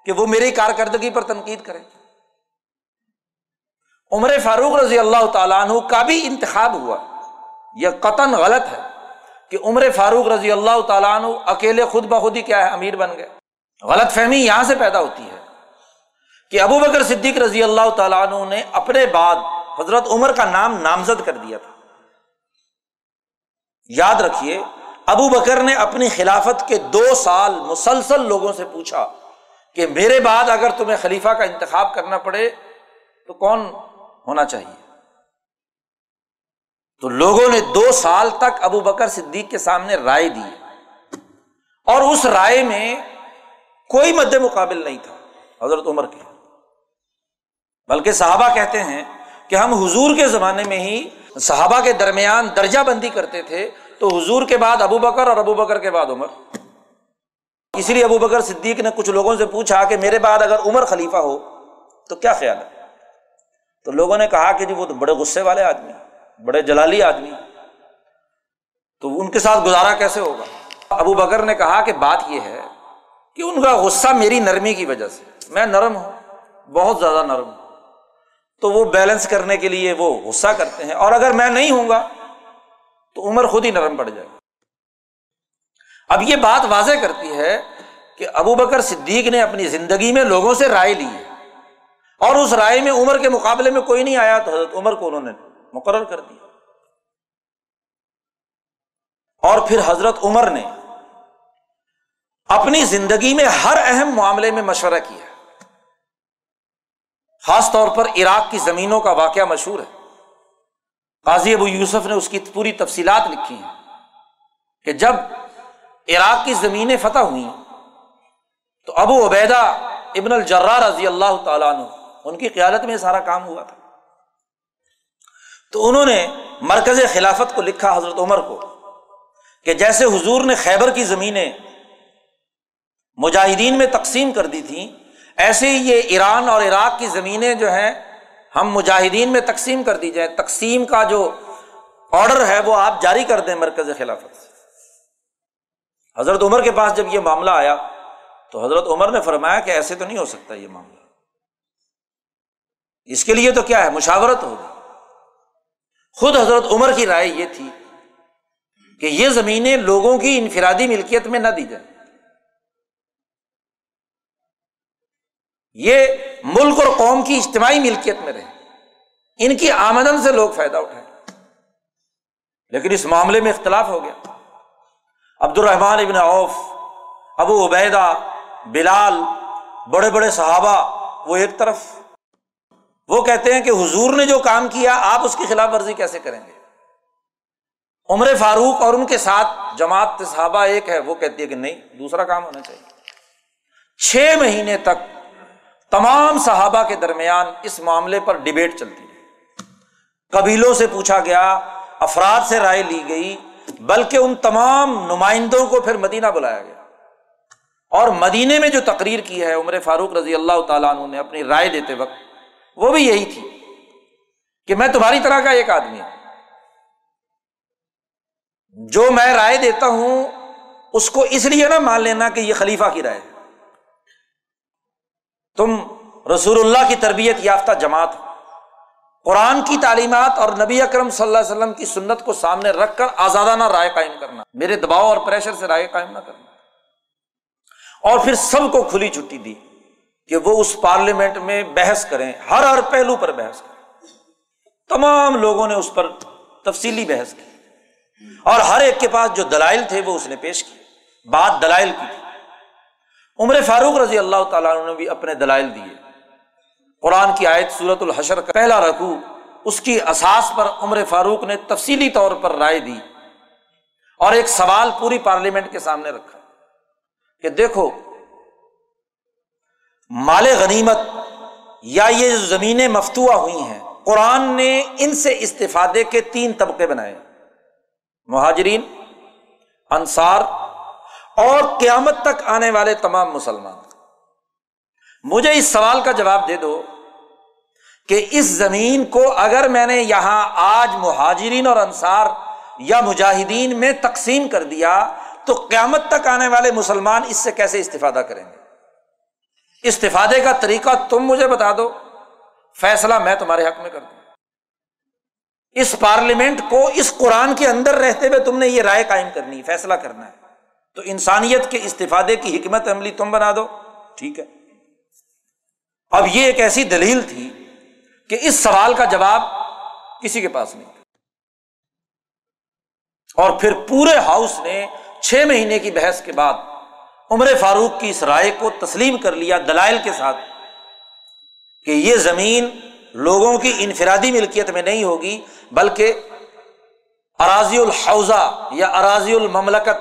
کہ وہ میری کارکردگی پر تنقید کرے عمر فاروق رضی اللہ تعالیٰ عنہ کا بھی انتخاب ہوا۔ یہ قطن غلط ہے کہ عمر فاروق رضی اللہ تعالیٰ عنہ اکیلے خود بخود ہی کیا ہے، امیر بن گئے۔ غلط فہمی یہاں سے پیدا ہوتی ہے کہ ابو بکر صدیق رضی اللہ تعالیٰ عنہ نے اپنے بعد حضرت عمر کا نام نامزد کر دیا تھا۔ یاد رکھیے، ابو بکر نے اپنی خلافت کے دو سال مسلسل لوگوں سے پوچھا کہ میرے بعد اگر تمہیں خلیفہ کا انتخاب کرنا پڑے تو کون ہونا چاہیے؟ تو لوگوں نے دو سال تک ابو بکر صدیق کے سامنے رائے دی اور اس رائے میں کوئی مد مقابل نہیں تھا، حضرت عمر کے۔ بلکہ صحابہ کہتے ہیں کہ ہم حضور کے زمانے میں ہی صحابہ کے درمیان درجہ بندی کرتے تھے، تو حضور کے بعد ابو بکر اور ابو بکر کے بعد عمر۔ اسی لیے ابو بکر صدیق نے کچھ لوگوں سے پوچھا کہ میرے بعد اگر عمر خلیفہ ہو تو کیا خیال ہے؟ تو لوگوں نے کہا کہ جی وہ تو بڑے غصے والے آدمی بڑے جلالی آدمی تو ان کے ساتھ گزارا کیسے ہوگا؟ ابو بکر نے کہا کہ بات یہ ہے کہ ان کا غصہ میری نرمی کی وجہ سے میں نرم ہوں، بہت زیادہ نرم ہوں۔ تو وہ بیلنس کرنے کے لیے وہ غصہ کرتے ہیں۔ اور اگر میں نہیں ہوں گا تو عمر خود ہی نرم پڑ جائے اب یہ بات واضح کرتی ہے کہ ابو بکر صدیق نے اپنی زندگی میں لوگوں سے رائے لی ہے اور اس رائے میں عمر کے مقابلے میں کوئی نہیں آیا تو حضرت عمر کو انہوں نے مقرر کر دیا۔ اور پھر حضرت عمر نے اپنی زندگی میں ہر اہم معاملے میں مشورہ کیا۔ خاص طور پر عراق کی زمینوں کا واقعہ مشہور ہے۔ قاضی ابو یوسف نے اس کی پوری تفصیلات لکھی ہیں کہ جب عراق کی زمینیں فتح ہوئی تو ابو عبیدہ ابن الجرا رضی اللہ تعالیٰ عنہ، ان کی قیادت میں سارا کام ہوا تھا۔ تو انہوں نے مرکز خلافت کو لکھا حضرت عمر کو کہ جیسے حضور نے خیبر کی زمینیں مجاہدین میں تقسیم کر دی تھیں، ایسے ہی یہ ایران اور عراق کی زمینیں جو ہیں، ہم مجاہدین میں تقسیم کر دی جائیں۔ تقسیم کا جو آڈر ہے، وہ آپ جاری کر دیں مرکز خلافت سے۔ حضرت عمر کے پاس جب یہ معاملہ آیا تو حضرت عمر نے فرمایا کہ ایسے تو نہیں ہو سکتا یہ معاملہ۔ اس کے لیے تو کیا ہے؟ مشاورت ہوگی۔ خود حضرت عمر کی رائے یہ تھی کہ یہ زمینیں لوگوں کی انفرادی ملکیت میں نہ دی جائیں۔ یہ ملک اور قوم کی اجتماعی ملکیت میں رہے ان کی آمدن سے لوگ فائدہ اٹھائیں۔ لیکن اس معاملے میں اختلاف ہو گیا۔ عبد الرحمان ابن عوف، ابو عبیدہ، بلال، بڑے بڑے صحابہ، وہ ایک طرف۔ وہ کہتے ہیں کہ حضور نے جو کام کیا، آپ اس کی خلاف ورزی کیسے کریں گے؟ عمر فاروق اور ان کے ساتھ جماعت صحابہ ایک ہے، وہ کہتی ہے کہ نہیں، دوسرا کام ہونا چاہیے۔ چھ مہینے تک تمام صحابہ کے درمیان اس معاملے پر ڈبیٹ چلتی ہے قبیلوں سے پوچھا گیا، افراد سے رائے لی گئی بلکہ ان تمام نمائندوں کو پھر مدینہ بلایا گیا۔ اور مدینے میں جو تقریر کی ہے، عمر فاروق رضی اللہ تعالیٰ عنہ نے اپنی رائے دیتے وقت، وہ بھی یہی تھی کہ میں تمہاری طرح کا ایک آدمی ہوں۔ جو میں رائے دیتا ہوں، اس کو اس لیے نہ مان لینا کہ یہ خلیفہ کی رائے تم رسول اللہ کی تربیت یافتہ جماعت قرآن کی تعلیمات اور نبی اکرم صلی اللہ علیہ وسلم کی سنت کو سامنے رکھ کر آزادانہ رائے قائم کرنا، میرے دباؤ اور پریشر سے رائے قائم نہ کرنا۔ اور پھر سب کو کھلی چھٹی دی کہ وہ اس پارلیمنٹ میں بحث کریں، ہر ہر پہلو پر بحث کریں۔ تمام لوگوں نے اس پر تفصیلی بحث کی۔ اور ہر ایک کے پاس جو دلائل تھے وہ اس نے پیش کی بات دلائل کی تھی۔ عمر فاروق رضی اللہ تعالیٰ نے بھی اپنے دلائل دیے۔ قرآن کی آیت سورت الحشر کا پہلا رقو اس کی اساس پر عمر فاروق نے تفصیلی طور پر رائے دی اور ایک سوال پوری پارلیمنٹ کے سامنے رکھا کہ دیکھو، مال غنیمت یا یہ جو زمینیں مفتوا ہوئی ہیں، قرآن نے ان سے استفادے کے تین طبقے بنائے۔ مہاجرین، انصار اور قیامت تک آنے والے تمام مسلمان۔ مجھے اس سوال کا جواب دے دو کہ اس زمین کو اگر میں نے یہاں آج مہاجرین اور انصار یا مجاہدین میں تقسیم کر دیا، تو قیامت تک آنے والے مسلمان اس سے کیسے استفادہ کریں گے؟ استفادے کا طریقہ تم مجھے بتا دو، فیصلہ میں تمہارے حق میں کر دوں۔ اس پارلیمنٹ کو اس قرآن کے اندر رہتے ہوئے تم نے یہ رائے قائم کرنی ہے فیصلہ کرنا ہے۔ تو انسانیت کے استفادے کی حکمت عملی تم بنا دو، ٹھیک ہے۔ اب یہ ایک ایسی دلیل تھی کہ اس سوال کا جواب کسی کے پاس نہیں اور پھر پورے ہاؤس نے چھ مہینے کی بحث کے بعد عمر فاروق کی اس رائے کو تسلیم کر لیا دلائل کے ساتھ کہ یہ زمین لوگوں کی انفرادی ملکیت میں نہیں ہوگی، بلکہ اراضی الحوضہ یا اراضی المملکت،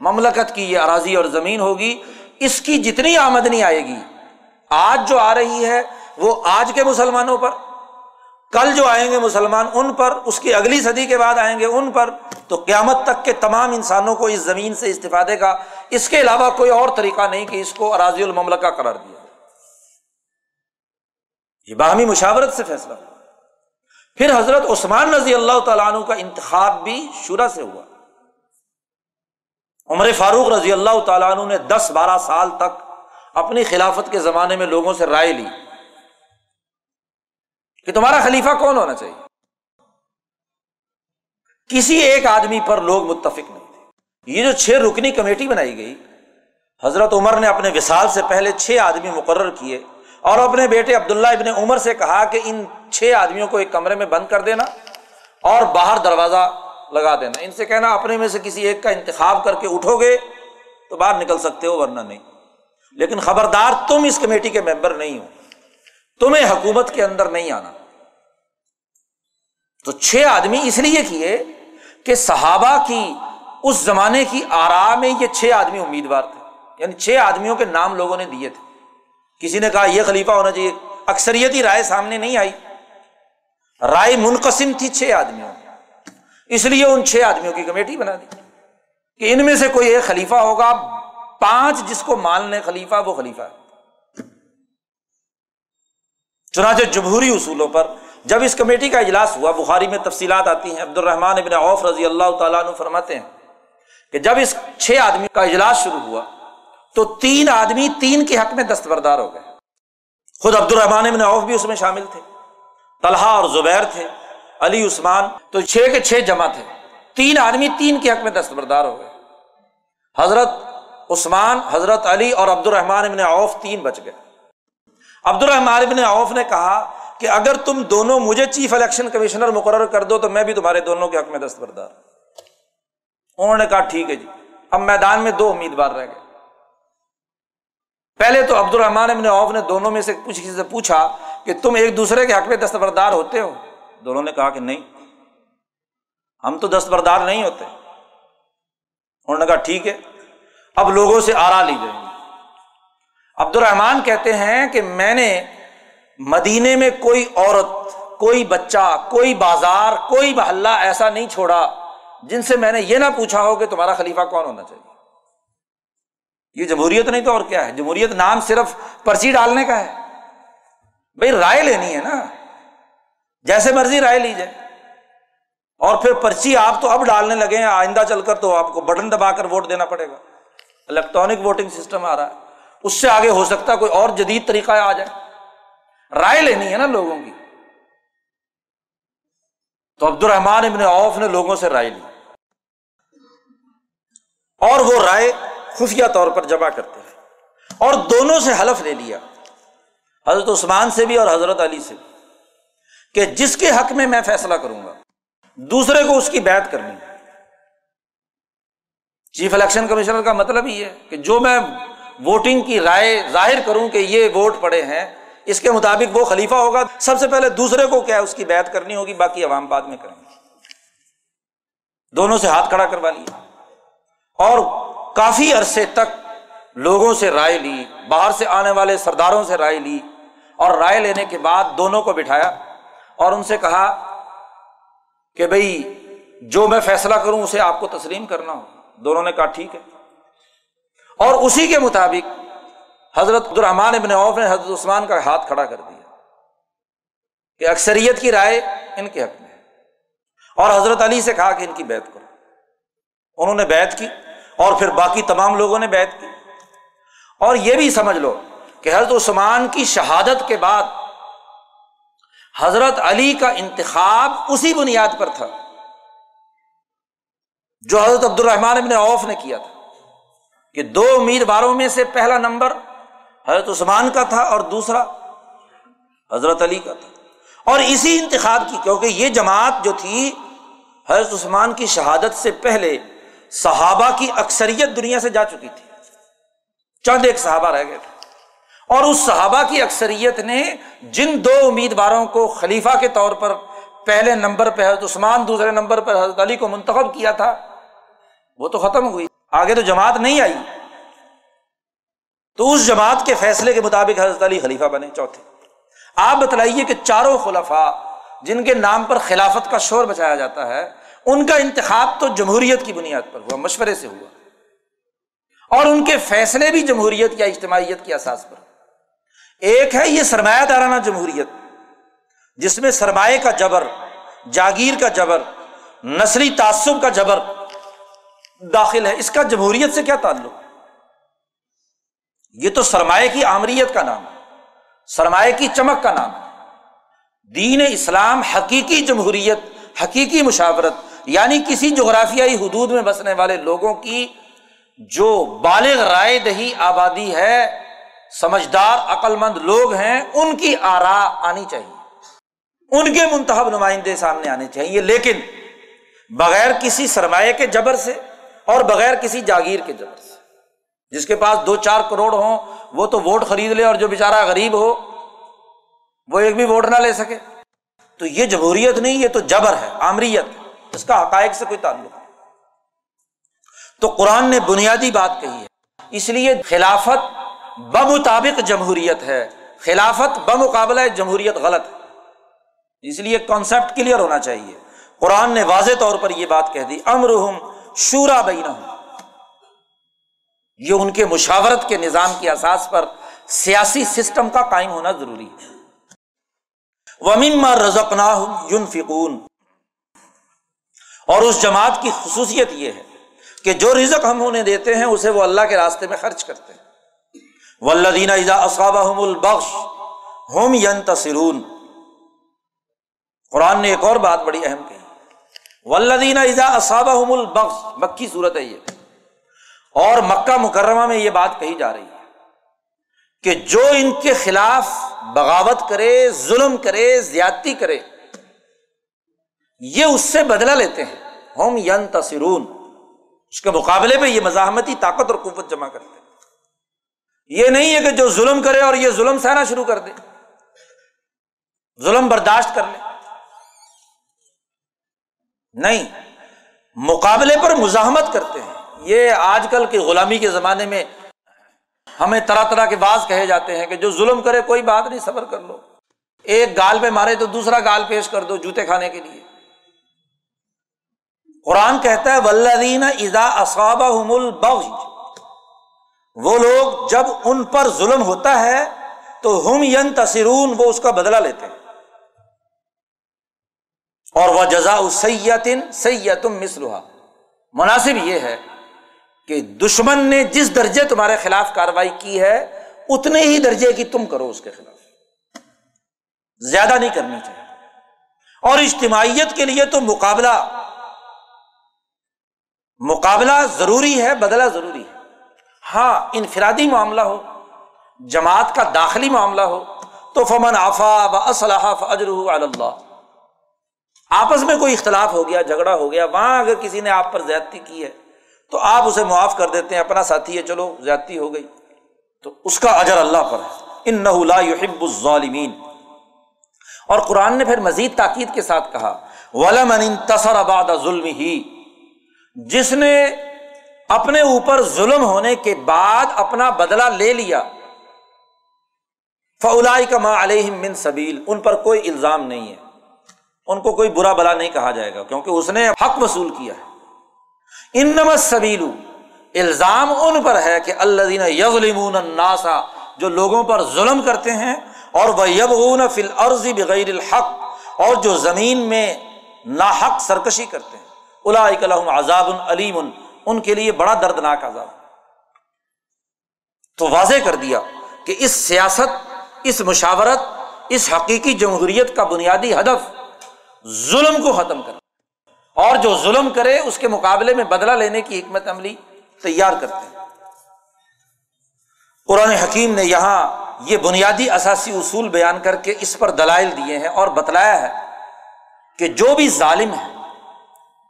مملکت کی یہ اراضی اور زمین ہوگی، اس کی جتنی آمدنی آئے گی آج جو آ رہی ہے وہ آج کے مسلمانوں پر، کل جو آئیں گے مسلمان ان پر، اس کی اگلی صدی کے بعد آئیں گے ان پر، تو قیامت تک کے تمام انسانوں کو اس زمین سے استفادے کا اس کے علاوہ کوئی اور طریقہ نہیں کہ اس کو اراضی المملکہ قرار دیا یہ باہمی مشاورت سے فیصلہ ہوا۔ پھر حضرت عثمان رضی اللہ تعالیٰ عنہ کا انتخاب بھی شورا سے ہوا۔ عمر فاروق رضی اللہ تعالیٰ عنہ نے دس بارہ سال تک اپنی خلافت کے زمانے میں لوگوں سے رائے لی کہ تمہارا خلیفہ کون ہونا چاہیے؟ کسی ایک آدمی پر لوگ متفق نہیں تھے۔ یہ جو چھ رکنی کمیٹی بنائی گئی، حضرت عمر نے اپنے وسال سے پہلے چھ آدمی مقرر کیے اور اپنے بیٹے عبداللہ ابن عمر سے کہا کہ ان چھ آدمیوں کو ایک کمرے میں بند کر دینا اور باہر دروازہ لگا دینا۔ ان سے کہنا، اپنے میں سے کسی ایک کا انتخاب کر کے اٹھو گے تو باہر نکل سکتے ہو، ورنہ نہیں۔ لیکن خبردار تم اس کمیٹی کے ممبر نہیں ہو۔ تمہیں حکومت کے اندر نہیں آنا۔ تو چھ آدمی اس لیے کیے کہ صحابہ کی اس زمانے کی آرا میں یہ چھ آدمی امیدوار تھے۔ یعنی چھ آدمیوں کے نام لوگوں نے دیے تھے۔ کسی نے کہا یہ خلیفہ ہونا چاہیے۔ اکثریتی رائے سامنے نہیں آئی۔ رائے منقسم تھی چھ آدمیوں اس لیے ان چھ آدمیوں کی کمیٹی بنا دی۔ کہ ان میں سے کوئی ایک خلیفہ ہوگا۔ پانچ جس کو مان لیں خلیفہ، وہ خلیفہ ہے۔ چنانچہ جمہوری اصولوں پر جب اس کمیٹی کا اجلاس ہوا، بخاری میں تفصیلات آتی ہیں۔ عبد الرحمان ابن عوف رضی اللہ تعالیٰ عنہ فرماتے ہیں کہ جب اس چھ آدمی کا اجلاس شروع ہوا، تو تین آدمی تین کے حق میں دستبردار ہو گئے۔ خود عبد الرحمان ابن عوف بھی اس میں شامل تھے۔ طلحہ اور زبیر تھے، علی، عثمان۔ تو چھ کے چھ جمع تھے۔ تین آدمی تین کے حق میں دستبردار ہو گئے۔ حضرت عثمان، حضرت علی اور عبد الرحمان ابن عوف تین بچ گئے۔ عبد الرحمان ابن عوف نے کہا کہ اگر تم دونوں مجھے چیف الیکشن کمشنر مقرر کر دو تو میں بھی تمہارے دونوں کے حق میں دستبردار انہوں نے کہا ٹھیک ہے جی۔ اب میدان میں دو امیدوار رہ گئے۔ پہلے تو عبد الرحمان ابن عوف نے دونوں میں سے کچھ کسی سے پوچھا کہ تم ایک دوسرے کے حق میں دستبردار ہوتے ہو؟ دونوں نے کہا کہ نہیں۔ ہم تو دستبردار نہیں ہوتے۔ انہوں نے کہا ٹھیک ہے۔ اب لوگوں سے آرا لی جائیں گی۔ عبد الرحمان کہتے ہیں کہ میں نے مدینے میں کوئی عورت، کوئی بچہ، کوئی بازار، کوئی محلہ ایسا نہیں چھوڑا جن سے میں نے یہ نہ پوچھا ہو کہ تمہارا خلیفہ کون ہونا چاہیے۔ یہ جمہوریت نہیں تو اور کیا ہے؟ جمہوریت نام صرف پرچی ڈالنے کا ہے۔ بھائی رائے لینی ہے نا۔ جیسے مرضی رائے لی جائے اور پھر پرچی آپ تو اب ڈالنے لگے ہیں، آئندہ چل کر تو آپ کو بٹن دبا کر ووٹ دینا پڑے گا۔ الیکٹرانک ووٹنگ سسٹم آ رہا ہے۔ اس سے آگے ہو سکتا ہے کوئی اور جدید طریقہ آ جائے۔ رائے لینی ہے نا لوگوں کی۔ تو عبد الرحمان ابن اوف نے لوگوں سے رائے لی۔ اور وہ رائے خفیہ طور پر جمع کرتے ہیں۔ اور دونوں سے حلف لے لیا۔ حضرت عثمان سے بھی اور حضرت علی سے بھی۔ کہ جس کے حق میں میں فیصلہ کروں گا، دوسرے کو اس کی بیعت کرنی چیف الیکشن کمیشنر کا مطلب یہ ہے کہ جو میں ووٹنگ کی رائے ظاہر کروں کہ یہ ووٹ پڑے ہیں، اس کے مطابق وہ خلیفہ ہوگا۔ سب سے پہلے دوسرے کو کیا ہے؟ اس کی بیعت کرنی ہوگی، باقی عوام بعد میں کریں گے۔ دونوں سے ہاتھ کھڑا کروا لیا۔ اور کافی عرصے تک لوگوں سے رائے لی، باہر سے آنے والے سرداروں سے رائے لی اور رائے لینے کے بعد دونوں کو بٹھایا اور ان سے کہا کہ بھائی جو میں فیصلہ کروں، اسے آپ کو تسلیم کرنا ہو دونوں نے کہا ٹھیک ہے۔ اور اسی کے مطابق حضرت الرحمان ابن عوف نے حضرت عثمان کا ہاتھ کھڑا کر دیا کہ اکثریت کی رائے ان کے حق میں ہے۔ اور حضرت علی سے کہا کہ ان کی بیت کرو۔ انہوں نے بیت کی اور پھر باقی تمام لوگوں نے بیت کی۔ اور یہ بھی سمجھ لو کہ حضرت عثمان کی شہادت کے بعد حضرت علی کا انتخاب اسی بنیاد پر تھا۔ جو حضرت عبد الرحمان ابن عوف نے کیا تھا، کہ دو امیدواروں میں سے پہلا نمبر حضرت عثمان کا تھا اور دوسرا حضرت علی کا تھا۔ اور اسی انتخاب کی، کیونکہ یہ جماعت جو تھی، حضرت عثمان کی شہادت سے پہلے صحابہ کی اکثریت دنیا سے جا چکی تھی۔ چند ایک صحابہ رہ گئے تھے۔ اور اس صحابہ کی اکثریت نے جن دو امیدواروں کو خلیفہ کے طور پر پہلے نمبر پہ حضرت عثمان، دوسرے نمبر پر حضرت علی کو منتخب کیا تھا وہ تو ختم ہوئی۔ آگے تو جماعت نہیں آئی۔ تو اس جماعت کے فیصلے کے مطابق حضرت علی خلیفہ بنے چوتھے۔ آپ بتلائیے کہ چاروں خلفا جن کے نام پر خلافت کا شور بچایا جاتا ہے، ان کا انتخاب تو جمہوریت کی بنیاد پر ہوا، مشورے سے ہوا۔ اور ان کے فیصلے بھی جمہوریت یا اجتماعیت کی اساس پر۔ ایک ہے یہ سرمایہ دارانہ جمہوریت، جس میں سرمایہ کا جبر، جاگیر کا جبر، نسلی تعصب کا جبر داخل ہے۔ اس کا جمہوریت سے کیا تعلق؟ یہ تو سرمایہ کی آمریت کا نام ہے، سرمایہ کی چمک کا نام ہے۔ دین اسلام حقیقی جمہوریت، حقیقی مشاورت یعنی کسی جغرافیائی حدود میں بسنے والے لوگوں کی جو بالغ رائے دہی آبادی ہے، سمجھدار عقل مند لوگ ہیں، ان کی آرا آنی چاہیے۔ ان کے منتخب نمائندے سامنے آنے چاہیے، لیکن بغیر کسی سرمایہ کے جبر سے اور بغیر کسی جاگیر کے جبر سے۔ جس کے پاس دو چار کروڑ ہوں، وہ تو ووٹ خرید لے اور جو بےچارا غریب ہو، وہ ایک بھی ووٹ نہ لے سکے۔ تو یہ جمہوریت نہیں، یہ تو جبر ہے، آمریت۔ اس کا حقائق سے کوئی تعلق نہیں۔ تو قرآن نے بنیادی بات کہی ہے۔ اس لیے خلافت بمطابق جمہوریت ہے۔ خلافت بمقابلہ جمہوریت غلط ہے۔ اس لیے کانسیپٹ کلیئر ہونا چاہیے۔ قرآن نے واضح طور پر یہ بات کہہ دی امر شورا بینا یہ ان کے مشاورت کے نظام کی اساس پر سیاسی سسٹم کا قائم ہونا ضروری ہے۔ ومن رزق یون فکون اور اس جماعت کی خصوصیت یہ ہے کہ جو رزق ہم انہیں دیتے ہیں، اسے وہ اللہ کے راستے میں خرچ کرتے ہیں۔ ولدین البخش ہوم ین قرآن نے ایک اور بات بڑی اہم کہی۔ ولدین ازا اصابہ البخش مکی صورت ہے یہ۔ اور مکہ مکرمہ میں یہ بات کہی جا رہی ہے کہ جو ان کے خلاف بغاوت کرے، ظلم کرے، زیادتی کرے، یہ اس سے بدلا لیتے ہیں۔ ہوم ین تصرون اس کے مقابلے میں یہ مزاحمتی طاقت اور قوت جمع کرتے ہیں۔ یہ نہیں ہے کہ جو ظلم کرے اور یہ ظلم سہنا شروع کر دے۔ ظلم برداشت کر لے۔ نہیں، مقابلے پر مزاحمت کرتے ہیں۔ یہ آج کل کے غلامی کے زمانے میں ہمیں طرح طرح کے باز کہے جاتے ہیں کہ جو ظلم کرے کوئی بات نہیں، صبر کر لو۔ ایک گال پہ مارے تو دوسرا گال پیش کر دو جوتے کھانے کے لیے۔ قرآن کہتا ہے ولدین ازا اصابہ وہ لوگ جب ان پر ظلم ہوتا ہے تو ہم ین تصرون وہ اس کا بدلا لیتے ہیں۔ اور وہ جزا سیاتن سیتم مسلح مناسب یہ ہے کہ دشمن نے جس درجے تمہارے خلاف کاروائی کی ہے، اتنے ہی درجے کی تم کرو اس کے خلاف۔ زیادہ نہیں کرنی چاہیے۔ اور اجتماعیت کے لیے تو مقابلہ مقابلہ ضروری ہے بدلا ضروری ہے۔ ہاں انفرادی معاملہ ہو، جماعت کا داخلی معاملہ ہو، تو فمن آفا و اسلحہ اجر اللہ۔ آپس میں کوئی اختلاف ہو گیا، جھگڑا ہو گیا، وہاں اگر کسی نے آپ پر زیادتی کی ہے، تو آپ اسے معاف کر دیتے ہیں، اپنا ساتھی ہے، چلو زیادتی ہو گئی۔ تو اس کا اجر اللہ پر ہے۔ ان نہ یحب الظالمین۔ اور قرآن نے پھر مزید تاکید کے ساتھ کہا ولم تصر آباد ظلم ہی جس نے اپنے اوپر ظلم ہونے کے بعد اپنا بدلا لے لیا فلائی کا ماں علیہ من سبیل۔ ان پر کوئی الزام نہیں ہے۔ ان کو کوئی برا بلا نہیں کہا جائے گا، کیونکہ اس نے حق وصول کیا ہے۔ ان نمت سبیلو الزام ان پر ہے کہ اللہ دین یغلمون الناسا جو لوگوں پر ظلم کرتے ہیں، اور وہ یبغون فل بغیر الحق، اور جو زمین میں ناحق سرکشی کرتے ہیں۔ الا عذاب العلیم ان کے لیے بڑا دردناک عذاب۔ تو واضح کر دیا کہ اس سیاست، اس مشاورت، اس حقیقی جمہوریت کا بنیادی ہدف ظلم کو ختم کر اور جو ظلم کرے، اس کے مقابلے میں بدلہ لینے کی حکمت عملی تیار کرتے ہیں۔ قرآن حکیم نے یہاں یہ بنیادی اثاثی اصول بیان کر کے اس پر دلائل دیے ہیں اور بتلایا ہے کہ جو بھی ظالم ہے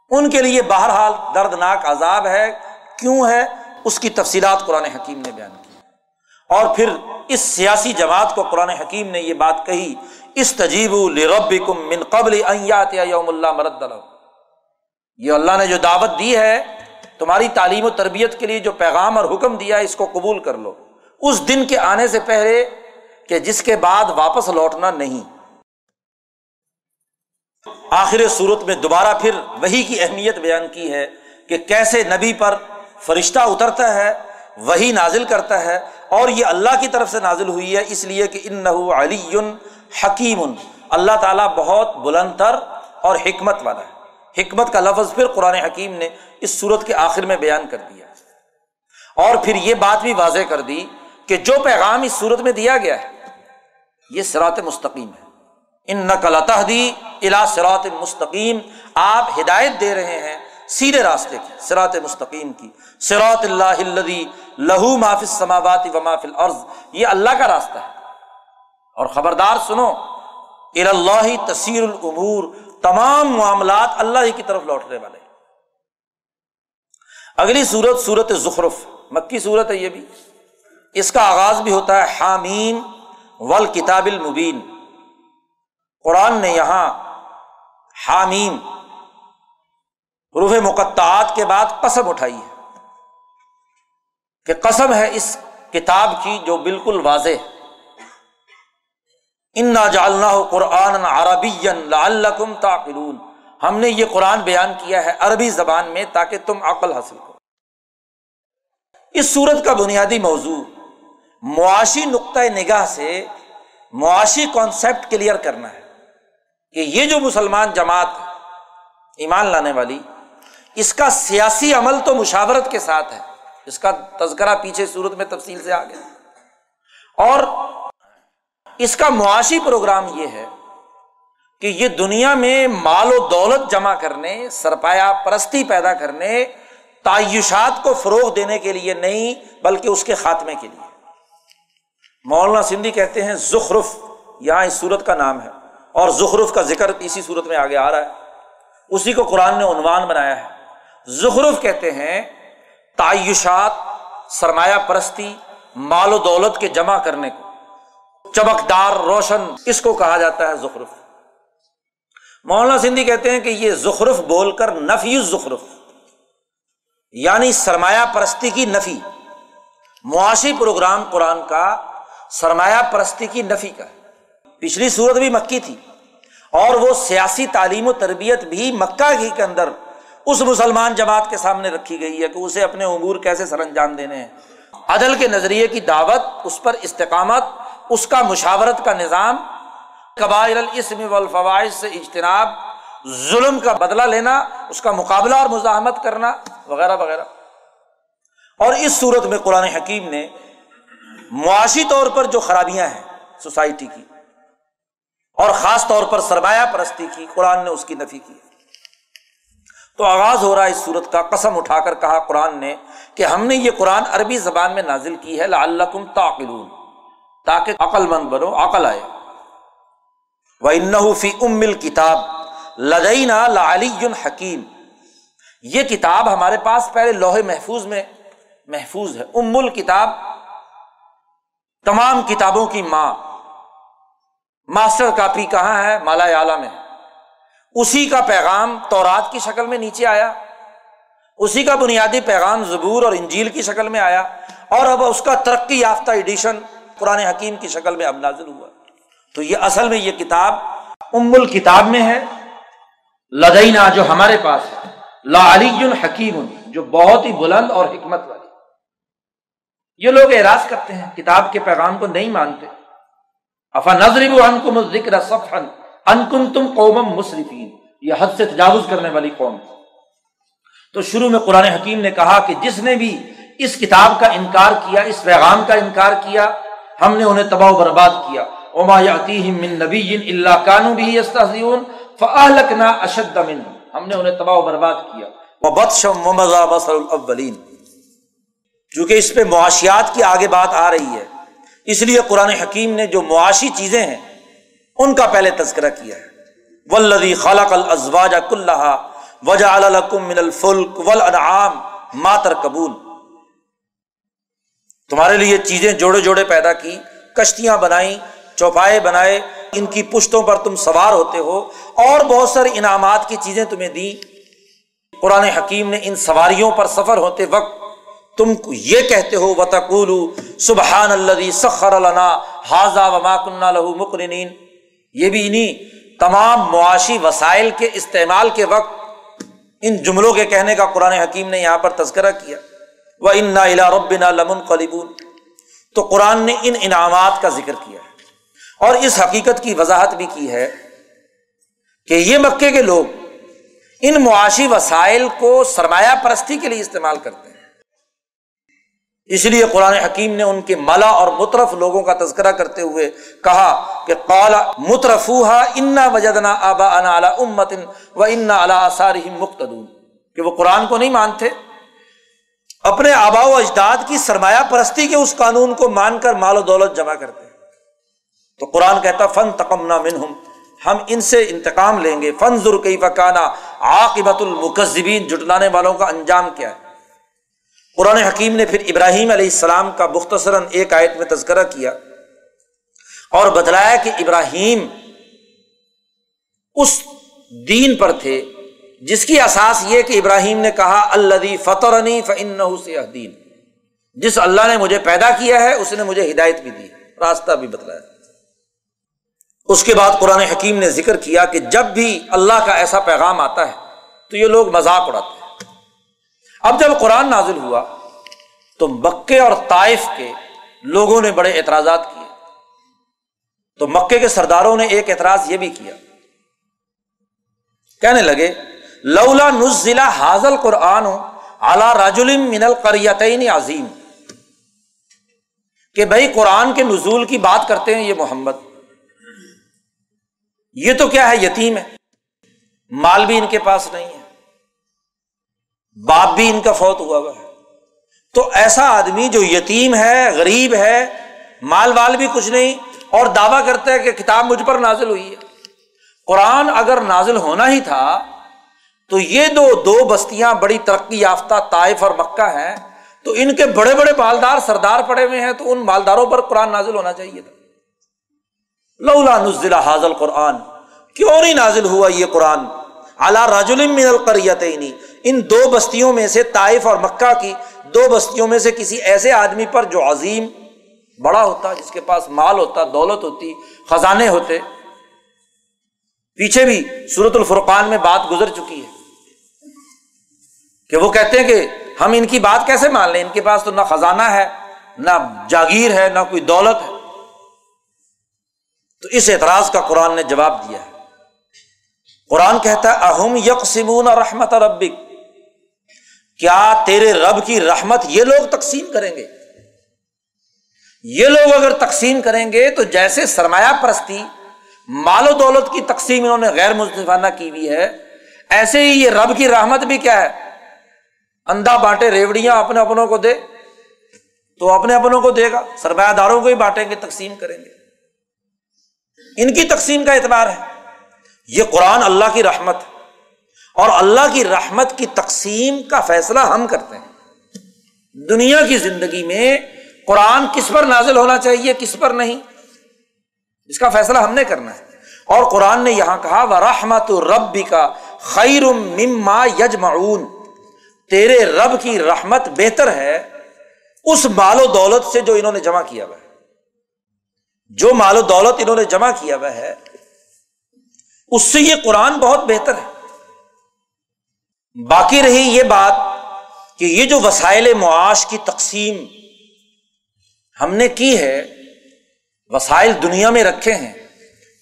ان کے لیے بہرحال دردناک عذاب ہے۔ کیوں ہے؟ اس کی تفصیلات قرآن حکیم نے بیان کی۔ اور پھر اس سیاسی جماعت کو قرآن حکیم نے یہ بات کہی اس تجیب من قبل یوم اللہ مرد یہ اللہ نے جو دعوت دی ہے، تمہاری تعلیم و تربیت کے لیے جو پیغام اور حکم دیا اس کو قبول کر لو۔ اس دن کے آنے سے پہلے کہ جس کے بعد واپس لوٹنا نہیں۔ آخر صورت میں دوبارہ پھر وہی کی اہمیت بیان کی ہے کہ کیسے نبی پر فرشتہ اترتا ہے، وہی نازل کرتا ہے اور یہ اللہ کی طرف سے نازل ہوئی ہے۔ اس لیے کہ ان علی حکیم۔ اللہ تعالیٰ بہت بلند تر اور حکمت والا ہے۔ حکمت کا لفظ پھر قرآن حکیم نے اس صورت کے آخر میں بیان کر دیا۔ اور پھر یہ بات بھی واضح کر دی کہ جو پیغام اس صورت میں دیا گیا ہے، یہ سرات مستقیم ہے۔ ان نقل تحدی الا سرات مستقیم۔ آپ ہدایت دے رہے ہیں سیدھے راستے کی سرات مستقیم کی۔ سرات اللہ لہو محافظ سماوات و محافل عرض یہ اللہ کا راستہ ہے۔ اور خبردار سنو اللہ تصیر العمور تمام معاملات اللہ ہی کی طرف لوٹنے والے۔ اگلی صورت صورت زخرف، مکی صورت ہے یہ بھی۔ اس کا آغاز بھی ہوتا ہے حامین ول کتاب المبین۔ قرآن نے یہاں حامیم روح مقطعات کے بعد قسم اٹھائی ہے۔ کہ قسم ہے اس کتاب کی جو بالکل واضح ہے۔ ان جالنا ہو قرآن عربی تاقلون ہم نے یہ قرآن بیان کیا ہے عربی زبان میں تاکہ تم عقل حاصل کرو۔ اس صورت کا بنیادی موضوع معاشی نقطۂ نگاہ سے معاشی کانسیپٹ کلیئر کرنا ہے کہ یہ جو مسلمان جماعت ایمان لانے والی، اس کا سیاسی عمل تو مشاورت کے ساتھ ہے۔ اس کا تذکرہ پیچھے صورت میں تفصیل سے آ گیا اور اس کا معاشی پروگرام یہ ہے کہ یہ دنیا میں مال و دولت جمع کرنے سرپایا پرستی پیدا کرنے، تعیشات کو فروغ دینے کے لیے نہیں، بلکہ اس کے خاتمے کے لیے۔ مولانا سندھی کہتے ہیں، زخرف یہاں اس صورت کا نام ہے۔ اور زخرف کا ذکر اسی صورت میں آگے آ رہا ہے۔ اسی کو قرآن نے عنوان بنایا ہے۔ زخرف کہتے ہیں، تعیشات، سرمایہ پرستی، مال و دولت کے جمع کرنے کو۔ چمکدار روشن، اس کو کہا جاتا ہے زخرف۔ مولانا سندھی کہتے ہیں کہ یہ زخرف بول کر نفی زخرف یعنی سرمایہ پرستی کی نفی۔ معاشی پروگرام قرآن کا سرمایہ پرستی کی نفی کا پچھلی صورت بھی مکی تھی، اور وہ سیاسی تعلیم و تربیت بھی مکہ ہی کے اندر اس مسلمان جماعت کے سامنے رکھی گئی ہے کہ اسے اپنے امور کیسے سر انجام دینے ہیں۔ عدل کے نظریے کی دعوت، اس پر استقامت اس کا مشاورت کا نظام، قبائل الاسم والفوائد سے اجتناب، ظلم کا بدلہ لینا، اس کا مقابلہ اور مزاحمت کرنا، وغیرہ وغیرہ۔ اور اس صورت میں قرآن حکیم نے معاشی طور پر جو خرابیاں ہیں سوسائٹی کی، اور خاص طور پر سرمایہ پرستی کی، قرآن نے اس کی نفی کی۔ تو آغاز ہو رہا ہے اس صورت کا، قسم اٹھا کر کہا قرآن نے کہ ہم نے یہ قرآن عربی زبان میں نازل کی ہے، لعلکم تعقلون۔ تاکہ عقل مند بنو، عقل آئے۔ وہ فی ام کتاب لدینا لعلی حکیم یہ کتاب ہمارے پاس پہلے لوہے محفوظ میں محفوظ ہے۔ ام الکتاب تمام کتابوں کی ماں۔ ماسٹر کاپی کہاں ہے؟ مالا اعلیٰ میں اسی کا پیغام تورات کی شکل میں نیچے آیا۔ اسی کا بنیادی پیغام زبور اور انجیل کی شکل میں آیا۔ اور اب اس کا ترقی یافتہ ایڈیشن قرآن حکیم کی شکل میں اب نازل ہوا۔ تو یہ اصل میں یہ کتاب ام الکتاب میں ہے۔ لدینا جو ہمارے پاس ہے۔ لا علی حکیم جو بہت ہی بلند اور حکمت والی۔ یہ لوگ اعراض کرتے ہیں، کتاب کے پیغام کو نہیں مانتے۔ افا نظر ذکر انکم تم قوم مصرفین یہ حد سے تجاوز کرنے والی قوم۔ تو شروع میں قرآن حکیم نے کہا کہ جس نے بھی اس کتاب کا انکار کیا، اس پیغام کا انکار کیا ہم نے انہیں تباہ و برباد کیا. اما من نبی اللہ کانو بھی فلکنا اشد من ہم نے انہیں تباہ و برباد کیا. وبطشم وہ بدشم الاولین چونکہ اس پہ معاشیات کی آگے بات آ رہی ہے. اس لیے قرآن حکیم نے جو معاشی چیزیں ہیں، ان کا پہلے تذکرہ کیا ہے. ولدی خالق الزواج کلّہ وجا الکم من الفلک ولعام ماتر قبول تمہارے لیے چیزیں جوڑے جوڑے پیدا کی، کشتیاں بنائی چوپائے بنائے، ان کی پشتوں پر تم سوار ہوتے ہو، اور بہت سارے انعامات کی چیزیں تمہیں دی۔ قرآن حکیم نے ان سواریوں پر سفر ہوتے وقت تم یہ کہتے ہو بتقول سبحان اللہ سخر حاضہ وما کنہ لہو مقرنین یہ بھی انہیں تمام معاشی وسائل کے استعمال کے وقت ان جملوں کے کہنے کا قرآن حکیم نے یہاں پر تذکرہ کیا۔ وہ ان نا الا رب نا لمن قلیبون تو قرآن نے ان انعامات کا ذکر کیا ہے اور اس حقیقت کی وضاحت بھی کی ہے کہ یہ مکے کے لوگ ان معاشی وسائل کو سرمایہ پرستی کے لیے استعمال کرتے ہیں۔ اس لیے قرآن حکیم نے ان کے ملا اور مترف لوگوں کا تذکرہ کرتے ہوئے کہا کہ قالا مترفوہا انا وجدنا آبا انا امت و انا اللہ مقتدون۔ کہ وہ قرآن کو نہیں مانتے اپنے آبا و اجداد کی سرمایہ پرستی کے اس قانون کو مان کر مال و دولت جمع کرتے تو قرآن کہتا فن تقمنا منہم۔ ہم ان سے انتقام لیں گے۔ فن ضرور کئی عاقبت المکذبین۔ جٹلانے والوں کا انجام کیا ہے۔ قرآن حکیم نے پھر ابراہیم علیہ السلام کا مختصراً ایک آیت میں تذکرہ کیا اور بتلایا کہ ابراہیم اس دین پر تھے جس کی اساس یہ کہ ابراہیم نے کہا اللہ فتح فن سے دین جس اللہ نے مجھے پیدا کیا ہے، اس نے مجھے ہدایت بھی دی، راستہ بھی بتلایا۔ اس کے بعد قرآن حکیم نے ذکر کیا کہ جب بھی اللہ کا ایسا پیغام آتا ہے، تو یہ لوگ مذاق اڑاتے ہیں۔ اب جب قرآن نازل ہوا، تو مکے اور طائف کے لوگوں نے بڑے اعتراضات کیے۔ تو مکے کے سرداروں نے ایک اعتراض یہ بھی کیا۔ کہنے لگے لولا نزلہ حاضل قرآن اعلی راجل من القریتین عظیم کہ بھائی قرآن کے نزول کی بات کرتے ہیں یہ محمد. یہ تو کیا ہے یتیم ہے؟ مال بھی ان کے پاس نہیں ہے. باپ بھی ان کا فوت ہوا ہوا ہے. تو ایسا آدمی جو یتیم ہے، غریب ہے، مال وال بھی کچھ نہیں، اور دعویٰ کرتا ہے کہ کتاب مجھ پر نازل ہوئی ہے۔ قرآن اگر نازل ہونا ہی تھا تو یہ دو دو بستیاں بڑی ترقی یافتہ طائف اور مکہ ہیں، تو ان کے بڑے بڑے مالدار سردار پڑے ہوئے ہیں، تو ان مالداروں پر قرآن نازل ہونا چاہیے تھا۔ لولا نزلہ حاضل قرآن کیوں نہیں نازل ہوا یہ قرآن؟ اعلیٰ من القریت ان دو بستیوں میں سے طائف اور مکہ کی دو بستیوں میں سے کسی ایسے آدمی پر جو عظیم بڑا ہوتا، جس کے پاس مال ہوتا، دولت ہوتی، خزانے ہوتے۔ پیچھے بھی سورت الفرقان میں بات گزر چکی ہے۔ کہ وہ کہتے ہیں کہ ہم ان کی بات کیسے مان لیں؟ ان کے پاس تو نہ خزانہ ہے، نہ جاگیر ہے، نہ کوئی دولت ہے۔ تو اس اعتراض کا قرآن نے جواب دیا ہے۔ قرآن کہتا ہے، اہم یکسمون رحمت ربک۔ کیا تیرے رب کی رحمت یہ لوگ تقسیم کریں گے؟ یہ لوگ اگر تقسیم کریں گے تو جیسے سرمایہ پرستی، مال و دولت کی تقسیم انہوں نے غیر مصطفانہ کی ہوئی ہے، ایسے ہی یہ رب کی رحمت بھی کیا ہے؟ اندھا بانٹے ریوڑیاں اپنے اپنوں کو دے، تو اپنے اپنوں کو دے گا۔ سرمایہ داروں کو ہی بانٹیں گے، تقسیم کریں گے۔ ان کی تقسیم کا اعتبار ہے۔ یہ قرآن اللہ کی رحمت اور اللہ کی رحمت کی تقسیم کا فیصلہ ہم کرتے ہیں۔ دنیا کی زندگی میں قرآن کس پر نازل ہونا چاہیے، کس پر نہیں، اس کا فیصلہ ہم نے کرنا ہے۔ اور قرآن نے یہاں کہا وہ رحمت ربی کا خیر مما یج معاون تیرے رب کی رحمت بہتر ہے، اس مال و دولت سے جو انہوں نے جمع کیا ہوا ہے۔ جو مال و دولت انہوں نے جمع کیا ہوا ہے، اس سے یہ قرآن بہت بہتر ہے۔ باقی رہی یہ بات کہ یہ جو وسائل معاش کی تقسیم ہم نے کی ہے، وسائل دنیا میں رکھے ہیں،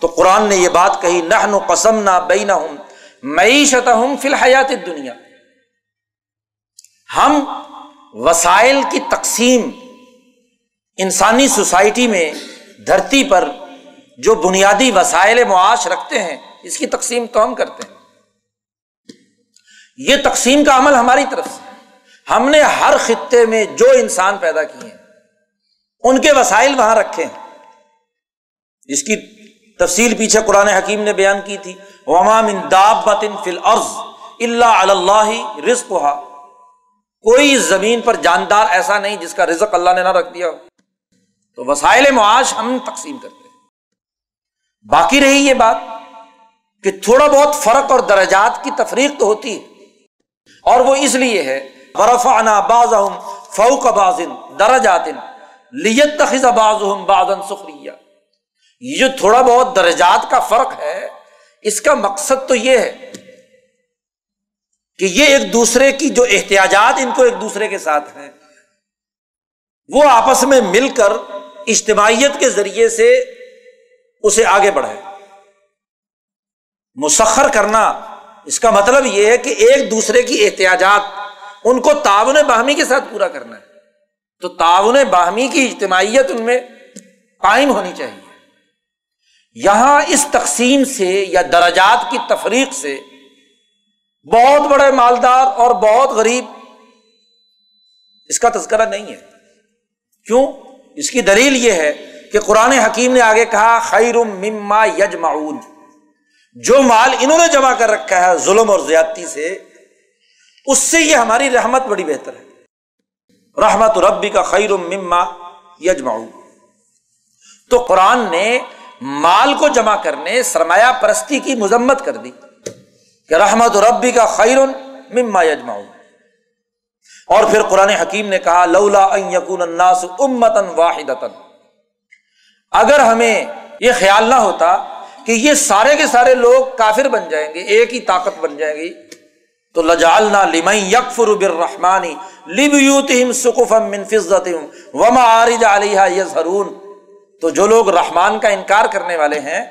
تو قرآن نے یہ بات کہی نہ قسم نہ بئی نہ ہوں معیشت ہوں فی الحیات دنیا ہم وسائل کی تقسیم انسانی سوسائٹی میں دھرتی پر جو بنیادی وسائل معاش رکھتے ہیں، اس کی تقسیم تو ہم کرتے ہیں۔ یہ تقسیم کا عمل ہماری طرف سے۔ ہم نے ہر خطے میں جو انسان پیدا کیے ہیں، ان کے وسائل وہاں رکھے ہیں۔ جس کی تفصیل پیچھے قرآن حکیم نے بیان کی تھی۔ ومام فل عرض اللہ اللہ رزق کوئی زمین پر جاندار ایسا نہیں جس کا رزق اللہ نے نہ رکھ دیا ہو۔ تو وسائل معاش ہم تقسیم کرتے ہیں۔ باقی رہی یہ بات کہ تھوڑا بہت فرق اور درجات کی تفریق تو ہوتی ہے۔ اور وہ اس لیے ہے برف انا باز فوق بازن درجات لیت تخذ باز بازن سخریہ۔ یہ جو تھوڑا بہت درجات کا فرق ہے۔ اس کا مقصد تو یہ ہے کہ یہ ایک دوسرے کی جو احتیاجات ان کو ایک دوسرے کے ساتھ ہیں، وہ آپس میں مل کر اجتماعیت کے ذریعے سے اسے آگے بڑھائے مسخر کرنا، اس کا مطلب یہ ہے کہ ایک دوسرے کی احتیاجات ان کو تعاون باہمی کے ساتھ پورا کرنا ہے۔ تو تعاون باہمی کی اجتماعیت ان میں قائم ہونی چاہیے۔ یہاں اس تقسیم سے یا درجات کی تفریق سے بہت بڑے مالدار اور بہت غریب۔ اس کا تذکرہ نہیں ہے۔ کیوں؟ اس کی دلیل یہ ہے کہ قرآن حکیم نے آگے کہا خیر مما یج معاون جو مال انہوں نے جمع کر رکھا ہے ظلم اور زیادتی سے، اس سے یہ ہماری رحمت بڑی بہتر ہے۔ رحمت ربی کا خیر مما یج معاون تو قرآن نے مال کو جمع کرنے، سرمایہ پرستی کی مذمت کر دی۔ کہ رحمت ربی کا خیر مما یجما اور پھر قرآن حکیم نے کہا، لولا ان یقون الناس امتن واحد اگر ہمیں یہ خیال نہ ہوتا کہ یہ سارے کے سارے لوگ کافر بن جائیں گے، ایک ہی طاقت بن جائے گی تو لجالنا لمئی یکفر برحمانی لب یوت سکف من فضت وما عارج علیہ یزہرون تو جو لوگ رحمان کا انکار کرنے والے ہیں،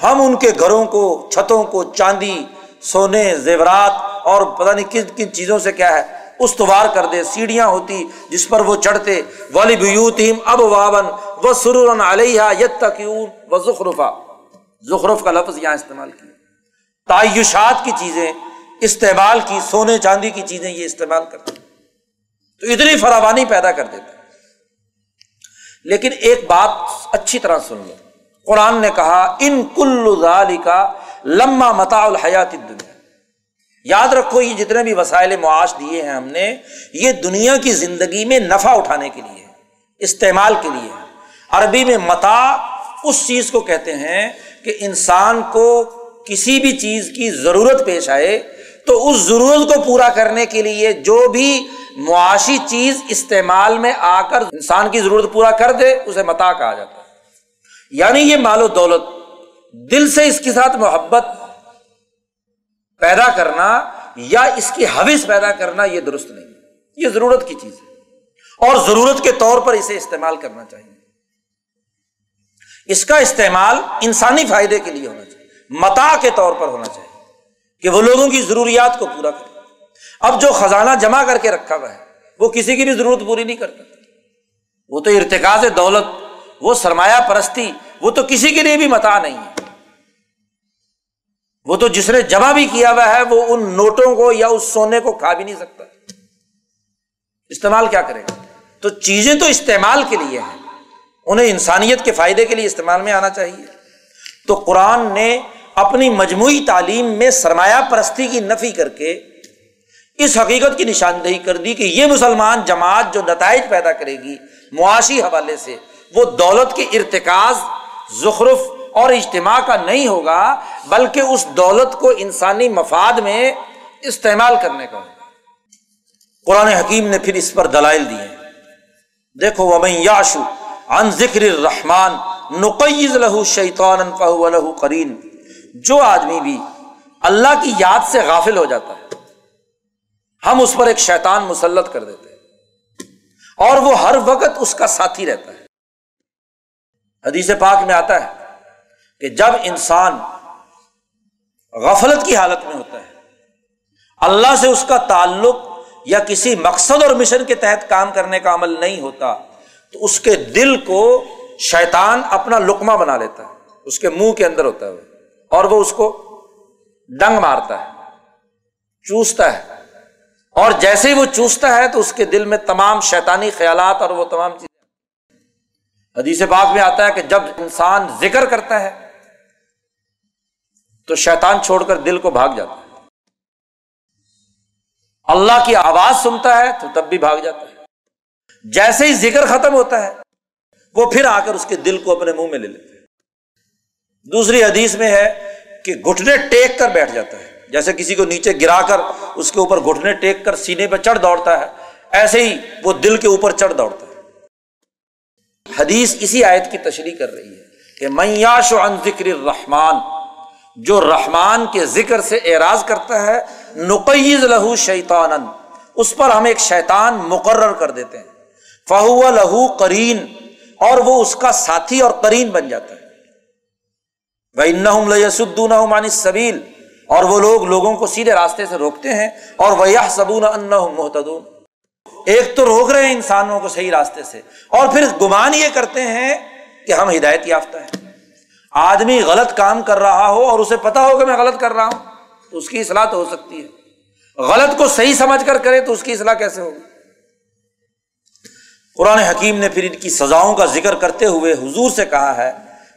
ہم ان کے گھروں کو، چھتوں کو، چاندی سونے، زیورات اور پتہ نہیں کن کن چیزوں سے کیا ہے، استوار کر دے، سیڑھیاں ہوتی جس پر وہ چڑھتے۔ والی بیوتیم اب وابن و سرور علیہ یت تقیون و زخرفا زخرف کا لفظ یہاں استعمال کیا۔ تعیشات کی چیزیں، استعمال کی، سونے چاندی کی چیزیں یہ استعمال کرتے تو اتنی فراوانی پیدا کر دیتے لیکن ایک بات اچھی طرح سن لو۔ قرآن نے کہا، ان کل کا لمبا متا الحیات دنیا یاد رکھو، یہ جتنے بھی وسائل معاش دیے ہیں ہم نے، یہ دنیا کی زندگی میں نفع اٹھانے کے لیے، استعمال کے لیے۔ عربی میں متا اس چیز کو کہتے ہیں کہ انسان کو کسی بھی چیز کی ضرورت پیش آئے تو اس ضرورت کو پورا کرنے کے لیے جو بھی معاشی چیز استعمال میں آ کر انسان کی ضرورت پورا کر دے، اسے متا کہا جاتا ہے۔ یعنی یہ مال و دولت دل سے اس کے ساتھ محبت پیدا کرنا یا اس کی حوث پیدا کرنا یہ درست نہیں یہ ضرورت کی چیز ہے۔ اور ضرورت کے طور پر اسے استعمال کرنا چاہیے۔ اس کا استعمال انسانی فائدے کے لیے ہونا چاہیے۔ متا کے طور پر ہونا چاہیے کہ وہ لوگوں کی ضروریات کو پورا کرے۔ اب جو خزانہ جمع کر کے رکھا ہوا ہے، وہ کسی کی بھی ضرورت پوری نہیں کرتا۔ وہ تو ارتکاز دولت، وہ سرمایہ پرستی، وہ تو کسی کے لیے بھی متا نہیں ہے۔ وہ تو جس نے جمع بھی کیا ہوا ہے، وہ ان نوٹوں کو یا اس سونے کو کھا بھی نہیں سکتا۔ استعمال کیا کرے؟ گا تو چیزیں تو استعمال کے لیے ہیں۔ انہیں انسانیت کے فائدے کے لیے استعمال میں آنا چاہیے۔ تو قرآن نے اپنی مجموعی تعلیم میں سرمایہ پرستی کی نفی کر کے اس حقیقت کی نشاندہی کر دی کہ یہ مسلمان جماعت جو نتائج پیدا کرے گی معاشی حوالے سے، وہ دولت کے ارتکاز، زخرف اور اجتماع کا نہیں ہوگا، بلکہ اس دولت کو انسانی مفاد میں استعمال کرنے کا ہوگا۔ قرآن حکیم نے پھر اس پر دلائل دیے دیکھو وہ یاشو ان ذکر رحمان نقیز لہو شیطان لہو قرین۔ جو آدمی بھی اللہ کی یاد سے غافل ہو جاتا ہے، ہم اس پر ایک شیطان مسلط کر دیتے ہیں۔ اور وہ ہر وقت اس کا ساتھی رہتا ہے۔ حدیث پاک میں آتا ہے کہ جب انسان غفلت کی حالت میں ہوتا ہے، اللہ سے اس کا تعلق یا کسی مقصد اور مشن کے تحت کام کرنے کا عمل نہیں ہوتا، تو اس کے دل کو شیطان اپنا لکما بنا لیتا ہے، اس کے منہ کے اندر ہوتا ہے اور وہ اس کو ڈنگ مارتا ہے، چوستا ہے، اور جیسے ہی وہ چوستا ہے تو اس کے دل میں تمام شیطانی خیالات اور وہ تمام چیزیں۔ حدیث پاک میں آتا ہے کہ جب انسان ذکر کرتا ہے تو شیطان چھوڑ کر دل کو بھاگ جاتا ہے۔ اللہ کی آواز سنتا ہے تو تب بھی بھاگ جاتا ہے۔ جیسے ہی ذکر ختم ہوتا ہے، وہ پھر آ کر اس کے دل کو اپنے منہ میں لے لیتے دوسری حدیث میں ہے کہ گھٹنے ٹیک کر بیٹھ جاتا ہے۔ جیسے کسی کو نیچے گرا کر اس کے اوپر گھٹنے ٹیک کر سینے پہ چڑھ دوڑتا ہے، ایسے ہی وہ دل کے اوپر چڑھ دوڑتا ہے۔ حدیث اسی آیت کی تشریح کر رہی ہے کہ میاش و ان ذکر رحمان جو رحمان کے ذکر سے اعراض کرتا ہے نقیز لہو شیطان اس پر ہم ایک شیطان مقرر کر دیتے ہیں۔ فہو لہو کرین اور وہ اس کا ساتھی اور کرین بن جاتا ہے۔ وہ لسدون سبیل اور وہ لوگ لوگوں کو سیدھے راستے سے روکتے ہیں، اور وہ سبون ان محتدون ایک تو روک رہے ہیں انسانوں کو صحیح راستے سے، اور پھر گمان یہ کرتے ہیں کہ ہم ہدایت یافتہ ہیں۔ آدمی غلط کام کر رہا ہو اور اسے پتا ہو کہ میں غلط کر رہا ہوں، تو اس کی اصلاح تو ہو سکتی ہے۔ غلط کو صحیح سمجھ کر کرے تو اس کی اصلاح کیسے ہوگی؟ قرآن حکیم نے پھر ان کی سزاؤں کا ذکر کرتے ہوئے حضور سے کہا ہے،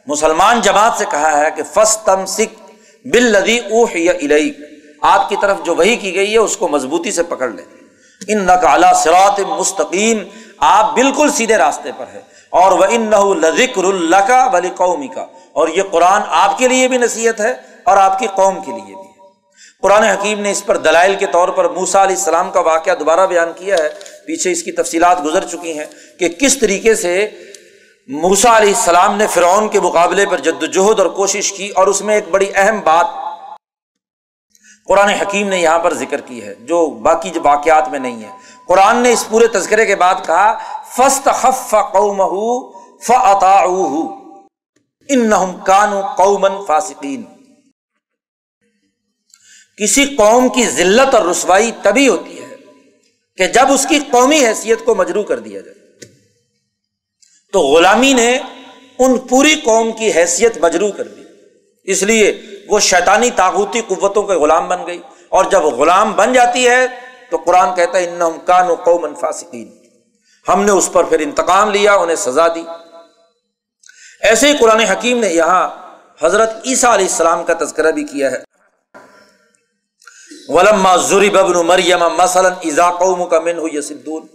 مسلمان جماعت سے کہا ہے کہ فس تم سکھ بل لدی اوہ یا آپ کی طرف جو وہی کی گئی ہے، اس کو مضبوطی سے پکڑ لیں۔ ان نقالا سرات مستقیم۔ آپ بالکل سیدھے راستے پر ہے اور وہ ان نہ اللہ کا ولی قومی کا اور یہ قرآن آپ کے لیے بھی نصیحت ہے اور آپ کی قوم کے لیے بھی ہے۔ قرآن حکیم نے اس پر دلائل کے طور پر موسا علیہ السلام کا واقعہ دوبارہ بیان کیا ہے۔ پیچھے اس کی تفصیلات گزر چکی ہیں کہ کس طریقے سے موسا علیہ السلام نے فرعون کے مقابلے پر جد وجہد اور کوشش کی اور اس میں ایک بڑی اہم بات قرآن حکیم نے یہاں پر ذکر کی ہے، جو باقی جو واقعات میں نہیں ہے قرآن نے اس پورے تذکرے کے بعد کہا فسٹ خف قوم فعتا ان کانو قومن فاسقین۔ کسی قوم کی ذلت اور رسوائی تبھی ہوتی ہے کہ جب اس کی قومی حیثیت کو مجرو کر دیا جائے۔ تو غلامی نے ان پوری قوم کی حیثیت مجرو کر دی۔ اس لیے وہ شیطانی تاغوتی قوتوں کے غلام بن گئی۔ اور جب غلام بن جاتی ہے تو قرآن کہتا ہے ان کان و قوم فاسقین۔ ہم نے اس پر پھر انتقام لیا، انہیں سزا دی۔ ایسے ہی قرآن حکیم نے یہاں حضرت عیسیٰ علیہ السلام کا تذکرہ بھی کیا ہے۔ ولما ضری ببن مریم مثلاً ایزا قوم کا من ہو یسدون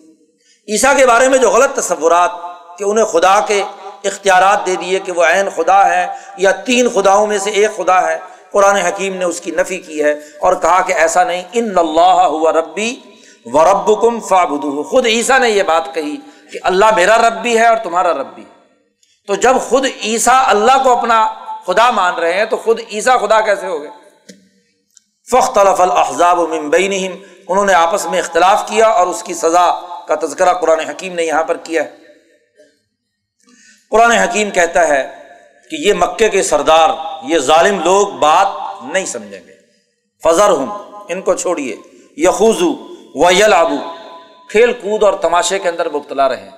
عیسیٰ کے بارے میں جو غلط تصورات کہ انہیں خدا کے اختیارات دے دیے کہ وہ عین خدا ہے یا تین خداؤں میں سے ایک خدا ہے، قرآن حکیم نے اس کی نفی کی ہے اور کہا کہ ایسا نہیں ان اللہ ہوا ربی و رب کم فابد خود عیسیٰ نے یہ بات کہی کہ اللہ میرا رب بھی ہے اور تمہارا رب بھی تو جب خود عیسیٰ اللہ کو اپنا خدا مان رہے ہیں تو خود عیسیٰ خدا کیسے ہو گئے؟ فخت الحضاب و ممبئی انہوں نے آپس میں اختلاف کیا اور اس کی سزا کا تذکرہ قرآن حکیم نے یہاں پر کیا ہے۔ قرآن حکیم کہتا ہے کہ یہ مکے کے سردار، یہ ظالم لوگ بات نہیں سمجھیں گے۔ فضر ہوں ان کو چھوڑیے۔ یخوزو و یل آبو کھیل کود اور تماشے کے اندر مبتلا رہے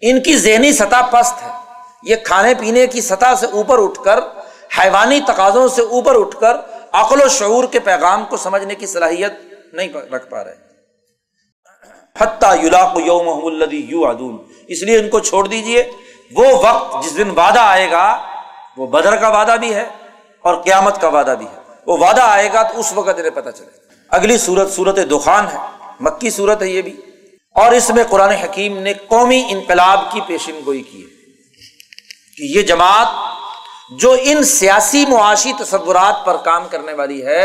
ان کی ذہنی سطح پست ہے۔ یہ کھانے پینے کی سطح سے اوپر اٹھ کر، حیوانی تقاضوں سے اوپر اٹھ کر عقل و شعور کے پیغام کو سمجھنے کی صلاحیت نہیں رکھ پا رہے حتیٰ یولاق یوم الدی یو ادون اس لیے ان کو چھوڑ دیجیے وہ وقت جس دن وعدہ آئے گا، وہ بدر کا وعدہ بھی ہے اور قیامت کا وعدہ بھی ہے۔ وہ وعدہ آئے گا تو اس وقت انہیں پتہ چلے۔ اگلی صورت صورت دخان ہے۔ مکی صورت ہے یہ بھی۔ اور اس میں قرآن حکیم نے قومی انقلاب کی پیشن گوئی کی ہے۔ کہ یہ جماعت جو ان سیاسی معاشی تصورات پر کام کرنے والی ہے،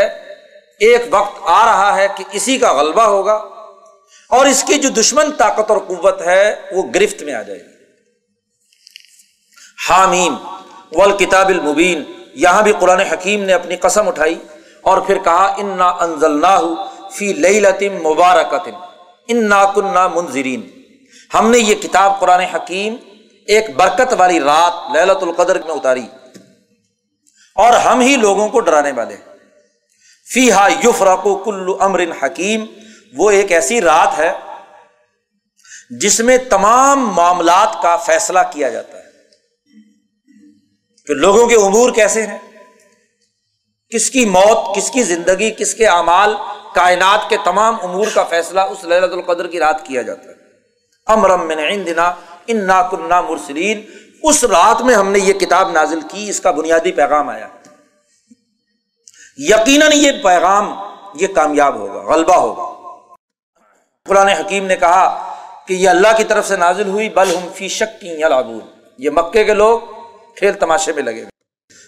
ایک وقت آ رہا ہے کہ اسی کا غلبہ ہوگا اور اس کی جو دشمن طاقت اور قوت ہے، وہ گرفت میں آ جائے گی۔ حامیم والکتاب المبین، یہاں بھی قرآن حکیم نے اپنی قسم اٹھائی اور پھر کہا، انا انزل فی لطم مبارکت ان نا کنہ منظرین ہم نے یہ کتاب قرآن حکیم ایک برکت والی رات للت القدر میں اتاری۔ اور ہم ہی لوگوں کو ڈرانے والے۔ فی ہا یوف رقو کلو امر حکیم۔ وہ ایک ایسی رات ہے جس میں تمام معاملات کا فیصلہ کیا جاتا ہے۔ کہ لوگوں کے امور کیسے ہیں؟ کس کی موت، کس کی زندگی، کس کے اعمال، کائنات کے تمام امور کا فیصلہ اس للت القدر کی رات کیا جاتا ہے۔ امرم من عندنا ان نا مرسلین۔ اس رات میں ہم نے یہ کتاب نازل کی، اس کا بنیادی پیغام آیا۔ یقیناً یہ پیغام یہ کامیاب ہوگا، غلبہ ہوگا۔ قرآن حکیم نے کہا کہ یہ اللہ کی طرف سے نازل ہوئی، بل ہم فی شک کی یہ مکے کے لوگ کھیل تماشے میں لگے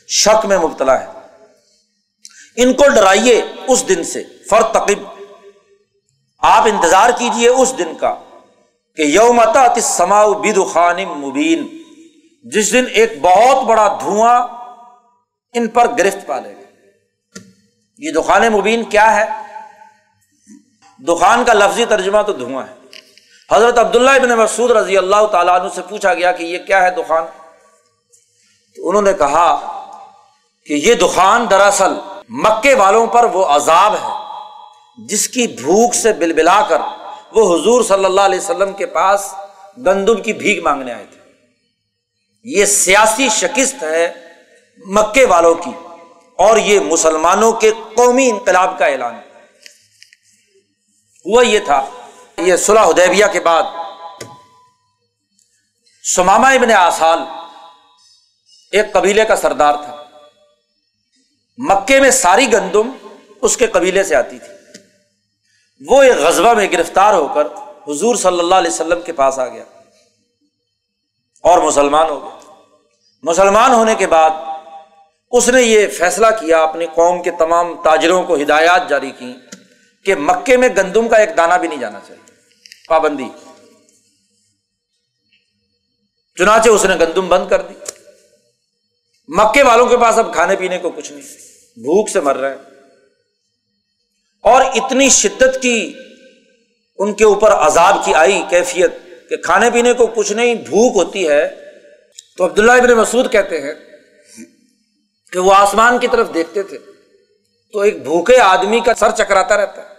شک میں مبتلا ہے ان کو ڈرائیے اس دن سے فر تقب آپ انتظار کیجیے اس دن کا۔ کہ یومتا سماؤ بد خان مبین، جس دن ایک بہت بڑا دھواں ان پر گرفت پالے گا۔ یہ دخان مبین کیا ہے؟ دخان کا لفظی ترجمہ تو دھواں ہے۔ حضرت عبداللہ ابن مسعود رضی اللہ تعالیٰ عنہ سے پوچھا گیا کہ یہ کیا ہے دخان؟ تو انہوں نے کہا کہ یہ دخان دراصل مکے والوں پر وہ عذاب ہے، جس کی بھوک سے بل بلا کر وہ حضور صلی اللہ علیہ وسلم کے پاس گندم کی بھیک مانگنے آئے تھے۔ یہ سیاسی شکست ہے مکے والوں کی اور یہ مسلمانوں کے قومی انقلاب کا اعلان۔ ہوا یہ تھا، یہ صلاح حدیبیہ کے بعد سماما ابن آسال ایک قبیلے کا سردار تھا۔ مکے میں ساری گندم اس کے قبیلے سے آتی تھی۔ وہ ایک غزبہ میں گرفتار ہو کر حضور صلی اللہ علیہ وسلم کے پاس آ گیا اور مسلمان ہو گیا۔ مسلمان ہونے کے بعد اس نے یہ فیصلہ کیا، اپنی قوم کے تمام تاجروں کو ہدایات جاری کی کہ مکے میں گندم کا ایک دانہ بھی نہیں جانا چاہیے۔ پابندی۔ چنانچہ اس نے گندم بند کر دی۔ مکے والوں کے پاس اب کھانے پینے کو کچھ نہیں۔ بھوک سے مر رہے ہیں۔ اور اتنی شدت کی ان کے اوپر عذاب کی آئی کیفیت کہ کھانے پینے کو کچھ نہیں، بھوک ہوتی ہے۔ تو عبداللہ ابن مسعود کہتے ہیں کہ وہ آسمان کی طرف دیکھتے تھے۔ تو ایک بھوکے آدمی کا سر چکراتا رہتا۔ ہے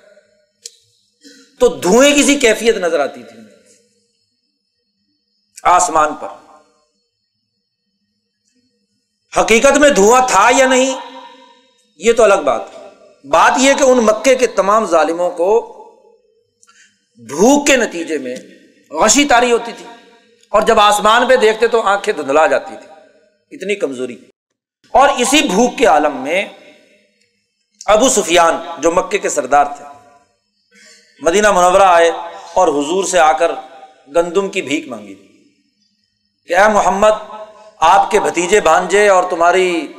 تو دھوئیں کسی کیفیت نظر آتی تھی۔ آسمان پر۔ حقیقت میں دھواں تھا یا نہیں، یہ تو الگ بات ہے۔ بات یہ کہ ان مکے کے تمام ظالموں کو بھوک کے نتیجے میں غشی تاری ہوتی تھی اور جب آسمان پہ دیکھتے تو آنکھیں دھندلا جاتی تھی، اتنی کمزوری۔ اور اسی بھوک کے عالم میں ابو سفیان جو مکے کے سردار تھے، مدینہ منورہ آئے اور حضور سے آ کر گندم کی بھیک مانگی۔ کہ اے محمد، آپ کے بھتیجے بھانجے اور تمہاری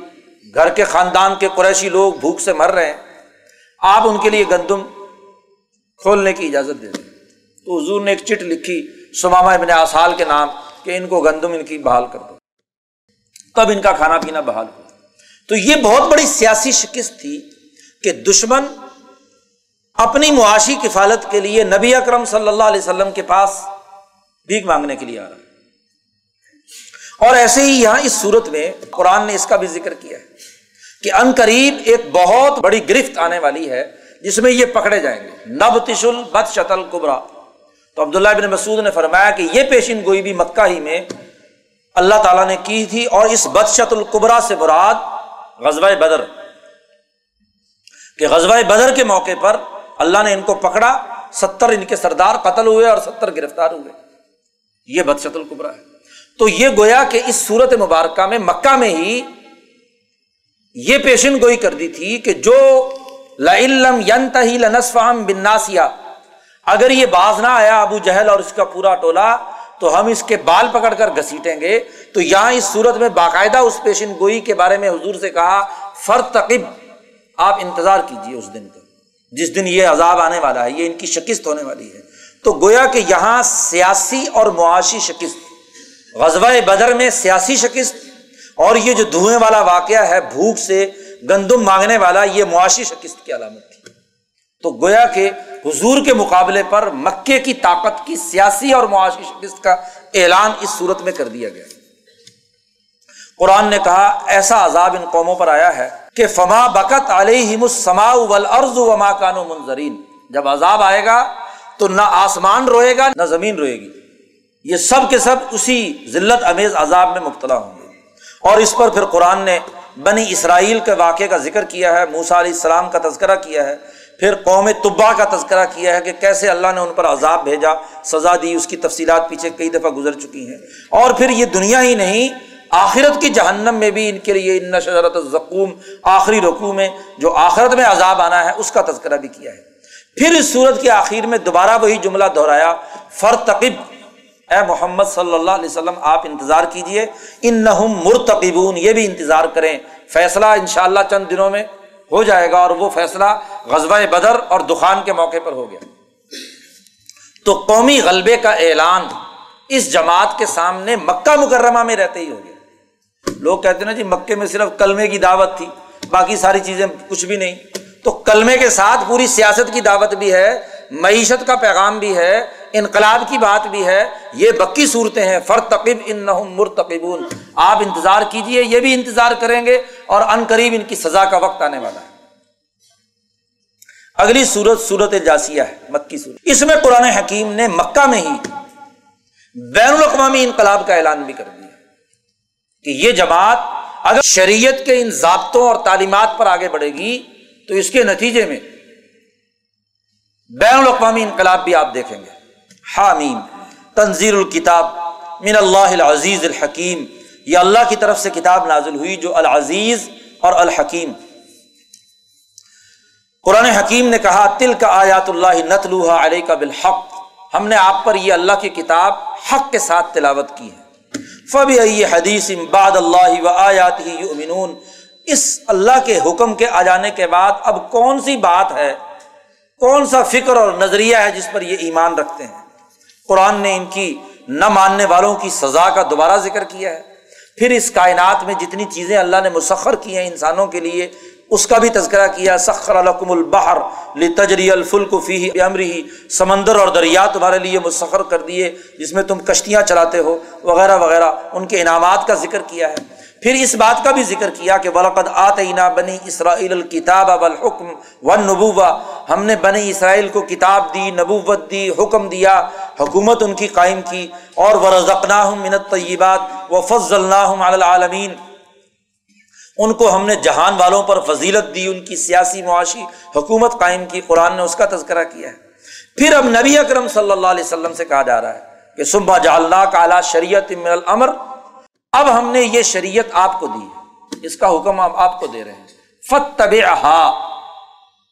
گھر کے خاندان کے قریشی لوگ بھوک سے مر رہے ہیں۔ آپ ان کے لیے گندم کھولنے کی اجازت دے دیں۔ تو حضور نے ایک چٹ لکھی سماما ابن آسال کے نام کہ ان کو گندم ان کی بحال کر دو۔ تب ان کا کھانا پینا بحال ہو تو یہ بہت بڑی سیاسی شکست تھی کہ دشمن اپنی معاشی کفالت کے لیے نبی اکرم صلی اللہ علیہ وسلم کے پاس بھیک مانگنے کے لیے آ رہا۔ اور ایسے ہی یہاں اس صورت میں قرآن نے اس کا بھی ذکر کیا ہے۔ کہ ان قریب ایک بہت بڑی گرفت آنے والی ہے، جس میں یہ پکڑے جائیں گے۔ نب تشل بد شتل کبرا تو عبداللہ بن مسعود نے فرمایا کہ یہ پیشین گوئی بھی مکہ ہی میں اللہ تعالیٰ نے کی تھی اور اس بدشت القبرا سے مراد غزوہ بدر۔ کہ غزوہ بدر کے موقع پر اللہ نے ان کو پکڑا، ستر ان کے سردار قتل ہوئے اور ستر گرفتار ہوئے۔ یہ بدشت القبرا ہے۔ تو یہ گویا کہ اس صورت مبارکہ میں مکہ میں ہی یہ پیشن گوئی کر دی تھی کہ جو لم ینت ہی لنسفام بناسیا اگر یہ باز نہ آیا ابو جہل اور اس کا پورا ٹولا، تو ہم اس کے بال پکڑ کر گھسیٹیں گے۔ تو یہاں اس صورت میں باقاعدہ اس پیشن گوئی کے بارے میں حضور سے کہا فر تقب آپ انتظار کیجیے اس دن کا۔ جس دن یہ عذاب آنے والا ہے، یہ ان کی شکست ہونے والی ہے۔ تو گویا کہ یہاں سیاسی اور معاشی شکست، غزوہ بدر میں سیاسی شکست اور یہ جو دھوئیں والا واقعہ ہے، بھوک سے گندم مانگنے والا، یہ معاشی شکست کی علامت تھی۔ تو گویا کہ حضور کے مقابلے پر مکے کی طاقت کی سیاسی اور معاشی شکست کا اعلان اس صورت میں کر دیا گیا۔ قرآن نے کہا، ایسا عذاب ان قوموں پر آیا ہے کہ فما بکت علیہ مسما ولرز وما کانو منظرین۔ جب عذاب آئے گا تو نہ آسمان روئے گا، نہ زمین روئے گی۔ یہ سب کے سب اسی ذلت امیز عذاب میں مبتلا ہوں گے۔ اور اس پر پھر قرآن نے بنی اسرائیل کے واقعے کا ذکر کیا ہے موسا علیہ السلام کا تذکرہ کیا ہے، پھر قوم طبا کا تذکرہ کیا ہے کہ کیسے اللہ نے ان پر عذاب بھیجا، سزا دی، اس کی تفصیلات پیچھے کئی دفعہ گزر چکی ہیں۔ اور پھر یہ دنیا ہی نہیں، آخرت کی جہنم میں بھی ان کے لیے ان شجرت زکوم آخری رقو میں جو آخرت میں عذاب آنا ہے، اس کا تذکرہ بھی کیا ہے۔ پھر اس صورت کے آخر میں دوبارہ وہی جملہ دہرایا فرتقب اے محمد صلی اللہ علیہ وسلم، آپ انتظار کیجیے ان نہ مرتقبون، یہ بھی انتظار کریں۔ فیصلہ ان شاء اللہ چند دنوں میں ہو جائے گا اور وہ فیصلہ غزبۂ بدر اور دخان کے موقع پر ہو گیا۔ تو قومی غلبے کا اعلان اس جماعت کے سامنے مکہ مکرمہ میں رہتے ہی ہو گیا۔ لوگ کہتے ہیں نا جی مکے میں صرف کلمے کی دعوت تھی، باقی ساری چیزیں کچھ بھی نہیں۔ تو کلمے کے ساتھ پوری سیاست کی دعوت بھی ہے، معیشت کا پیغام بھی ہے، انقلاب کی بات بھی ہے، یہ بکی صورتیں ہیں۔ فر تقب ان مرتقبون۔ آپ انتظار کیجیے یہ بھی انتظار کریں گے اور ان قریب ان کی سزا کا وقت آنے والا ہے۔ اگلی صورت صورت جاسیہ ہے، مکی صورت اس میں قرآن حکیم نے مکہ میں ہی بین الاقوامی انقلاب کا اعلان بھی کر دیا کہ یہ جماعت اگر شریعت کے ان ضابطوں اور تعلیمات پر آگے بڑھے گی تو اس کے نتیجے میں بین الاقوامی انقلاب بھی آپ دیکھیں گے۔ حامیم تنظیر الکتاب، من اللہ العزیز الحکیم۔ یہ اللہ کی طرف سے کتاب نازل ہوئی جو العزیز اور الحکیم۔ قرآن حکیم نے کہا تل کا آیات اللہ نتلوحا علیہ کا بالحق۔ ہم نے آپ پر یہ اللہ کی کتاب حق کے ساتھ تلاوت کی ہے۔ فب حدیث امباد اللہ و آیات ہی یؤمنون۔ اس اللہ کے حکم کے آ جانے کے بعد اب کون سی بات ہے؟ کون سا فکر اور نظریہ ہے جس پر یہ ایمان رکھتے ہیں؟ قرآن نے ان کی نہ ماننے والوں کی سزا کا دوبارہ ذکر کیا ہے۔ پھر اس کائنات میں جتنی چیزیں اللہ نے مسخر کی ہیں انسانوں کے لیے، اس کا بھی تذکرہ کیا۔ سخر القم البحر تجری الفلک فی امری سمندر اور دریا تمہارے لیے مسخر کر دیے، جس میں تم کشتیاں چلاتے ہو، وغیرہ وغیرہ۔ ان کے انعامات کا ذکر کیا ہے۔ پھر اس بات کا بھی ذکر کیا کہ ولقد آتینا بنی اسرائیل الکتاب والحکم والنبوہ ہم نے بنی اسرائیل کو کتاب دی، نبوت دی، حکم دیا، حکومت ان کی قائم کی، اور ورزقناہم من الطیبات وفضلناہم علی العالمین ان کو ہم نے جہان والوں پر فضیلت دی، ان کی سیاسی معاشی حکومت قائم کی، قرآن نے اس کا تذکرہ کیا ہے۔ پھر اب نبی اکرم صلی اللہ علیہ وسلم سے کہا جا رہا ہے کہ صبح جاللہ کا اعلیٰ شریعت من الامر اب ہم نے یہ شریعت آپ کو دی اس کا حکم آپ آپ کو دے رہے ہیں۔ فت طب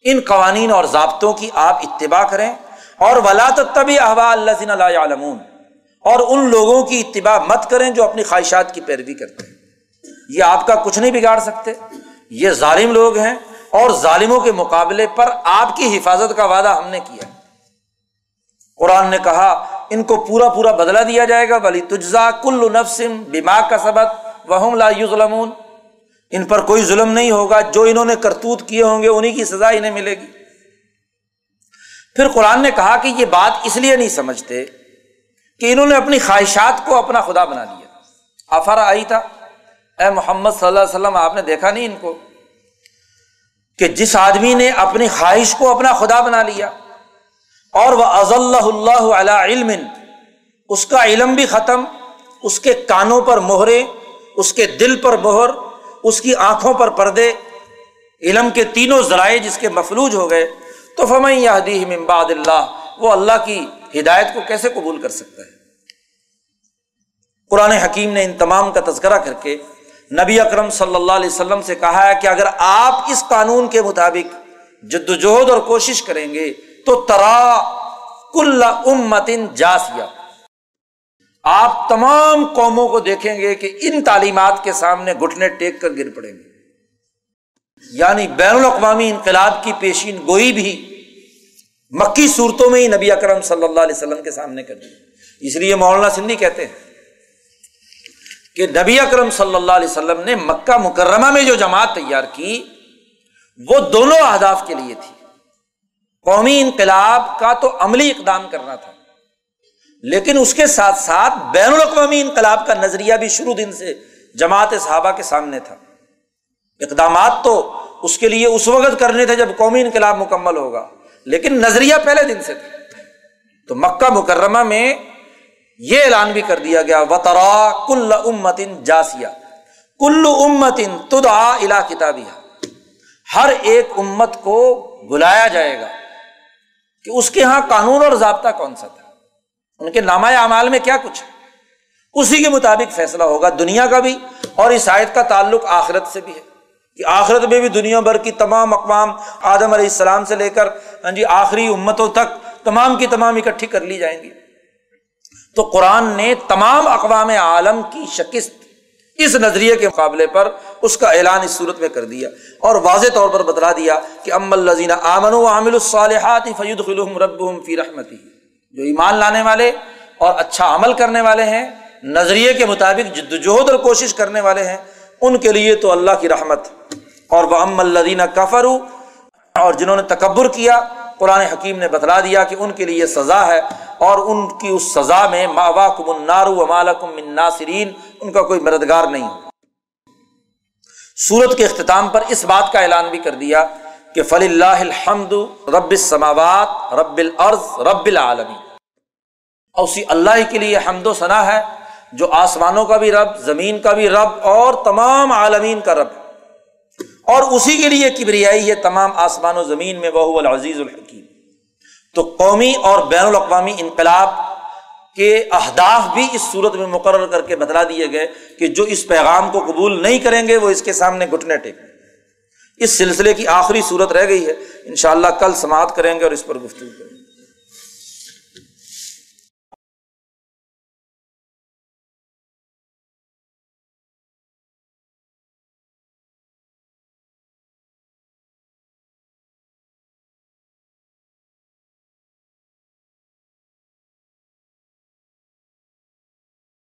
ان قوانین اور ضابطوں کی آپ اتباع کریں۔ اور ولاۃ طب احوا اللہ اللہ علمون اور ان لوگوں کی اتباع مت کریں جو اپنی خواہشات کی پیروی کرتے ہیں۔ یہ آپ کا کچھ نہیں بگاڑ سکتے۔ یہ ظالم لوگ ہیں۔ اور ظالموں کے مقابلے پر آپ کی حفاظت کا وعدہ ہم نے کیا۔ قرآن نے کہا ان کو پورا پورا بدلا دیا جائے گا۔ بلی تجزا کل نفسم بیما کا سبق وہ لا ظلم ان پر کوئی ظلم نہیں ہوگا۔ جو انہوں نے کرتوت کیے ہوں گے انہیں کی سزا انہیں ملے گی۔ پھر قرآن نے کہا کہ یہ بات اس لیے نہیں سمجھتے کہ انہوں نے اپنی خواہشات کو اپنا خدا بنا لیا۔ آفارا آئی تھا؟ اے محمد صلی اللہ علیہ وسلم، آپ نے دیکھا نہیں ان کو؟ کہ جس آدمی نے اپنی خواہش کو اپنا خدا بنا لیا اور وہ اللہ اللہ علیہ علم، اس کا علم بھی ختم، اس کے کانوں پر مہرے، اس کے دل پر مہر، اس کی آنکھوں پر پردے، علم کے تینوں ذرائع جس کے مفلوج ہو گئے، تو فمئی یادی ممباد اللہ، وہ اللہ کی ہدایت کو کیسے قبول کر سکتا ہے؟ قرآن حکیم نے ان تمام کا تذکرہ کر کے نبی اکرم صلی اللہ علیہ وسلم سے کہا ہے کہ اگر آپ اس قانون کے مطابق جد وجہد اور کوشش کریں گے تو ترا کل امتن جاسیا آپ تمام قوموں کو دیکھیں گے کہ ان تعلیمات کے سامنے گھٹنے ٹیک کر گر پڑیں گے۔ یعنی بین الاقوامی انقلاب کی پیشین گوئی بھی مکی صورتوں میں ہی نبی اکرم صلی اللہ علیہ وسلم کے سامنے کر دی۔ اس لیے مولانا سندھی کہتے ہیں کہ نبی اکرم صلی اللہ علیہ وسلم نے مکہ مکرمہ میں جو جماعت تیار کی وہ دونوں اہداف کے لیے تھی۔ قومی انقلاب کا تو عملی اقدام کرنا تھا۔ لیکن اس کے ساتھ ساتھ بین الاقوامی انقلاب کا نظریہ بھی شروع دن سے جماعت صحابہ کے سامنے تھا۔ اقدامات تو اس کے لیے اس وقت کرنے تھے جب قومی انقلاب مکمل ہوگا، لیکن نظریہ پہلے دن سے تھا۔ تو مکہ مکرمہ میں یہ اعلان بھی کر دیا گیا وطرا کل امتن جاسیا کل امتن تدا الا کتابیہ ہر ایک امت کو بلایا جائے گا۔ کہ اس کے یہاں قانون اور ضابطہ کون سا تھا؟ ان کے نامہ اعمال میں کیا کچھ ہے؟ اسی کے مطابق فیصلہ ہوگا دنیا کا بھی اور اس آیت کا تعلق آخرت سے بھی ہے۔ کہ آخرت میں بھی دنیا بھر کی تمام اقوام آدم علیہ السلام سے لے کر ہاں جی آخری امتوں تک تمام کی تمام اکٹھی کر لی جائیں گی۔ تو قرآن نے تمام اقوام عالم کی شکست اس نظریے کے مقابلے پر اس کا اعلان اس صورت میں کر دیا اور واضح طور پر بتلا دیا کہ ام الزین آمن و عامل الصالحات فید خلوم رب فی رحمتی جو ایمان لانے والے اور اچھا عمل کرنے والے ہیں، نظریے کے مطابق جدوجہد اور کوشش کرنے والے ہیں، ان کے لیے تو اللہ کی رحمت۔ اور وہ ام الدینہ کفر اور جنہوں نے تکبر کیا، قرآن حکیم نے بتلا دیا کہ ان کے لیے سزا ہے اور ان کی اس سزا میں ماوا کم النارو امالکم ناصرین۔ ان کا کوئی مددگار نہیں سورت کے اختتام پر اس بات کا اعلان بھی کر دیا کہ فلی اللہ الحمد رب السماوات رب العرض رب العالمین اور اسی اللہ کے لیے حمد و ثنا ہے جو آسمانوں کا بھی رب، زمین کا بھی رب اور تمام عالمین کا رب اور اسی کے لیے کبریائی ہے تمام آسمان و زمین میں وہ العزیز الحکیم تو قومی اور بین الاقوامی انقلاب کے اہداف بھی اس صورت میں مقرر کر کے بتلا دیے گئے کہ جو اس پیغام کو قبول نہیں کریں گے وہ اس کے سامنے گھٹنے ٹیک اس سلسلے کی آخری صورت رہ گئی ہے۔ ان شاء اللہ کل سماعت کریں گے اور اس پر گفتگو کریں گے۔